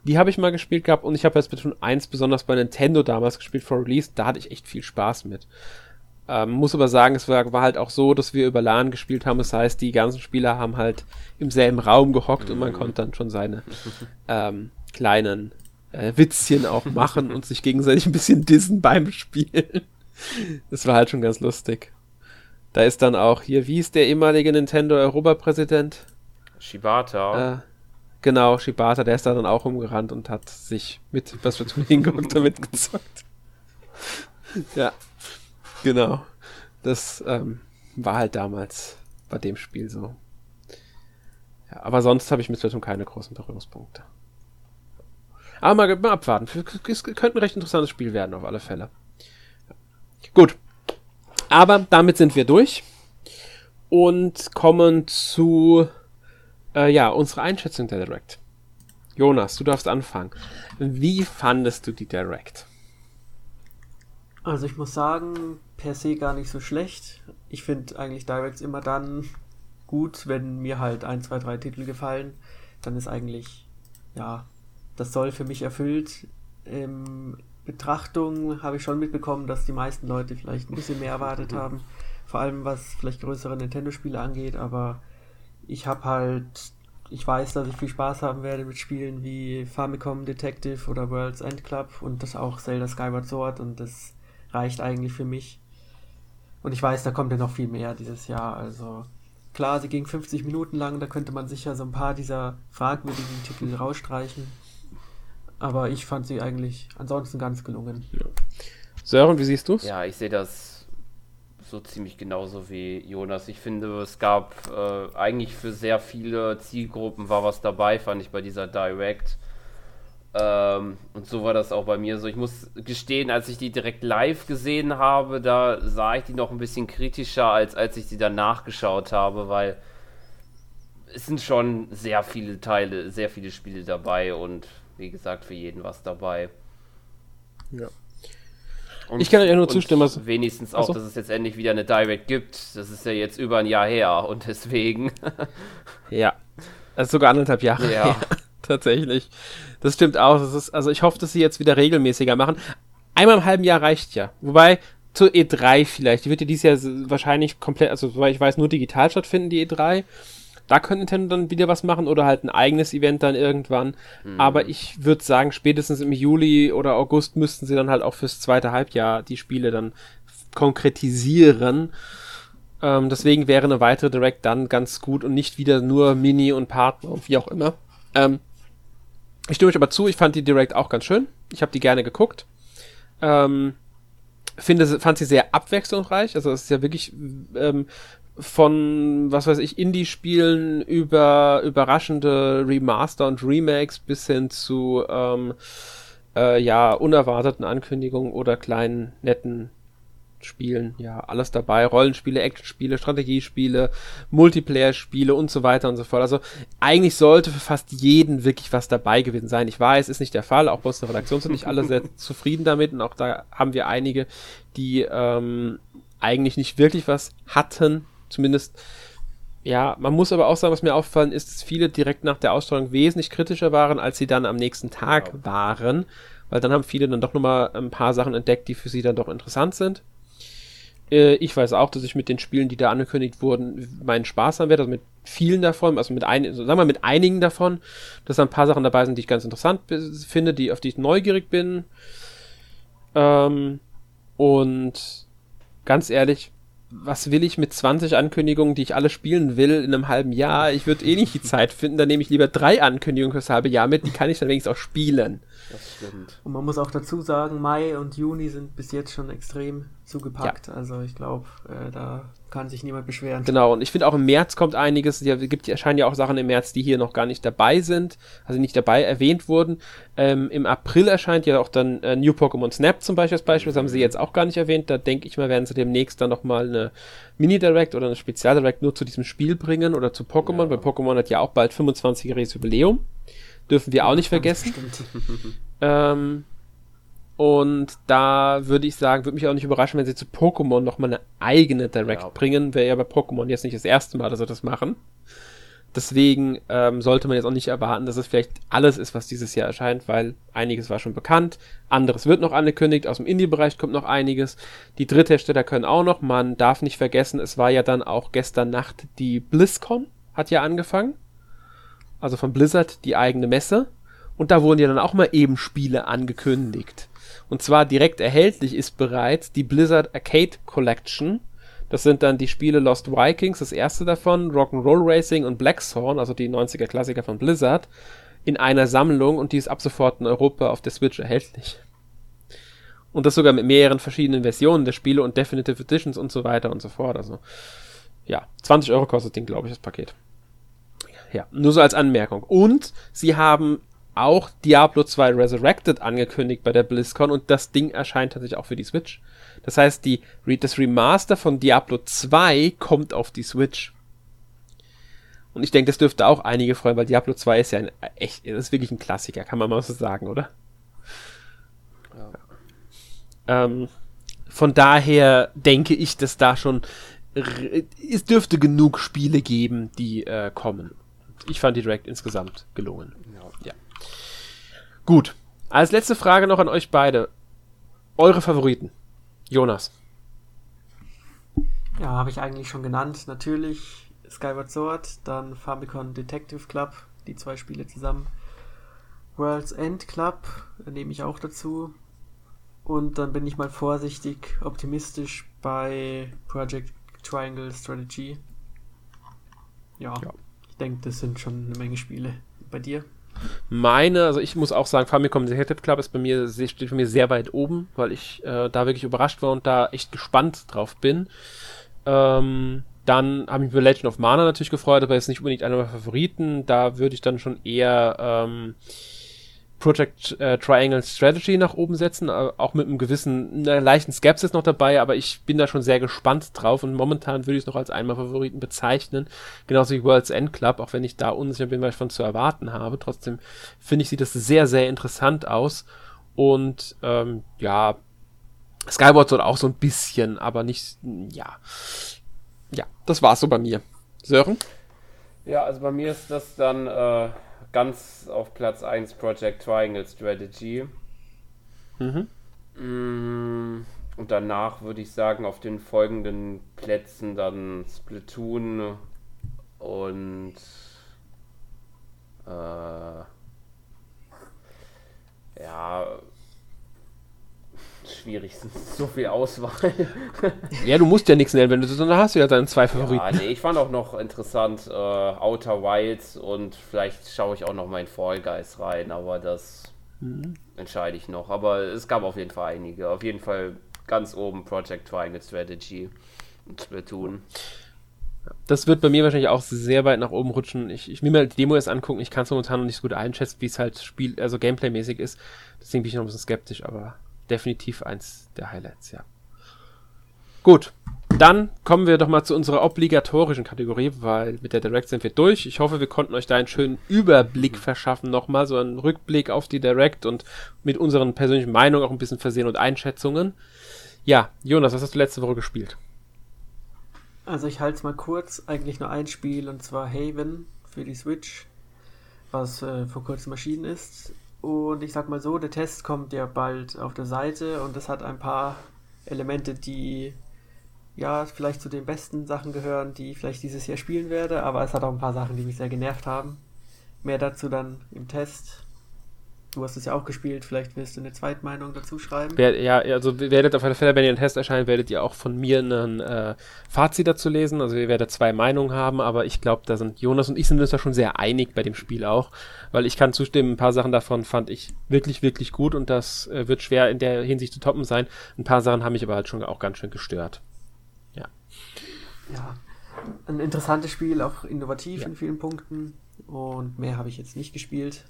Die habe ich mal gespielt gehabt und ich habe jetzt Splatoon 1 besonders bei Nintendo damals gespielt vor Release, da hatte ich echt viel Spaß mit. Ähm, muss aber sagen, es war, war, halt auch so, dass wir über LAN gespielt haben. Das heißt, die ganzen Spieler haben halt im selben Raum gehockt mhm. und man mhm. konnte dann schon seine ähm, kleinen äh, Witzchen auch machen und sich gegenseitig ein bisschen dissen beim Spielen. Das war halt schon ganz lustig. Da ist dann auch hier, wie ist der ehemalige Nintendo Europapräsident? Shibata. Äh, genau, Shibata, der ist da dann auch umgerannt und hat sich mit was wir tun hingeguckt damit gezockt. ja. Genau. Das ähm, war halt damals bei dem Spiel so. Ja, aber sonst habe ich mit Splatoon keine großen Berührungspunkte. Aber mal, mal abwarten. Es könnte ein recht interessantes Spiel werden, auf alle Fälle. Gut. Aber damit sind wir durch und kommen zu äh, ja, unserer Einschätzung der Direct. Jonas, du darfst anfangen. Wie fandest du die Direct? Also ich muss sagen, per se gar nicht so schlecht. Ich finde eigentlich Directs immer dann gut, wenn mir halt ein, zwei, drei Titel gefallen. Dann ist eigentlich, ja, das soll für mich erfüllt. In Betrachtung habe ich schon mitbekommen, dass die meisten Leute vielleicht ein bisschen mehr erwartet haben. Vor allem was vielleicht größere Nintendo-Spiele angeht, aber ich habe halt, ich weiß, dass ich viel Spaß haben werde mit Spielen wie Famicom Detective oder World's End Club und das auch Zelda Skyward Sword und das reicht eigentlich für mich. Und ich weiß, da kommt ja noch viel mehr dieses Jahr. Also klar, sie ging 50 Minuten lang, da könnte man sicher so ein paar dieser fragwürdigen Titel rausstreichen. Aber ich fand sie eigentlich ansonsten ganz gelungen. Ja. Sören, wie siehst du es? Ja, ich sehe das so ziemlich genauso wie Jonas. Ich finde, es gab äh, eigentlich für sehr viele Zielgruppen war was dabei, fand ich bei dieser Direct. Ähm, und so war das auch bei mir so. Ich muss gestehen, als ich die direkt live gesehen habe, da sah ich die noch ein bisschen kritischer, als als ich die dann nachgeschaut habe, weil es sind schon sehr viele Teile, sehr viele Spiele dabei und wie gesagt, für jeden was dabei. Ja. Und, ich kann ja nur zustimmen. Also wenigstens auch, Achso. dass es jetzt endlich wieder eine Direct gibt. Das ist ja jetzt über ein Jahr her und deswegen. (laughs) ja. Also sogar anderthalb Jahre ja. her. (laughs) Tatsächlich. Das stimmt auch. Das ist, also ich hoffe, dass sie jetzt wieder regelmäßiger machen. Einmal im halben Jahr reicht ja. Wobei, zur E3 vielleicht. Die wird ja dieses Jahr wahrscheinlich komplett, also soweit ich weiß, nur digital stattfinden, die E3. Da könnte Nintendo dann wieder was machen oder halt ein eigenes Event dann irgendwann. Mhm. Aber ich würde sagen, spätestens im Juli oder August müssten sie dann halt auch fürs zweite Halbjahr die Spiele dann konkretisieren. Ähm, deswegen wäre eine weitere Direct dann ganz gut und nicht wieder nur Mini und Partner und wie auch immer. Ähm, ich stimme euch aber zu, ich fand die Direct auch ganz schön. Ich habe die gerne geguckt. Ähm, finde, fand sie sehr abwechslungsreich. Also es ist ja wirklich ähm, von, was weiß ich, Indie-Spielen über überraschende Remaster und Remakes bis hin zu ähm, äh, ja, unerwarteten Ankündigungen oder kleinen, netten Spielen. Ja, alles dabei. Rollenspiele, Actionspiele, Strategiespiele, Multiplayer-Spiele und so weiter und so fort. Also eigentlich sollte für fast jeden wirklich was dabei gewesen sein. Ich weiß, ist nicht der Fall. Auch bei uns in der Redaktion sind nicht alle sehr (laughs) zufrieden damit und auch da haben wir einige, die ähm, eigentlich nicht wirklich was hatten zumindest, ja, man muss aber auch sagen, was mir auffallen ist, dass viele direkt nach der Ausstrahlung wesentlich kritischer waren, als sie dann am nächsten Tag ja. waren, weil dann haben viele dann doch nochmal ein paar Sachen entdeckt, die für sie dann doch interessant sind. Äh, ich weiß auch, dass ich mit den Spielen, die da angekündigt wurden, meinen Spaß haben werde, also mit vielen davon, also mit ein, sagen wir mit einigen davon, dass da ein paar Sachen dabei sind, die ich ganz interessant finde, die, auf die ich neugierig bin. Ähm, und ganz ehrlich, was will ich mit 20 Ankündigungen, die ich alle spielen will, in einem halben Jahr? Ich würde eh nicht die Zeit finden, dann nehme ich lieber drei Ankündigungen fürs halbe Jahr mit, die kann ich dann wenigstens auch spielen. Das stimmt. Und man muss auch dazu sagen, Mai und Juni sind bis jetzt schon extrem zugepackt. Ja. Also ich glaube, äh, da kann sich niemand beschweren. Genau, und ich finde auch im März kommt einiges. Es gibt, erscheinen ja auch Sachen im März, die hier noch gar nicht dabei sind, also nicht dabei erwähnt wurden. Ähm, Im April erscheint ja auch dann äh, New Pokémon Snap zum Beispiel als Beispiel. Das haben sie jetzt auch gar nicht erwähnt. Da denke ich mal, werden sie demnächst dann nochmal eine Mini-Direct oder eine Spezial-Direct nur zu diesem Spiel bringen oder zu Pokémon, ja. weil Pokémon hat ja auch bald 25-jähriges Jubiläum. Dürfen wir auch nicht vergessen. (laughs) ähm, und da würde ich sagen, würde mich auch nicht überraschen, wenn sie zu Pokémon nochmal eine eigene Direct ja. bringen. Wäre ja bei Pokémon jetzt nicht das erste Mal, dass sie das machen. Deswegen ähm, sollte man jetzt auch nicht erwarten, dass es vielleicht alles ist, was dieses Jahr erscheint, weil einiges war schon bekannt, anderes wird noch angekündigt, aus dem Indie-Bereich kommt noch einiges. Die Dritthersteller können auch noch, man darf nicht vergessen, es war ja dann auch gestern Nacht die BlizzCon, hat ja angefangen. Also von Blizzard die eigene Messe. Und da wurden ja dann auch mal eben Spiele angekündigt. Und zwar direkt erhältlich ist bereits die Blizzard Arcade Collection. Das sind dann die Spiele Lost Vikings, das erste davon, Rock'n'Roll Racing und Blackthorn, also die 90er Klassiker von Blizzard, in einer Sammlung und die ist ab sofort in Europa auf der Switch erhältlich. Und das sogar mit mehreren verschiedenen Versionen der Spiele und Definitive Editions und so weiter und so fort. Also, ja, 20 Euro kostet den, glaube ich, das Paket. Ja, nur so als Anmerkung. Und sie haben auch Diablo 2 Resurrected angekündigt bei der BlizzCon und das Ding erscheint tatsächlich auch für die Switch. Das heißt, die, das Remaster von Diablo 2 kommt auf die Switch. Und ich denke, das dürfte auch einige freuen, weil Diablo 2 ist ja ein echt, ist wirklich ein Klassiker, kann man mal so sagen, oder? Ja. Ähm, von daher denke ich, dass da schon es dürfte genug Spiele geben, die äh, kommen. Ich fand die Direct insgesamt gelungen. Gut. Als letzte Frage noch an euch beide. Eure Favoriten. Jonas. Ja, habe ich eigentlich schon genannt. Natürlich Skyward Sword, dann Famicom Detective Club, die zwei Spiele zusammen. World's End Club nehme ich auch dazu. Und dann bin ich mal vorsichtig optimistisch bei Project Triangle Strategy. Ja, ja. Ich denke, das sind schon eine Menge Spiele. Bei dir? Meine, also ich muss auch sagen, Famicom Detective Club ist bei mir, steht bei mir sehr weit oben, weil ich äh, da wirklich überrascht war und da echt gespannt drauf bin. Ähm, dann habe ich mich über Legend of Mana natürlich gefreut, aber ist nicht unbedingt einer meiner Favoriten. Da würde ich dann schon eher ähm, Project äh, Triangle Strategy nach oben setzen, äh, auch mit einem gewissen, einer leichten Skepsis noch dabei, aber ich bin da schon sehr gespannt drauf und momentan würde ich es noch als einmal Favoriten bezeichnen, genauso wie World's End Club, auch wenn ich da unsicher bin, was ich von zu erwarten habe. Trotzdem finde ich, sieht das sehr, sehr interessant aus und ähm, ja, Skyward Sword auch so ein bisschen, aber nicht, ja. Ja, das war's so bei mir. Sören? Ja, also bei mir ist das dann äh, ganz auf Platz 1 Project Triangle Strategy. Mhm. Mm, und danach würde ich sagen, auf den folgenden Plätzen dann Splatoon und äh, ja, schwierig, (laughs) so viel Auswahl. (laughs) ja, du musst ja nichts nennen, wenn du sondern hast du ja deine zwei Favoriten. Ja, nee, ich fand auch noch interessant äh, Outer Wilds und vielleicht schaue ich auch noch mal in Fall Guys rein, aber das mhm. entscheide ich noch. Aber es gab auf jeden Fall einige. Auf jeden Fall ganz oben Project Triangle Strategy und Splatoon. Das wird bei mir wahrscheinlich auch sehr weit nach oben rutschen. Ich, ich will mir die Demo erst angucken. Ich kann es momentan noch nicht so gut einschätzen, wie es halt Spiel, also Gameplay-mäßig ist. Deswegen bin ich noch ein bisschen skeptisch, aber definitiv eins der Highlights, ja. Gut, dann kommen wir doch mal zu unserer obligatorischen Kategorie, weil mit der Direct sind wir durch. Ich hoffe, wir konnten euch da einen schönen Überblick verschaffen, nochmal so einen Rückblick auf die Direct und mit unseren persönlichen Meinungen auch ein bisschen versehen und Einschätzungen. Ja, Jonas, was hast du letzte Woche gespielt? Also ich halte es mal kurz, eigentlich nur ein Spiel und zwar Haven für die Switch, was äh, vor kurzem erschienen ist. Und ich sag mal so, der Test kommt ja bald auf der Seite und es hat ein paar Elemente, die ja vielleicht zu den besten Sachen gehören, die ich vielleicht dieses Jahr spielen werde, aber es hat auch ein paar Sachen, die mich sehr genervt haben. Mehr dazu dann im Test. Du hast es ja auch gespielt, vielleicht willst du eine Zweitmeinung dazu schreiben. Wer, ja, also werdet auf alle Fälle, wenn ihr den Test erscheint, werdet ihr auch von mir ein äh, Fazit dazu lesen. Also ihr werdet zwei Meinungen haben, aber ich glaube, da sind Jonas und ich sind uns da schon sehr einig bei dem Spiel auch, weil ich kann zustimmen, ein paar Sachen davon fand ich wirklich, wirklich gut und das äh, wird schwer in der Hinsicht zu toppen sein. Ein paar Sachen haben mich aber halt schon auch ganz schön gestört. Ja. Ja, ein interessantes Spiel, auch innovativ ja. in vielen Punkten und mehr habe ich jetzt nicht gespielt.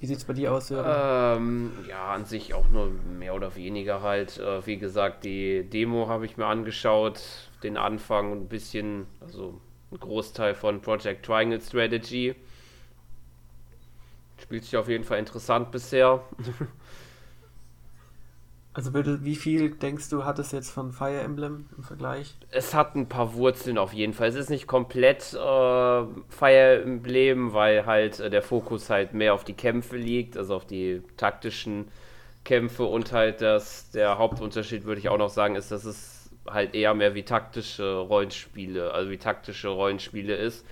Wie sieht es bei dir aus, Ähm, ja, an sich auch nur mehr oder weniger halt. Äh, wie gesagt, die Demo habe ich mir angeschaut, den Anfang ein bisschen, also ein Großteil von Project Triangle Strategy. Spielt sich auf jeden Fall interessant bisher. (laughs) Also wie viel denkst du, hat es jetzt von Fire Emblem im Vergleich? Es hat ein paar Wurzeln auf jeden Fall. Es ist nicht komplett äh, Fire Emblem, weil halt äh, der Fokus halt mehr auf die Kämpfe liegt, also auf die taktischen Kämpfe und halt das, der Hauptunterschied würde ich auch noch sagen, ist, dass es halt eher mehr wie taktische Rollenspiele, also wie taktische Rollenspiele ist.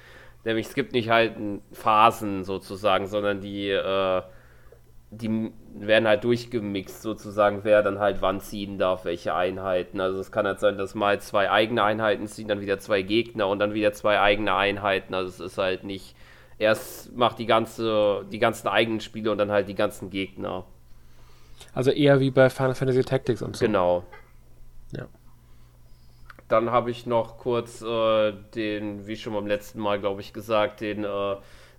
Nämlich es gibt nicht halt Phasen sozusagen, sondern die äh, die werden halt durchgemixt sozusagen, wer dann halt wann ziehen darf, welche Einheiten. Also es kann halt sein, dass mal zwei eigene Einheiten ziehen, dann wieder zwei Gegner und dann wieder zwei eigene Einheiten. Also es ist halt nicht, erst macht die ganze, die ganzen eigenen Spiele und dann halt die ganzen Gegner. Also eher wie bei Final Fantasy Tactics und so. Genau. Ja. Dann habe ich noch kurz äh, den, wie schon beim letzten Mal, glaube ich, gesagt, den äh,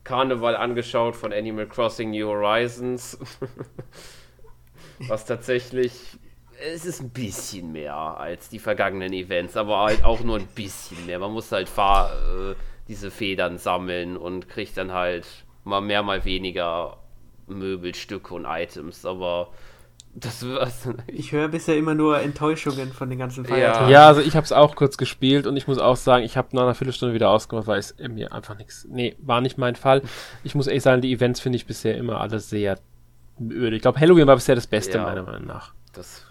Karneval angeschaut von Animal Crossing New Horizons. (laughs) Was tatsächlich. Es ist ein bisschen mehr als die vergangenen Events, aber halt auch nur ein bisschen mehr. Man muss halt fahr, äh, diese Federn sammeln und kriegt dann halt mal mehr, mal weniger Möbelstücke und Items, aber das war's. Ich höre bisher immer nur Enttäuschungen von den ganzen Feiertagen. Ja, also ich habe es auch kurz gespielt und ich muss auch sagen, ich habe nach einer Viertelstunde wieder ausgemacht, weil es mir einfach nichts. Nee, war nicht mein Fall. Ich muss ehrlich sagen, die Events finde ich bisher immer alles sehr öde. Ich glaube, Halloween war bisher das Beste, ja, meiner Meinung nach.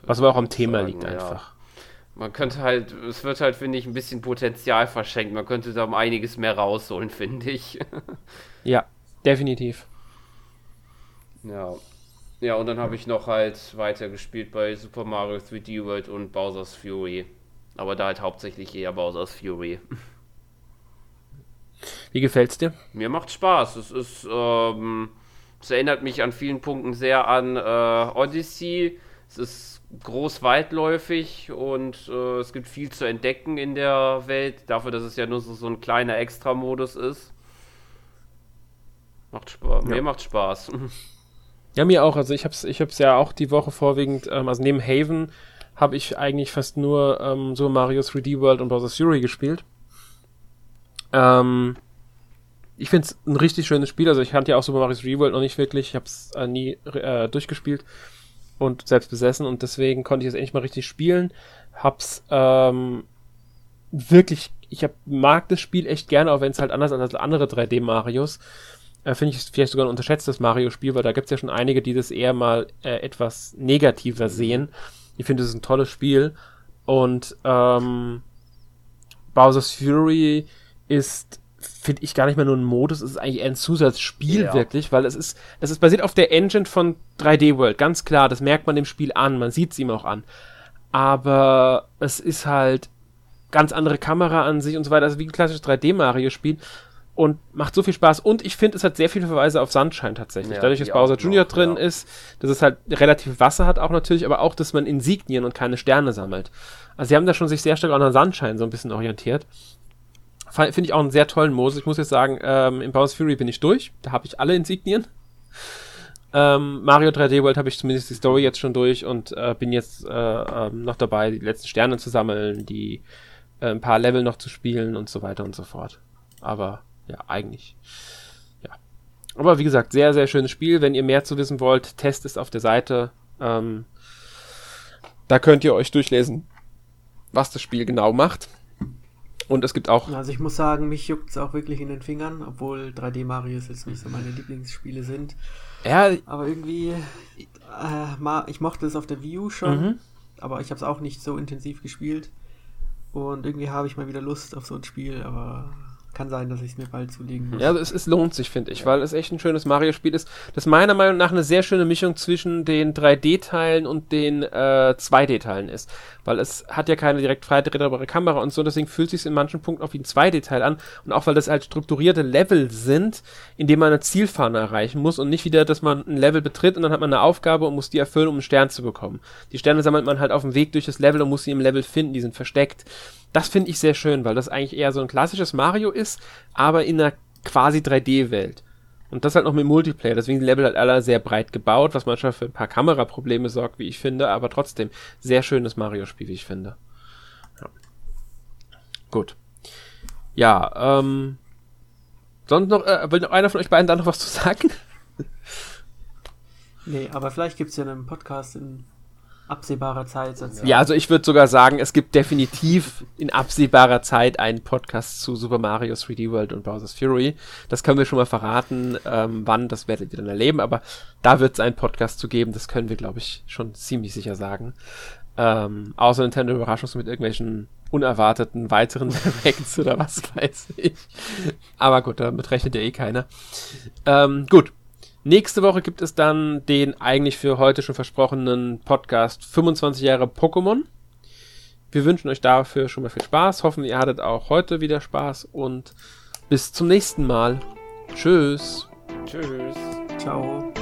Was aber auch am Thema sagen, liegt einfach. Ja. Man könnte halt, es wird halt, finde ich, ein bisschen Potenzial verschenkt. Man könnte da um einiges mehr rausholen, (laughs) finde ich. ja, definitiv. Ja, ja, und dann habe ich noch halt weitergespielt bei Super Mario 3D World und Bowser's Fury. Aber da halt hauptsächlich eher Bowser's Fury. (laughs) Wie gefällt's dir? Mir macht Spaß. Es ist, ähm, es erinnert mich an vielen Punkten sehr an äh, Odyssey. Es ist groß weitläufig und äh, es gibt viel zu entdecken in der Welt, dafür, dass es ja nur so, so ein kleiner Extra-Modus ist. Macht Spaß. Ja. Mir macht Spaß. (laughs) Ja, mir auch. Also ich habe es ich hab's ja auch die Woche vorwiegend, ähm, also neben Haven habe ich eigentlich fast nur ähm, so Mario 3D World und Bowser's Fury gespielt. Ähm, ich finde es ein richtig schönes Spiel. Also ich kannte ja auch Super Mario 3D World noch nicht wirklich. Ich habe es äh, nie äh, durchgespielt und selbst besessen und deswegen konnte ich es endlich mal richtig spielen. Hab's ähm, wirklich, ich hab, mag das Spiel echt gerne, auch wenn es halt anders als andere 3D-Marios. Äh, Finde ich vielleicht sogar ein unterschätztes Mario-Spiel, weil da gibt es ja schon einige, die das eher mal äh, etwas negativer sehen. Ich finde, es ist ein tolles Spiel. Und ähm, Bowser's Fury ist finde ich gar nicht mehr nur ein Modus, es ist eigentlich eher ein Zusatzspiel ja. wirklich, weil es ist, es ist basiert auf der Engine von 3D World, ganz klar, das merkt man dem Spiel an, man sieht es ihm auch an. Aber es ist halt ganz andere Kamera an sich und so weiter, also wie ein klassisches 3D-Mario-Spiel und macht so viel Spaß. Und ich finde, es hat sehr viele Verweise auf Sunshine tatsächlich. Ja, Dadurch, dass Bowser Jr. Drin ja. ist, dass es halt relativ Wasser hat auch natürlich, aber auch, dass man Insignien und keine Sterne sammelt. Also sie haben da schon sich sehr stark an der Sunshine so ein bisschen orientiert. Finde ich auch einen sehr tollen Modus. Ich muss jetzt sagen, ähm, in Bowser's Fury bin ich durch. Da habe ich alle Insignien. Ähm, Mario 3D World habe ich zumindest die Story jetzt schon durch und äh, bin jetzt äh, äh, noch dabei, die letzten Sterne zu sammeln, die äh, ein paar Level noch zu spielen und so weiter und so fort. Aber ja, eigentlich. Ja. Aber wie gesagt, sehr, sehr schönes Spiel. Wenn ihr mehr zu wissen wollt, Test ist auf der Seite. Ähm, da könnt ihr euch durchlesen, was das Spiel genau macht. Und es gibt auch. Also ich muss sagen, mich juckt es auch wirklich in den Fingern, obwohl 3D Marios jetzt nicht so meine Lieblingsspiele sind. Ja. Aber irgendwie, äh, ich mochte es auf der Wii U schon, mhm. aber ich habe es auch nicht so intensiv gespielt. Und irgendwie habe ich mal wieder Lust auf so ein Spiel, aber kann sein, dass ich es mir bald zulegen muss. Ja, also es, es lohnt sich, finde ich, ja. weil es echt ein schönes Mario-Spiel ist, das meiner Meinung nach eine sehr schöne Mischung zwischen den 3D-Teilen und den äh, 2D-Teilen ist. Weil es hat ja keine direkt frei drehbare Kamera und so, deswegen fühlt es sich in manchen Punkten auch wie ein 2D-Teil an. Und auch weil das halt strukturierte Level sind, in denen man eine Zielfahne erreichen muss und nicht wieder, dass man ein Level betritt und dann hat man eine Aufgabe und muss die erfüllen, um einen Stern zu bekommen. Die Sterne sammelt man halt auf dem Weg durch das Level und muss sie im Level finden, die sind versteckt. Das finde ich sehr schön, weil das eigentlich eher so ein klassisches Mario ist, aber in einer quasi 3D-Welt. Und das halt noch mit Multiplayer. Deswegen die Level halt alle sehr breit gebaut, was manchmal für ein paar Kameraprobleme sorgt, wie ich finde, aber trotzdem sehr schönes Mario-Spiel, wie ich finde. Ja. Gut. Ja, ähm. Sonst noch, äh, will noch einer von euch beiden da noch was zu sagen? Nee, aber vielleicht gibt es ja einen Podcast in absehbarer Zeit. Sozusagen. Ja, also ich würde sogar sagen, es gibt definitiv in absehbarer Zeit einen Podcast zu Super Mario 3D World und Bowser's Fury. Das können wir schon mal verraten, ähm, wann, das werdet ihr dann erleben, aber da wird es einen Podcast zu geben, das können wir, glaube ich, schon ziemlich sicher sagen. Ähm, außer Nintendo Überraschungs mit irgendwelchen unerwarteten weiteren (laughs) Directs oder was weiß ich. Aber gut, damit rechnet ja eh keiner. Ähm, gut, Nächste Woche gibt es dann den eigentlich für heute schon versprochenen Podcast 25 Jahre Pokémon. Wir wünschen euch dafür schon mal viel Spaß. Hoffen, ihr hattet auch heute wieder Spaß und bis zum nächsten Mal. Tschüss. Tschüss. Ciao.